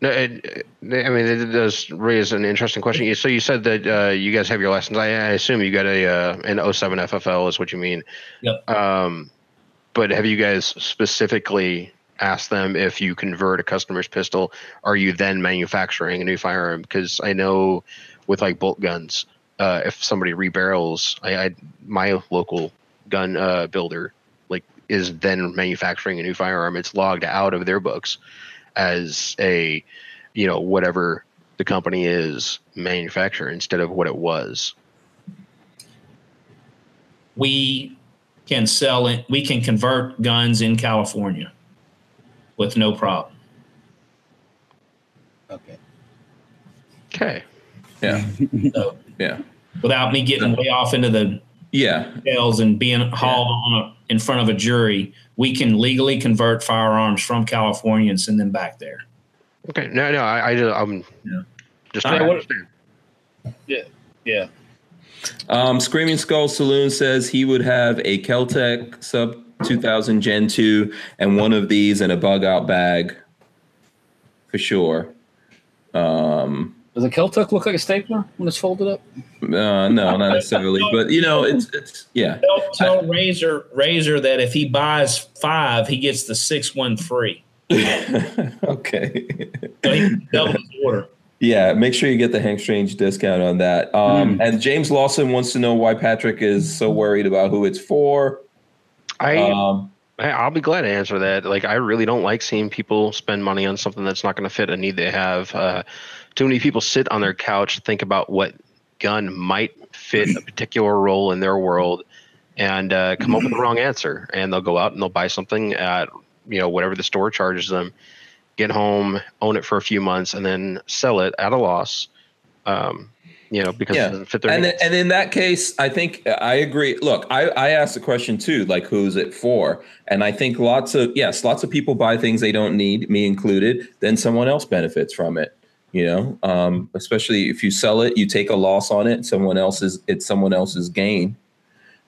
No, it, it- I mean it does raise an interesting question. So you said that uh, you guys have your license. I, I assume you got a uh, an 07 FFL is what you mean.
Yep.
Um, but have you guys specifically asked them if you convert a customer's pistol, are you then manufacturing a new firearm? Because I know with like bolt guns, uh, if somebody rebarrels, I, I my local gun uh, builder like is then manufacturing a new firearm. It's logged out of their books as a you know whatever the company is manufacturer instead of what it was.
we can sell it. We can convert guns in California with no problem.
Okay.
Okay.
Yeah.
So
Yeah.
without me getting way off into the
Yeah.
details and being hauled on a, in front of a jury, we can legally convert firearms from California and send them back there.
Okay. No, no, I, I just, I'm
Yeah.
just
I-
trying to
what-
understand.
Yeah.
Um, Screaming Skull Saloon says he would have a Keltec sub 2000 Gen 2 and one of these in a bug out bag for sure. Um,
Does a Keltec look like a stapler when it's folded up?
uh, no, not necessarily, but you know, it's, it's, yeah.
Tell, tell Razor Razor that if he buys five, he gets the sixth one free.
okay.
So he can double his order.
Yeah, make sure you get the Hank Strange discount on that. Um,
Mm.
And James Lawson wants to know why Patrick is so worried about who it's for.
I,
Um,
I I'll be glad to answer that. Like I really don't like seeing people spend money on something that's not going to fit a need they have. Uh, too many people sit on their couch think about what gun might fit a particular role in their world and uh, come up with the wrong answer and they'll go out and they'll buy something at you know whatever the store charges them get home own it for a few months and then sell it at a loss um, you know because
Yeah.
it doesn't fit their
and
needs.
and in that case, I think I agree. Look, I I asked the question too, like who's it for? And I think lots of yes, lots of people buy things they don't need, me included. Then someone else benefits from it. You know, um, especially if you sell it, you take a loss on it. Someone else's it's someone else's gain.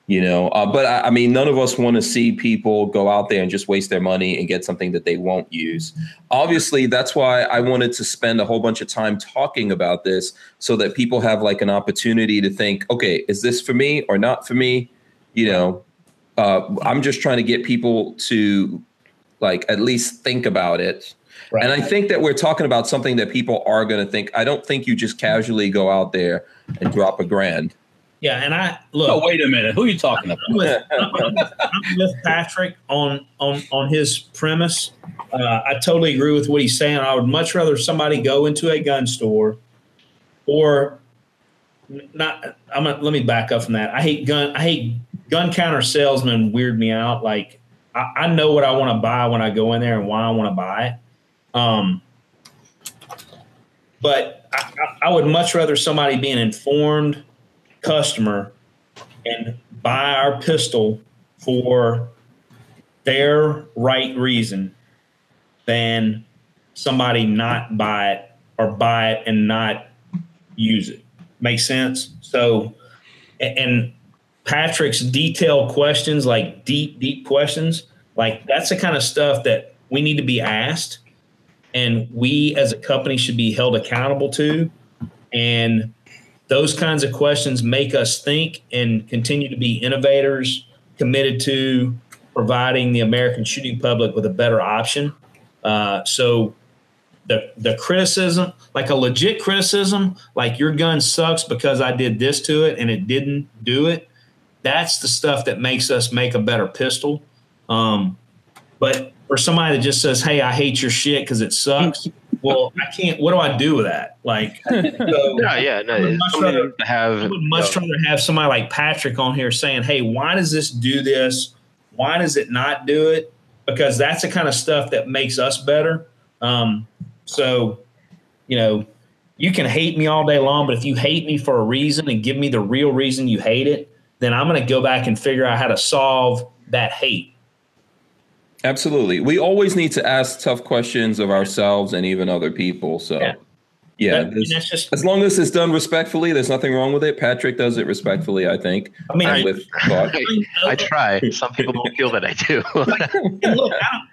You know, uh, but I, I mean, none of us want to see people go out there and just waste their money and get something that they won't use. Obviously, that's why I wanted to spend a whole bunch of time talking about this so that people have like an opportunity to think, okay, is this for me or not for me? You know, uh, I'm just trying to get people to like at least think about it.
Right.
And I think that we're talking about something that people are going to think. I don't think you just casually go out there and drop a grand.
yeah, and I look.
Oh, wait a minute. Who are you talking about?
I'm with, I'm with- I'm with Patrick on on on his premise. Uh, I totally agree with what he's saying. I would much rather somebody go into a gun store, or not. I'm gonna, let me back up from that. I hate gun. I hate gun counter salesmen. Weird me out. Like I, I know what I want to buy when I go in there and why I want to buy it. Um, but I, I, would much rather somebody be an informed customer and buy our pistol for their right reason than somebody not buy it or buy it and not use it. Make sense? So, and Patrick's detailed questions, like deep, deep questions, like that's the kind of stuff that we need to be asked and we as a company should be held accountable to. And those kinds of questions make us think and continue to be innovators committed to providing the American shooting public with a better option. Uh, so the the criticism, like a legit criticism, like your gun sucks because I did this to it and it didn't do it. That's the stuff that makes us make a better pistol. Um, but for somebody that just says, "Hey, I hate your shit because it sucks," well, I can't. What do I do with that? Like, so,
Yeah, yeah, no,
I would much
something
rather-
to have.
I would much rather have somebody like Patrick on here saying, "Hey, why does this do this? Why does it not do it?" Because that's the kind of stuff that makes us better. Um, so, you know, you can hate me all day long, but if you hate me for a reason and give me the real reason you hate it, then I'm going to go back and figure out how to solve that hate.
Absolutely. We always need to ask tough questions of ourselves and even other people. So,
Yeah.
yeah,
That- I mean, just.
as long as it's done respectfully, there's nothing wrong with it. Patrick does it respectfully, I think.
I mean, I,
with thought.
I try. Some people don't feel that I do.
Look, I don't,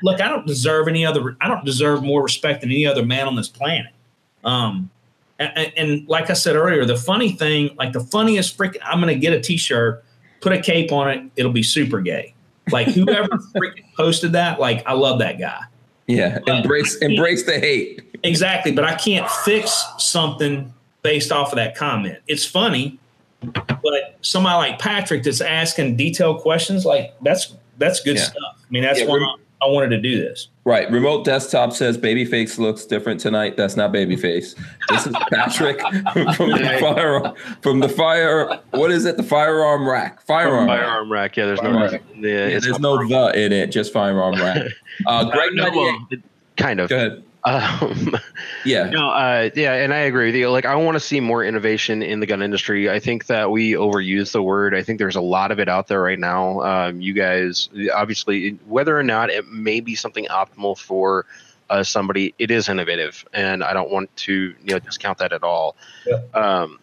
look, I don't deserve any other. I don't deserve more respect than any other man on this planet. Um, and, and- and like I said earlier, the funny thing, like the funniest freaking, I'm gonna get a T-shirt, put a cape on it, it'll be super gay. Like whoever freaking posted that, like I love that guy.
Yeah, embrace embrace the hate.
Exactly, but I can't fix something based off of that comment. It's funny, but somebody like Patrick that's asking detailed questions, like that's that's good
Yeah.
stuff. I mean, that's
Yeah, rem-
I wanted to do this.
Right. Remote desktop says babyface looks different tonight. That's not babyface. This is Patrick from the fire from the fire. What is it? The firearm rack. Firearm. rack.
Firearm rack. Yeah, there's no.
Rack.
Yeah,
Yeah, there's no the in it. Just firearm rack. Uh, Greg,
no, well, kind of.
go ahead.
Um,
Yeah.
No, uh, yeah, and I agree with you. Like, I want to see more innovation in the gun industry. I think that we overuse the word. I think there's a lot of it out there right now. Um, you guys, obviously, whether or not it may be something optimal for uh, somebody, it is innovative, and I don't want to you know discount that at all.
Yeah.
Um,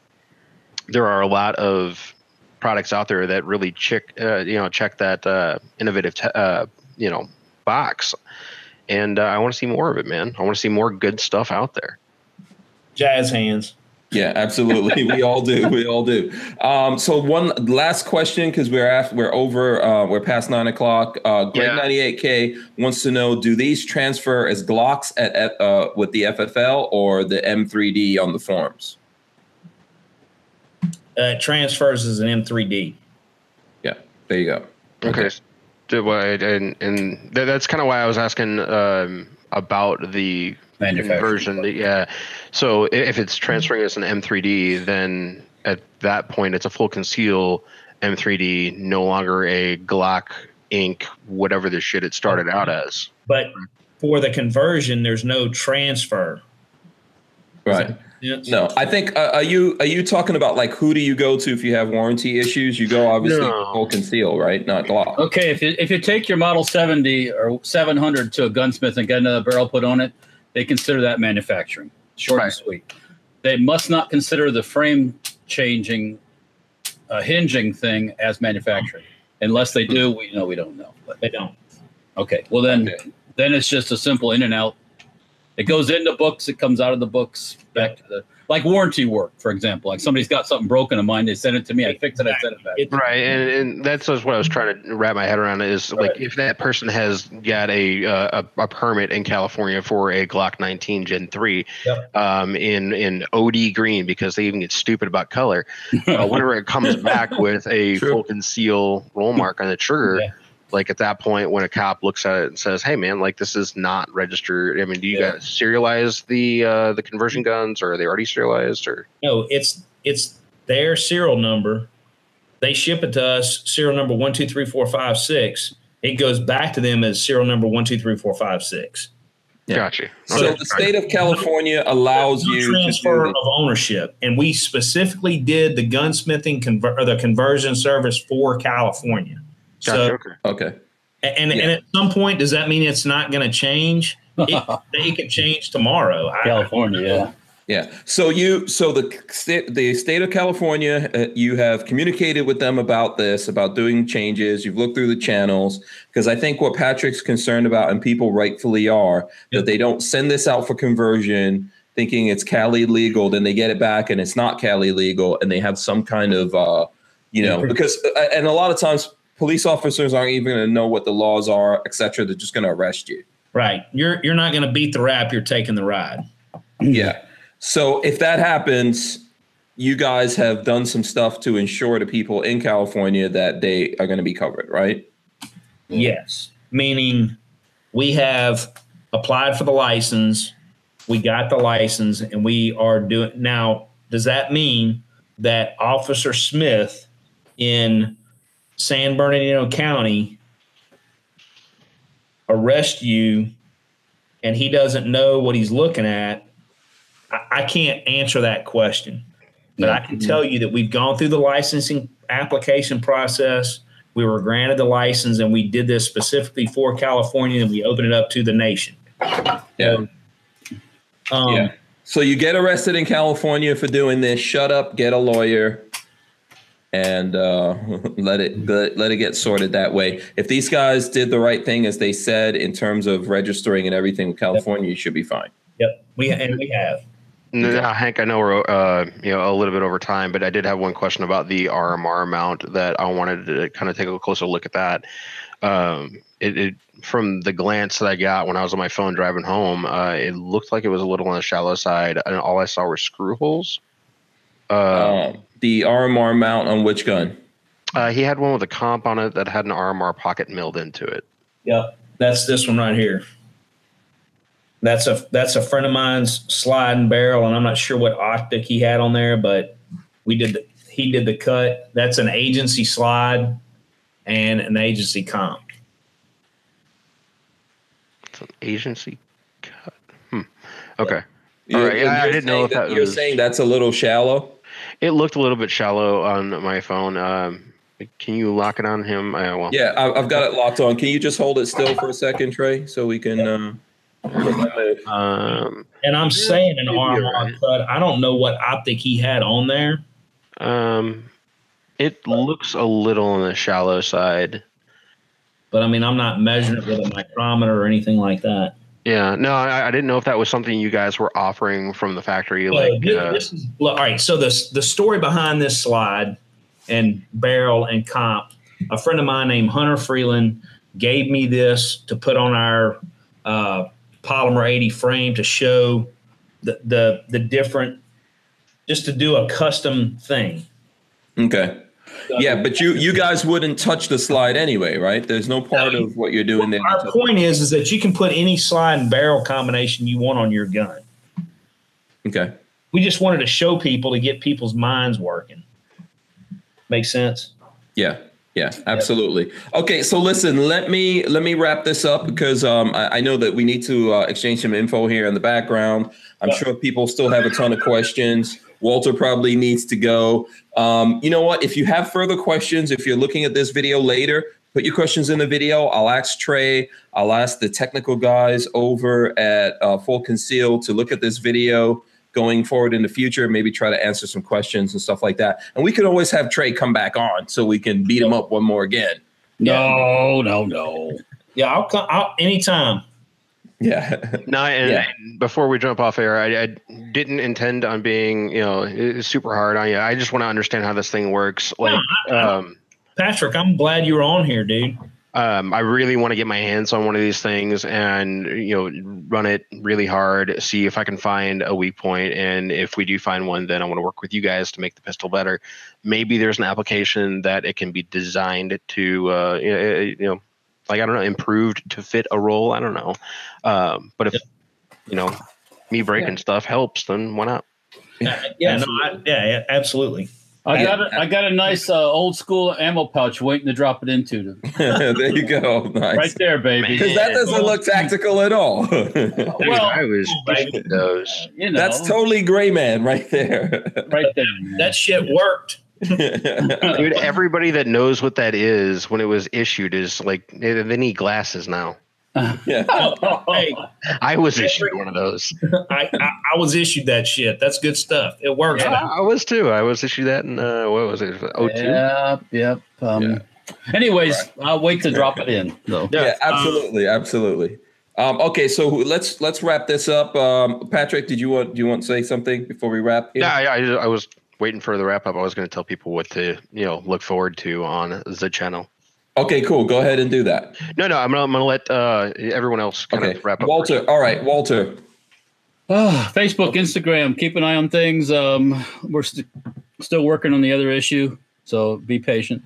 there are a lot of products out there that really check, uh, you know, check that uh, innovative, te- uh, you know, box. And uh, I want to see more of it, man. I want to see more good stuff out there.
Jazz hands.
Yeah, absolutely. we all do. We all do. Um, so one last question because we're after, we're over. Uh, we're past nine o'clock. Uh, Greg ninety eight K wants to know: Do these transfer as Glocks at F- uh, with the FFL or the M three D on the forms?
Uh, transfers as an M3D.
Yeah, there you go.
Okay. So, why- and and that's kind of why I was asking um, about the conversion. Yeah. So if it's transferring as an M3D, then at that point it's a full conceal M3D, no longer a Glock Inc. Whatever the shit it started out as.
But for the conversion, there's no transfer.
Right.
Yes.
No, I think uh, are you are you talking about like who do you go to if you have warranty issues? You go obviously
No.
full conceal, right? Not Glock.
Okay, if you, if you take your Model 70 or 700 to a gunsmith and get another barrel put on it, they consider that manufacturing. Short
Right.
and sweet. They must not consider the frame changing, uh, hinging thing as manufacturing. Unless they do, we know we don't know. But
They don't.
okay, well then,
Okay.
then it's just a simple in and out. It goes into books. It comes out of the books back to the. like warranty work, for example. Like somebody's got something broken in mine, they send it to me, I fix it, I send it back.
It-
Right, and, and that's just what I was trying to wrap my head around. Is like
Right.
if that person has got a, uh, a a permit in California for a Glock 19 Gen 3,
Yep.
um, in in OD green because they even get stupid about color. Uh, whenever it comes back with a
True.
full conceal roll mark on the trigger,
Yeah.
Like at that point when a cop looks at it and says, "Hey, man, like this is not registered." I mean, do you
Yeah.
guys serialize the uh, the conversion guns, or are they already serialized, or
No, it's it's their serial number. They ship it to us, serial number one two three four five six. It goes back to them as serial number one two three four five six.
Yeah.
gotcha?
So
Okay.
the state of California allows you to
transfer
do
of ownership, and we specifically did the gunsmithing conver- or the conversion service for California.
Gotcha,
So,
okay.
okay.
and and at some point, does that mean it's not going to change? It, it could change tomorrow.
California, yeah.
Yeah. So you, so the state, the state of California, uh, you have communicated with them about this, about doing changes. You've looked through the channels because I think what Patrick's concerned about, and people rightfully are,
Yep.
that they don't send this out for conversion, thinking it's Cali legal, then they get it back and it's not Cali legal, and they have some kind of, uh, you know, because uh, and a lot of times police officers aren't even going to know what the laws are, et cetera. They're just going to arrest you.
Right. You're you're not going to beat the rap. You're taking the ride. Mm-hmm.
Yeah. So if that happens, you guys have done some stuff to ensure to people in California that they are going to be covered, right?
Yes. Meaning we have applied for the license, we got the license, and we are doing now. Does that mean that Officer Smith in San Bernardino County arrest you and he doesn't know what he's looking at? I, I can't answer that question. But I can tell you that we've gone through the licensing application process. We were granted the license, and we did this specifically for California, and we opened it up to the nation.
Yeah.
Um,
yeah. So you get arrested in California for doing this. Shut up, get a lawyer, and uh, let it let, let it get sorted that way. If these guys did the right thing as they said in terms of registering and everything with California, you should be fine.
Yep. We and we have.
Now, Hank, I know we're uh, you know a little bit over time, but I did have one question about the RMR mount that I wanted to kind of take a closer look at that. Um, it, it from the glance that I got when I was on my phone driving home, uh, it looked like it was a little on the shallow side, and all I saw were screw holes. Uh,
Um, the RMR mount on which gun?
uh, he had one with a comp on it that had an RMR pocket milled into it.
Yep. That's this one right here. That's a that's a friend of mine's sliding barrel, and I'm not sure what optic he had on there, but we did the, he did the cut. That's an agency slide and an agency comp.
It's an agency cut. Hmm. Okay.
You-
All right, yeah, I
you're
didn't know if that
you're
was-
saying that's a little shallow.
It looked a little bit shallow on my phone. Um, can you lock it on him? Uh, well,
Yeah, I, I've got it locked on. Can you just hold it still for a second, Trey, so we can? Uh,
Um,
And I'm saying an
maybe you're
RMR
right.
cut. I don't know what optic he had on there.
um, it looks a little on the shallow side.
But I mean, I'm not measuring it with a micrometer or anything like that.
Yeah, no, I, I didn't know if that was something you guys were offering from the factory.
So
Like,
thi-
uh,
this is look, all right. So the the story behind this slide and barrel and comp, a friend of mine named Hunter Freeland gave me this to put on our uh, polymer 80 frame to show the the the different, just to do a custom thing.
okay. Yeah, but you you guys wouldn't touch the slide anyway, right? There's no part of what you're doing there.
Our point is is that you can put any slide and barrel combination you want on your gun.
Okay.
We just wanted to show people to get people's minds working. Make sense?
Yeah. Yeah, absolutely. Okay, so listen, let me let me wrap this up because um, I, I know that we need to uh, exchange some info here in the background. I'm
Yeah.
sure people still have a ton of questions. Walter probably needs to go. Um, you know what? If you have further questions, if you're looking at this video later, put your questions in the video. I'll ask Trey. I'll ask the technical guys over at uh, Full Conceal to look at this video going forward in the future. Maybe try to answer some questions and stuff like that. And we could always have Trey come back on so we can beat him up one more again.
No, no, no.
Yeah, I'll come. I'll, anytime.
Yeah.
No, and,
Yeah.
and before we jump off air, I, I didn't intend on being, you know, super hard on you. I just want to understand how this thing works. Like, um,
Patrick, I'm glad you were on here, dude.
um, I really want to get my hands on one of these things and you know run it really hard, see if I can find a weak point, and if we do find one, then I want to work with you guys to make the pistol better. Maybe there's an application that it can be designed to, uh, you know, you know, like I don't know, improved to fit a role. I don't know, um, but if you know me breaking stuff helps, then why not?
Uh, yeah, no, I, yeah, yeah, absolutely.
I got a, I got a nice uh, old school ammo pouch waiting to drop it into.
there you go. Nice.
Right there, baby.
Because that doesn't look tactical at all.
Well,
I was those.
You know,
That's totally gray man right there.
right there.
That shit worked.
Dude, everybody that knows what that is when it was issued is like they they need glasses now.
Yeah.
Hey,
I was issued one of those.
I, I, I was issued that shit. That's good stuff. It works.
Yeah, I was too. I was issued that in uh, what was it? Oh two.
Yep, yep. Um,
Yeah.
Anyways, I'll wait to drop it in. So.
Yeah, absolutely, absolutely. Um, okay, so let's let's wrap this up. Um, Patrick, did you want do you want to say something before we wrap? here?
Yeah, I, I, I was waiting for the wrap up. I was going to tell people what to you know look forward to on the channel.
Okay, cool. Go ahead and do that.
No, no, I'm gonna, I'm gonna let uh, everyone else kind
Okay,
of wrap up.
Walter. All right, Walter.
Ah, Facebook, Instagram, keep an eye on things. Um, we're st- still working on the other issue, so be patient.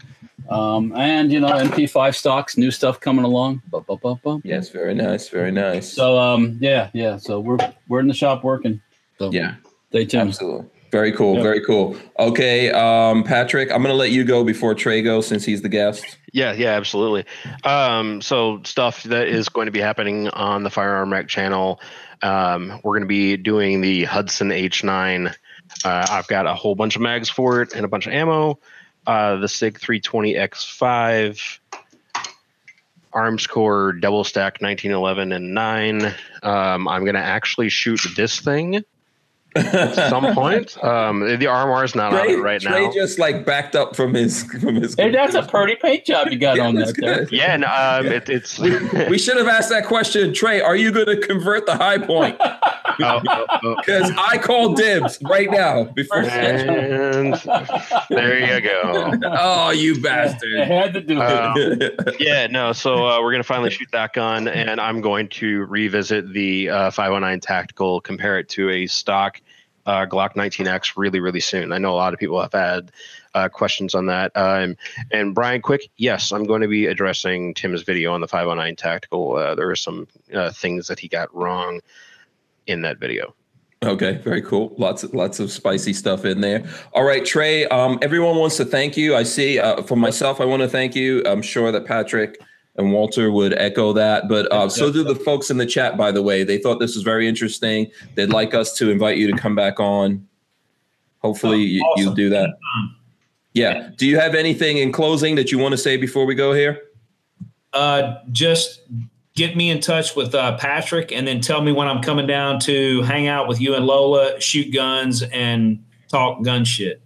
Um, and you know, MP5 stocks, new stuff coming along. Bum, bum, bum, bum.
Yes, very nice, very nice.
So um, yeah, yeah. So we're we're in the shop working. So
yeah,
stay tuned.
absolutely. Very cool,
Yeah.
very cool. Okay, um, Patrick, I'm gonna let you go before Trey goes since he's the guest.
Yeah, yeah, absolutely. Um, so stuff that is going to be happening on the Firearm Rec channel. Um, we're going to be doing the Hudson H9. Uh, I've got a whole bunch of mags for it and a bunch of ammo. Uh, the Sig 320X5, Armscor double stack 1911 and 9. Um, I'm going to actually shoot this thing at some point. Um, the RMR is not on it right now.
Trey
now.
just like backed up from his from his.
Hey, that's a pretty paint job you got
Yeah,
on
that's
that. there.
Yeah, no, um, it, it's.
We should have asked that question, Trey. Are you going to convert the Hi-Point?
Oh, oh, oh.
Because I call dibs right now. Before.
And there you go.
Oh, you bastard!
I
bastard!
had to do it.
Um, yeah, no. So uh, we're gonna finally shoot that gun, and I'm going to revisit the uh, 509 tactical, compare it to a stock uh, Glock 19X really, really soon. I know a lot of people have had uh, questions on that. Um, and Brian, quick, yes, I'm going to be addressing Tim's video on the 509 tactical. Uh, there are some uh, things that he got wrong in that video.
Okay, very cool. Lots of lots of spicy stuff in there. All right, Trey. Um, everyone wants to thank you. I see. Uh, for myself, I want to thank you. I'm sure that Patrick and Walter would echo that, but uh, so do the folks in the chat. By the way, they thought this was very interesting. They'd like us to invite you to come back on. Hopefully, you, you
awesome.
do that. Yeah. Do you have anything in closing that you want to say before we go here?
Uh, just get me in touch with uh, Patrick, and then tell me when I'm coming down to hang out with you and Lola, shoot guns, and talk gun shit.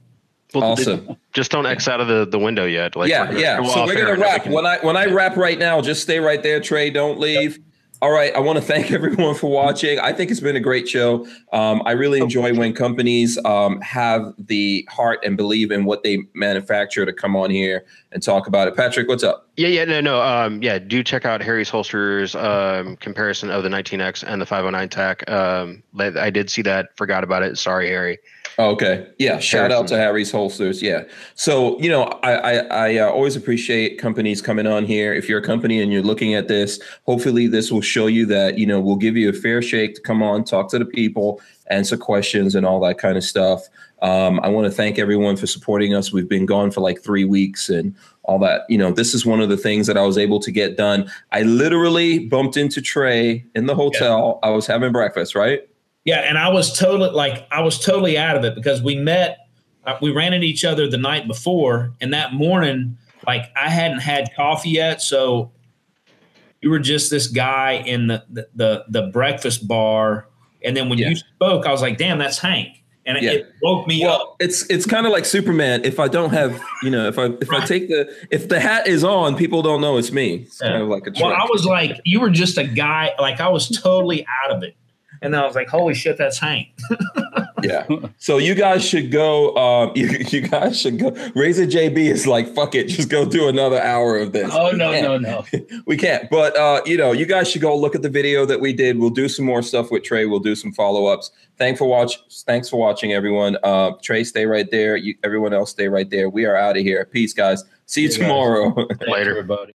Well,
Awesome.
Just don't X out of the, the window yet. Like
yeah, yeah. So we're gonna
and then we
wrap.
can-
When I when I wrap right now, just stay right there, Trey. Don't leave. All right. I want to thank everyone for watching. I think it's been a great show. Um, I really enjoy when companies um, have the heart and believe in what they manufacture to come on here and talk about it. Patrick, what's up?
Yeah, yeah, no, no. Um, yeah, do check out Harry's Holsters um, comparison of the 19X and the 509 TAC. Um, I did see that. Forgot about it. Sorry, Harry.
Oh, okay. Yeah. Shout out to Harry's Holsters. Yeah. So, you know, I, I, I uh, always appreciate companies coming on here. If you're a company and you're looking at this, hopefully this will show you that, you know, we'll give you a fair shake to come on, talk to the people, answer questions and all that kind of stuff. Um, I want to thank everyone for supporting us. We've been gone for like three weeks and all that. You know, this is one of the things that I was able to get done. I literally bumped into Trey in the hotel. I was having breakfast, right?
Yeah, and I was totally like I was totally out of it because we met, uh, we ran into each other the night before, and that morning, like I hadn't had coffee yet, so you were just this guy in the the the, the breakfast bar, and then when
Yeah.
you spoke, I was like, "Damn, that's Hank." and
Yeah.
it woke me up.
It's it's kind of like Superman. If I don't have, you know, if I if I take the if the hat is on, people don't know it's me. It's kind of like a trick.
Well, I was like, you were just a guy. Like I was totally out of it, and I was like, holy shit, that's Hank.
yeah. So you guys should go. Um, you, you guys should go. Razor JB is like, fuck it, just go do another hour of this.
Oh
We
no,
can't.
no, no.
we can't. But uh, you know, you guys should go look at the video that we did. We'll do some more stuff with Trey. We'll do some follow ups. Thanks for watch. Thanks for watching, everyone. Uh, Trey, stay right there. You, everyone else, stay right there. We are out of here. Peace, guys. See you
See you
tomorrow.
Later.
everybody.